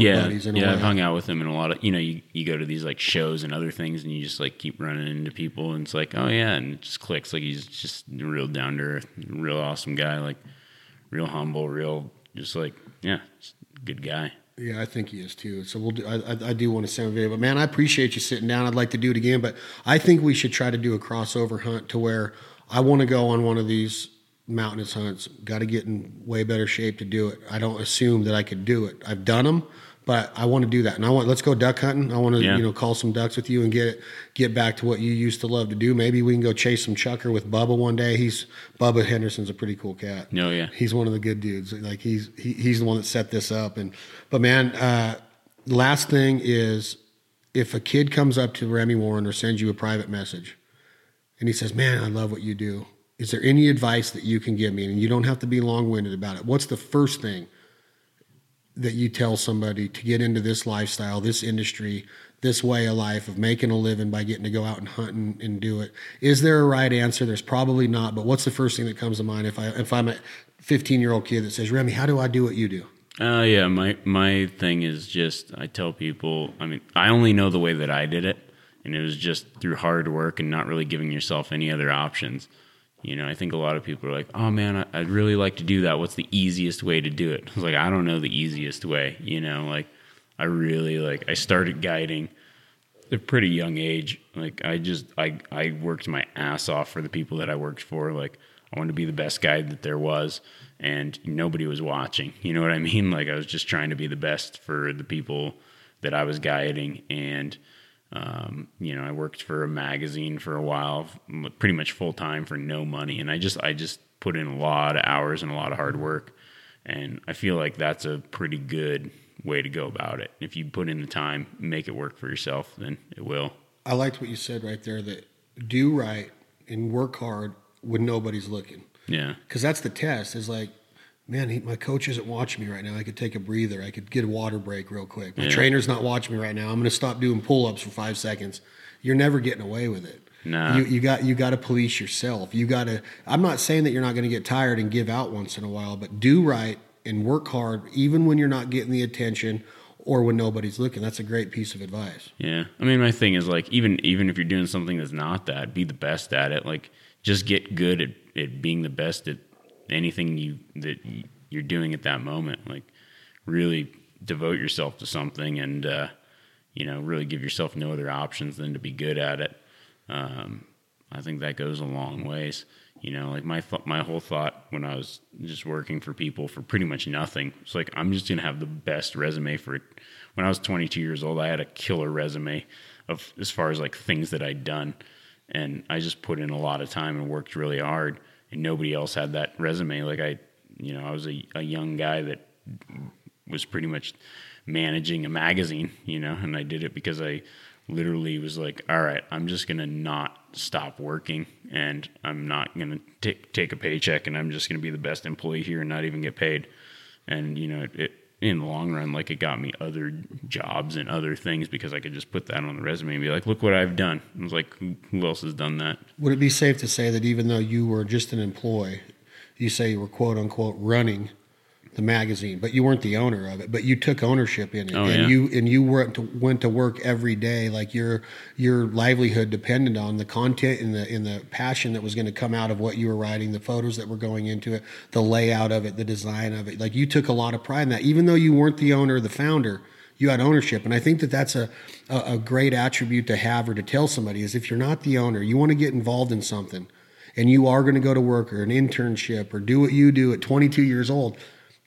Yeah, buddies in yeah. I've hung out with him in a lot of. You know, you, you go to these like shows and other things, and you just like keep running into people, and it's like, oh yeah, and it just clicks. Like he's just real down to earth, real awesome guy. Like real humble, real just like yeah, just good guy. Yeah, I think he is too. So we'll do. I, I, I do want to send a video, but man, I appreciate you sitting down. I'd like to do it again, but I think we should try to do a crossover hunt to where I want to go on one of these mountainous hunts. Got to get in way better shape to do it. I don't assume that I could do it. I've done them, but I want to do that. And I want let's go duck hunting. I want to Yeah. you know call some ducks with you and get get back to what you used to love to do. Maybe we can go chase some chukar with Bubba one day. He's Bubba Henderson's a pretty cool cat. No, yeah, He's one of the good dudes. Like he's he, he's the one that set this up. And but man, uh, last thing is if a kid comes up to Remi Warren or sends you a private message, and he says, "Man, I love what you do. Is there any advice that you can give me?" And you don't have to be long winded about it. What's the first thing that you tell somebody to get into this lifestyle, this industry, this way of life of making a living by getting to go out and hunt and, and do it? Is there a right answer? There's probably not, but what's the first thing that comes to mind if I if I'm a 15 year old kid that says, Remi, how do I do what you do? Uh, yeah, my my thing is just I tell people. I mean, I only know the way that I did it, and it was just through hard work and not really giving yourself any other options. You know, I think a lot of people are like, "Oh man, I'd really like to do that. What's the easiest way to do it?" I was like, "I don't know the easiest way." You know, like I really like I started guiding at a pretty young age. Like I just I I worked my ass off for the people that I worked for. Like I wanted to be the best guide that there was, and nobody was watching. You know what I mean? Like I was just trying to be the best for the people that I was guiding, and um, you know I worked for a magazine for a while, pretty much full time for no money, and I just I just put in a lot of hours and a lot of hard work, and I feel like that's a pretty good way to go about it. If you put in the time, make it work for yourself, then it will. I liked what you said right there that do right and work hard when nobody's looking. Yeah. because that's the test. Is like, man, he, my coach isn't watching me right now. I could take a breather. I could get a water break real quick. My Yeah. trainer's not watching me right now. I'm going to stop doing pull ups for five seconds. You're never getting away with it. Nah. You, you got you got to police yourself. You got to. I'm not saying that you're not going to get tired and give out once in a while, but do right and work hard, even when you're not getting the attention or when nobody's looking. That's a great piece of advice. Yeah. I mean, my thing is like even even if you're doing something that's not that, be the best at it. Like just get good at, at being the best at anything you that you're doing at that moment. Like really devote yourself to something and uh, you know really give yourself no other options than to be good at it. Um, I think that goes a long ways. You know, like my th- my whole thought when I was just working for people for pretty much nothing, it's like I'm just gonna have the best resume for it. When I was 22 years old, I had a killer resume of as far as like things that I'd done, and I just put in a lot of time and worked really hard. And nobody else had that resume. Like I, you know, I was a, a young guy that was pretty much managing a magazine, you know, and I did it because I literally was like, all right, I'm just going to not stop working and I'm not going to take a paycheck and I'm just going to be the best employee here and not even get paid. And, you know, it, it, in the long run, like it got me other jobs and other things because I could just put that on the resume and be like, look what I've done. I was like, who, else has done that? Would it be safe to say that even though you were just an employee, you say you were quote unquote running the magazine, but you weren't the owner of it. But you took ownership in it, Oh, and yeah. you and you went to, went to work every day. Like your your livelihood depended on the content and the in the passion that was going to come out of what you were writing, the photos that were going into it, the layout of it, the design of it. Like you took a lot of pride in that, even though you weren't the owner, the founder. You had ownership, and I think that that's a, a a great attribute to have or to tell somebody is if you're not the owner, you want to get involved in something and you are going to go to work or an internship or do what you do at 22 years old,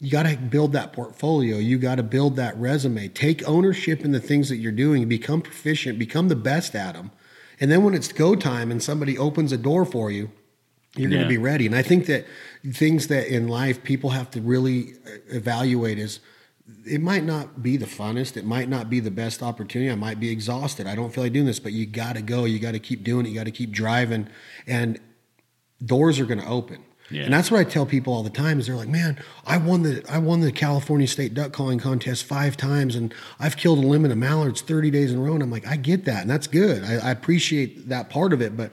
you got to build that portfolio. You got to build that resume. Take ownership in the things that you're doing, become proficient, become the best at them. And then when it's go time and somebody opens a door for you, you're going to be ready. And I think that things that in life people have to really uh, evaluate is it might not be the funnest, it might not be the best opportunity. I might be exhausted. I don't feel like doing this, but you got to go. You got to keep doing it. You got to keep driving. And doors are going to open. Yeah. And that's what I tell people all the time is they're like, man, I won the I won the California State duck calling contest five times and I've killed a limit of mallards 30 days in a row. And I'm like, I get that. And that's good. I, I appreciate that part of it. But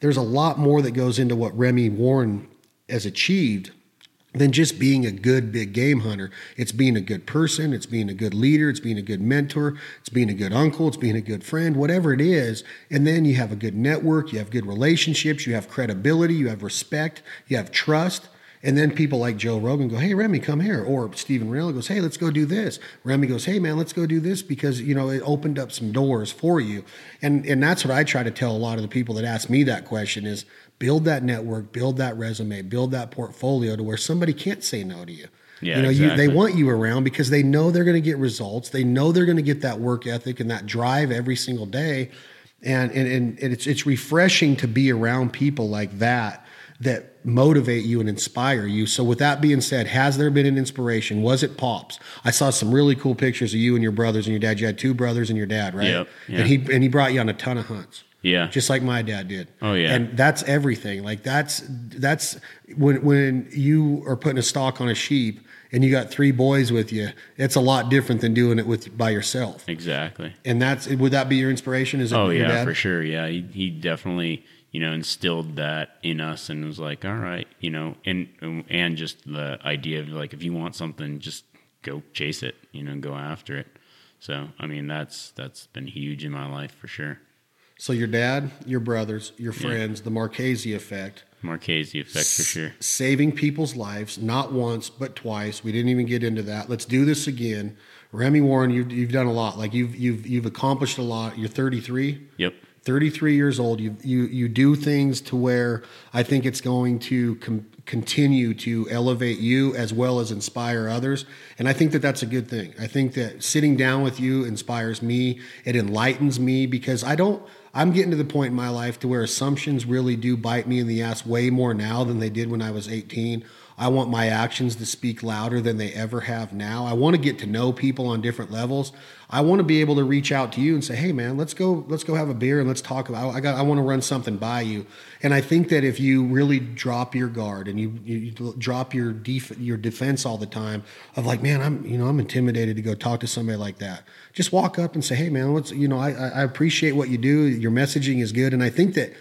there's a lot more that goes into what Remi Warren has achieved than just being a good big game hunter. It's being a good person, it's being a good leader, it's being a good mentor, it's being a good uncle, it's being a good friend, whatever it is. And then you have a good network, you have good relationships, you have credibility, you have respect, you have trust. And then people like Joe Rogan go, "Hey Remi, come here," or Steven Rinella goes, "Hey, let's go do this." Remi goes, "Hey man, let's go do this because you know it opened up some doors for you." And and that's what I try to tell a lot of the people that ask me that question is build that network, build that resume, build that portfolio to where somebody can't say no to you. Yeah, you know, you, they want you around because they know they're going to get results. They know they're going to get that work ethic and that drive every single day. And, and, and it's, it's refreshing to be around people like that that motivate you and inspire you. So with that being said, has there been an inspiration? Was it Pops? I saw some really cool pictures of you and your brothers and your dad. You had two brothers and your dad, right? Yep. And he and he brought you on a ton of hunts Yeah. just like my dad did. Oh, yeah. and that's everything. Like that's that's when when you are putting a stock on a sheep and you got three boys with you. It's a lot different than doing it with by yourself. exactly. And that's would that be your inspiration? Is Oh yeah, for sure. Yeah, he, he definitely you know instilled that in us and was like, all right, you know, and and just the idea of like if you want something, just go chase it, you know, go after it. So I mean that's that's been huge in my life for sure. So your dad, your brothers, your friends, the Marchese effect, Marchese effect for sure. saving people's lives, not once but twice. We didn't even get into that. Let's do this again. Remi Warren, you've, you've done a lot. Like you've you've you've accomplished a lot. You're 33. Yep. 33 years old, you you you do things to where I think it's going to com- continue to elevate you as well as inspire others, and I think that that's a good thing. I think that sitting down with you inspires me, it enlightens me because I don't. I'm getting to the point in my life to where assumptions really do bite me in the ass way more now than they did when I was 18. I want my actions to speak louder than they ever have now. I want to get to know people on different levels. I want to be able to reach out to you and say, "Hey, man, let's go. Let's go have a beer and let's talk about. I got. I want to run something by you." And I think that if you really drop your guard and you, you, drop your def, your defense all the time of like, "Man, I'm you know I'm intimidated to go talk to somebody like that," just walk up and say, "Hey, man, what's you know I I appreciate what you do. Your messaging is good, and I think that."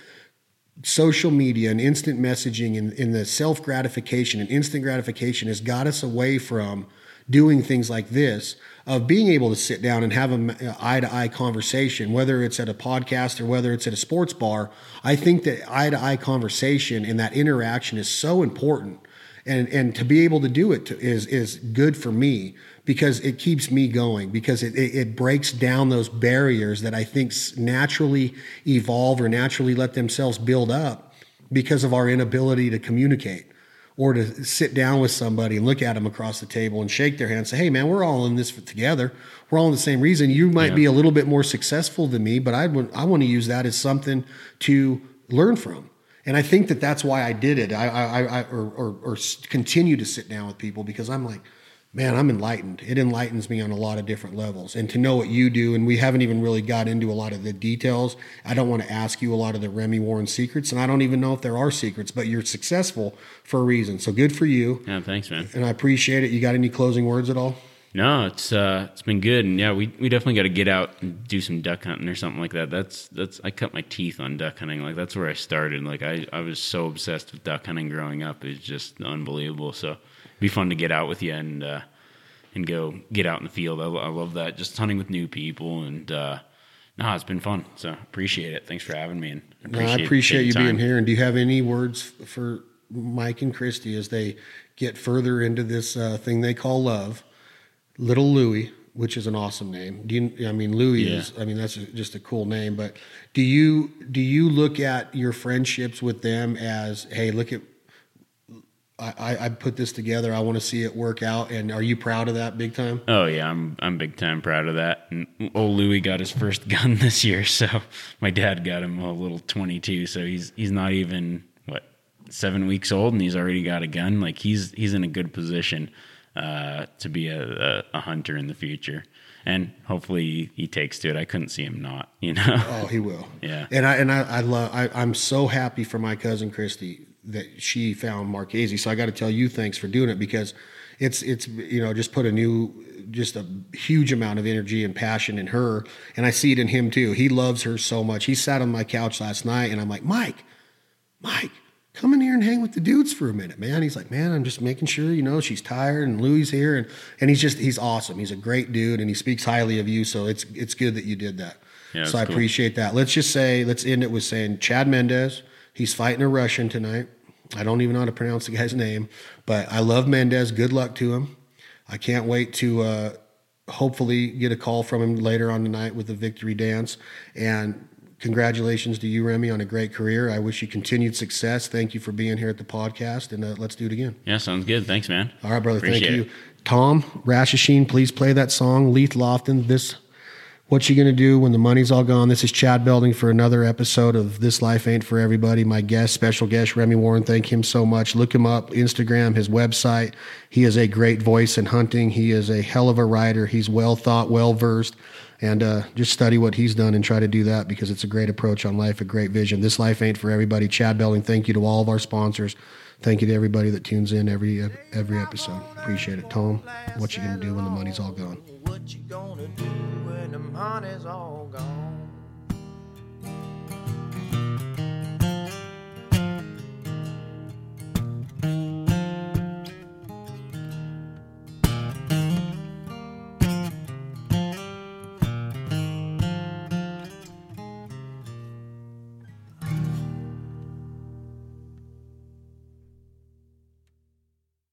Social media and instant messaging and, and the self gratification and instant gratification has got us away from doing things like this of being able to sit down and have an eye to eye conversation, whether it's at a podcast or whether it's at a sports bar. I think that eye to eye conversation and that interaction is so important. And, and to be able to do it to, is is good for me because it keeps me going because it, it, it breaks down those barriers that I think naturally evolve or naturally let themselves build up because of our inability to communicate or to sit down with somebody and look at them across the table and shake their hand and say, hey, man, we're all in this together. We're all in the same reason. You might yeah. be a little bit more successful than me, but I, want to use that as something to learn from. And I think that that's why I did it. I, I, I or, or, or continue to sit down with people because I'm like, man, I'm enlightened. It enlightens me on a lot of different levels. And to know what you do, and we haven't even really got into a lot of the details. I don't want to ask you a lot of the Remi Warren secrets, and I don't even know if there are secrets, but you're successful for a reason. So good for you. Yeah, thanks, man. And I appreciate it. You got any closing words at all? No, it's uh, it's been good, and yeah, we, we definitely got to get out and do some duck hunting or something like that. That's that's I cut my teeth on duck hunting. Like that's where I started. Like I, I was so obsessed with duck hunting growing up. It's just unbelievable. So be fun to get out with you and uh, and go get out in the field. I, I love that. Just hunting with new people and uh, no, it's been fun. So appreciate it. Thanks for having me. And appreciate no, I appreciate you time. being here. And do you have any words for Mike and Christy as they get further into this uh, thing they call love? Little Louie, which is an awesome name. Do you, I mean, Louie yeah. is, I mean, that's just a cool name, but do you, do you look at your friendships with them as, Hey, look at, I, I put this together. I want to see it work out. And are you proud of that big time? Oh yeah, I'm I'm big time proud of that. And old Louie got his first gun this year, so my dad got him a little 22. So he's he's not even what seven weeks old, and he's already got a gun. Like he's he's in a good position uh, to be a, a, a, hunter in the future. And hopefully he, takes to it. I couldn't see him not, you know. Oh, he will. yeah. And I and I, I love. I, I'm so happy for my cousin Christy that she found Marchese. So I got to tell you thanks for doing it because it's it's you know just put a new just a huge amount of energy and passion in her and I see it in him too. He loves her so much. He sat on my couch last night and I'm like, "Mike, Mike, come in here and hang with the dudes for a minute, man. He's like, man, I'm just making sure, you know, she's tired and Louie's here. And, and he's just, he's awesome. He's a great dude and he speaks highly of you. So it's, it's good that you did that. Yeah, so I cool. appreciate that. Let's just say, let's end it with saying Chad Mendes, he's fighting a Russian tonight. I don't even know how to pronounce the guy's name, but I love Mendes. Good luck to him. I can't wait to, uh, hopefully get a call from him later on tonight with the victory dance and congratulations to you, Remi, on a great career. I wish you continued success. Thank you for being here at the podcast, and uh, let's do it again. Yeah, sounds good. Thanks, man. All right, brother. Appreciate thank you. It. Tom Rashashin, please play that song, Leith Lofton. This, what you gonna do when the money's all gone? This is Chad Belding for another episode of This Life Ain't for Everybody. My guest, special guest, Remi Warren. Thank him so much. Look him up, Instagram, his website. He is a great voice in hunting. He is a hell of a writer. He's well thought, well versed and uh, just study what he's done and try to do that because it's a great approach on life, a great vision. This life ain't for everybody. Chad Belding, thank you to all of our sponsors. Thank you to everybody that tunes in every every episode. Appreciate it, Tom. What you gonna do when the money's all gone? What you gonna do when the money's all gone?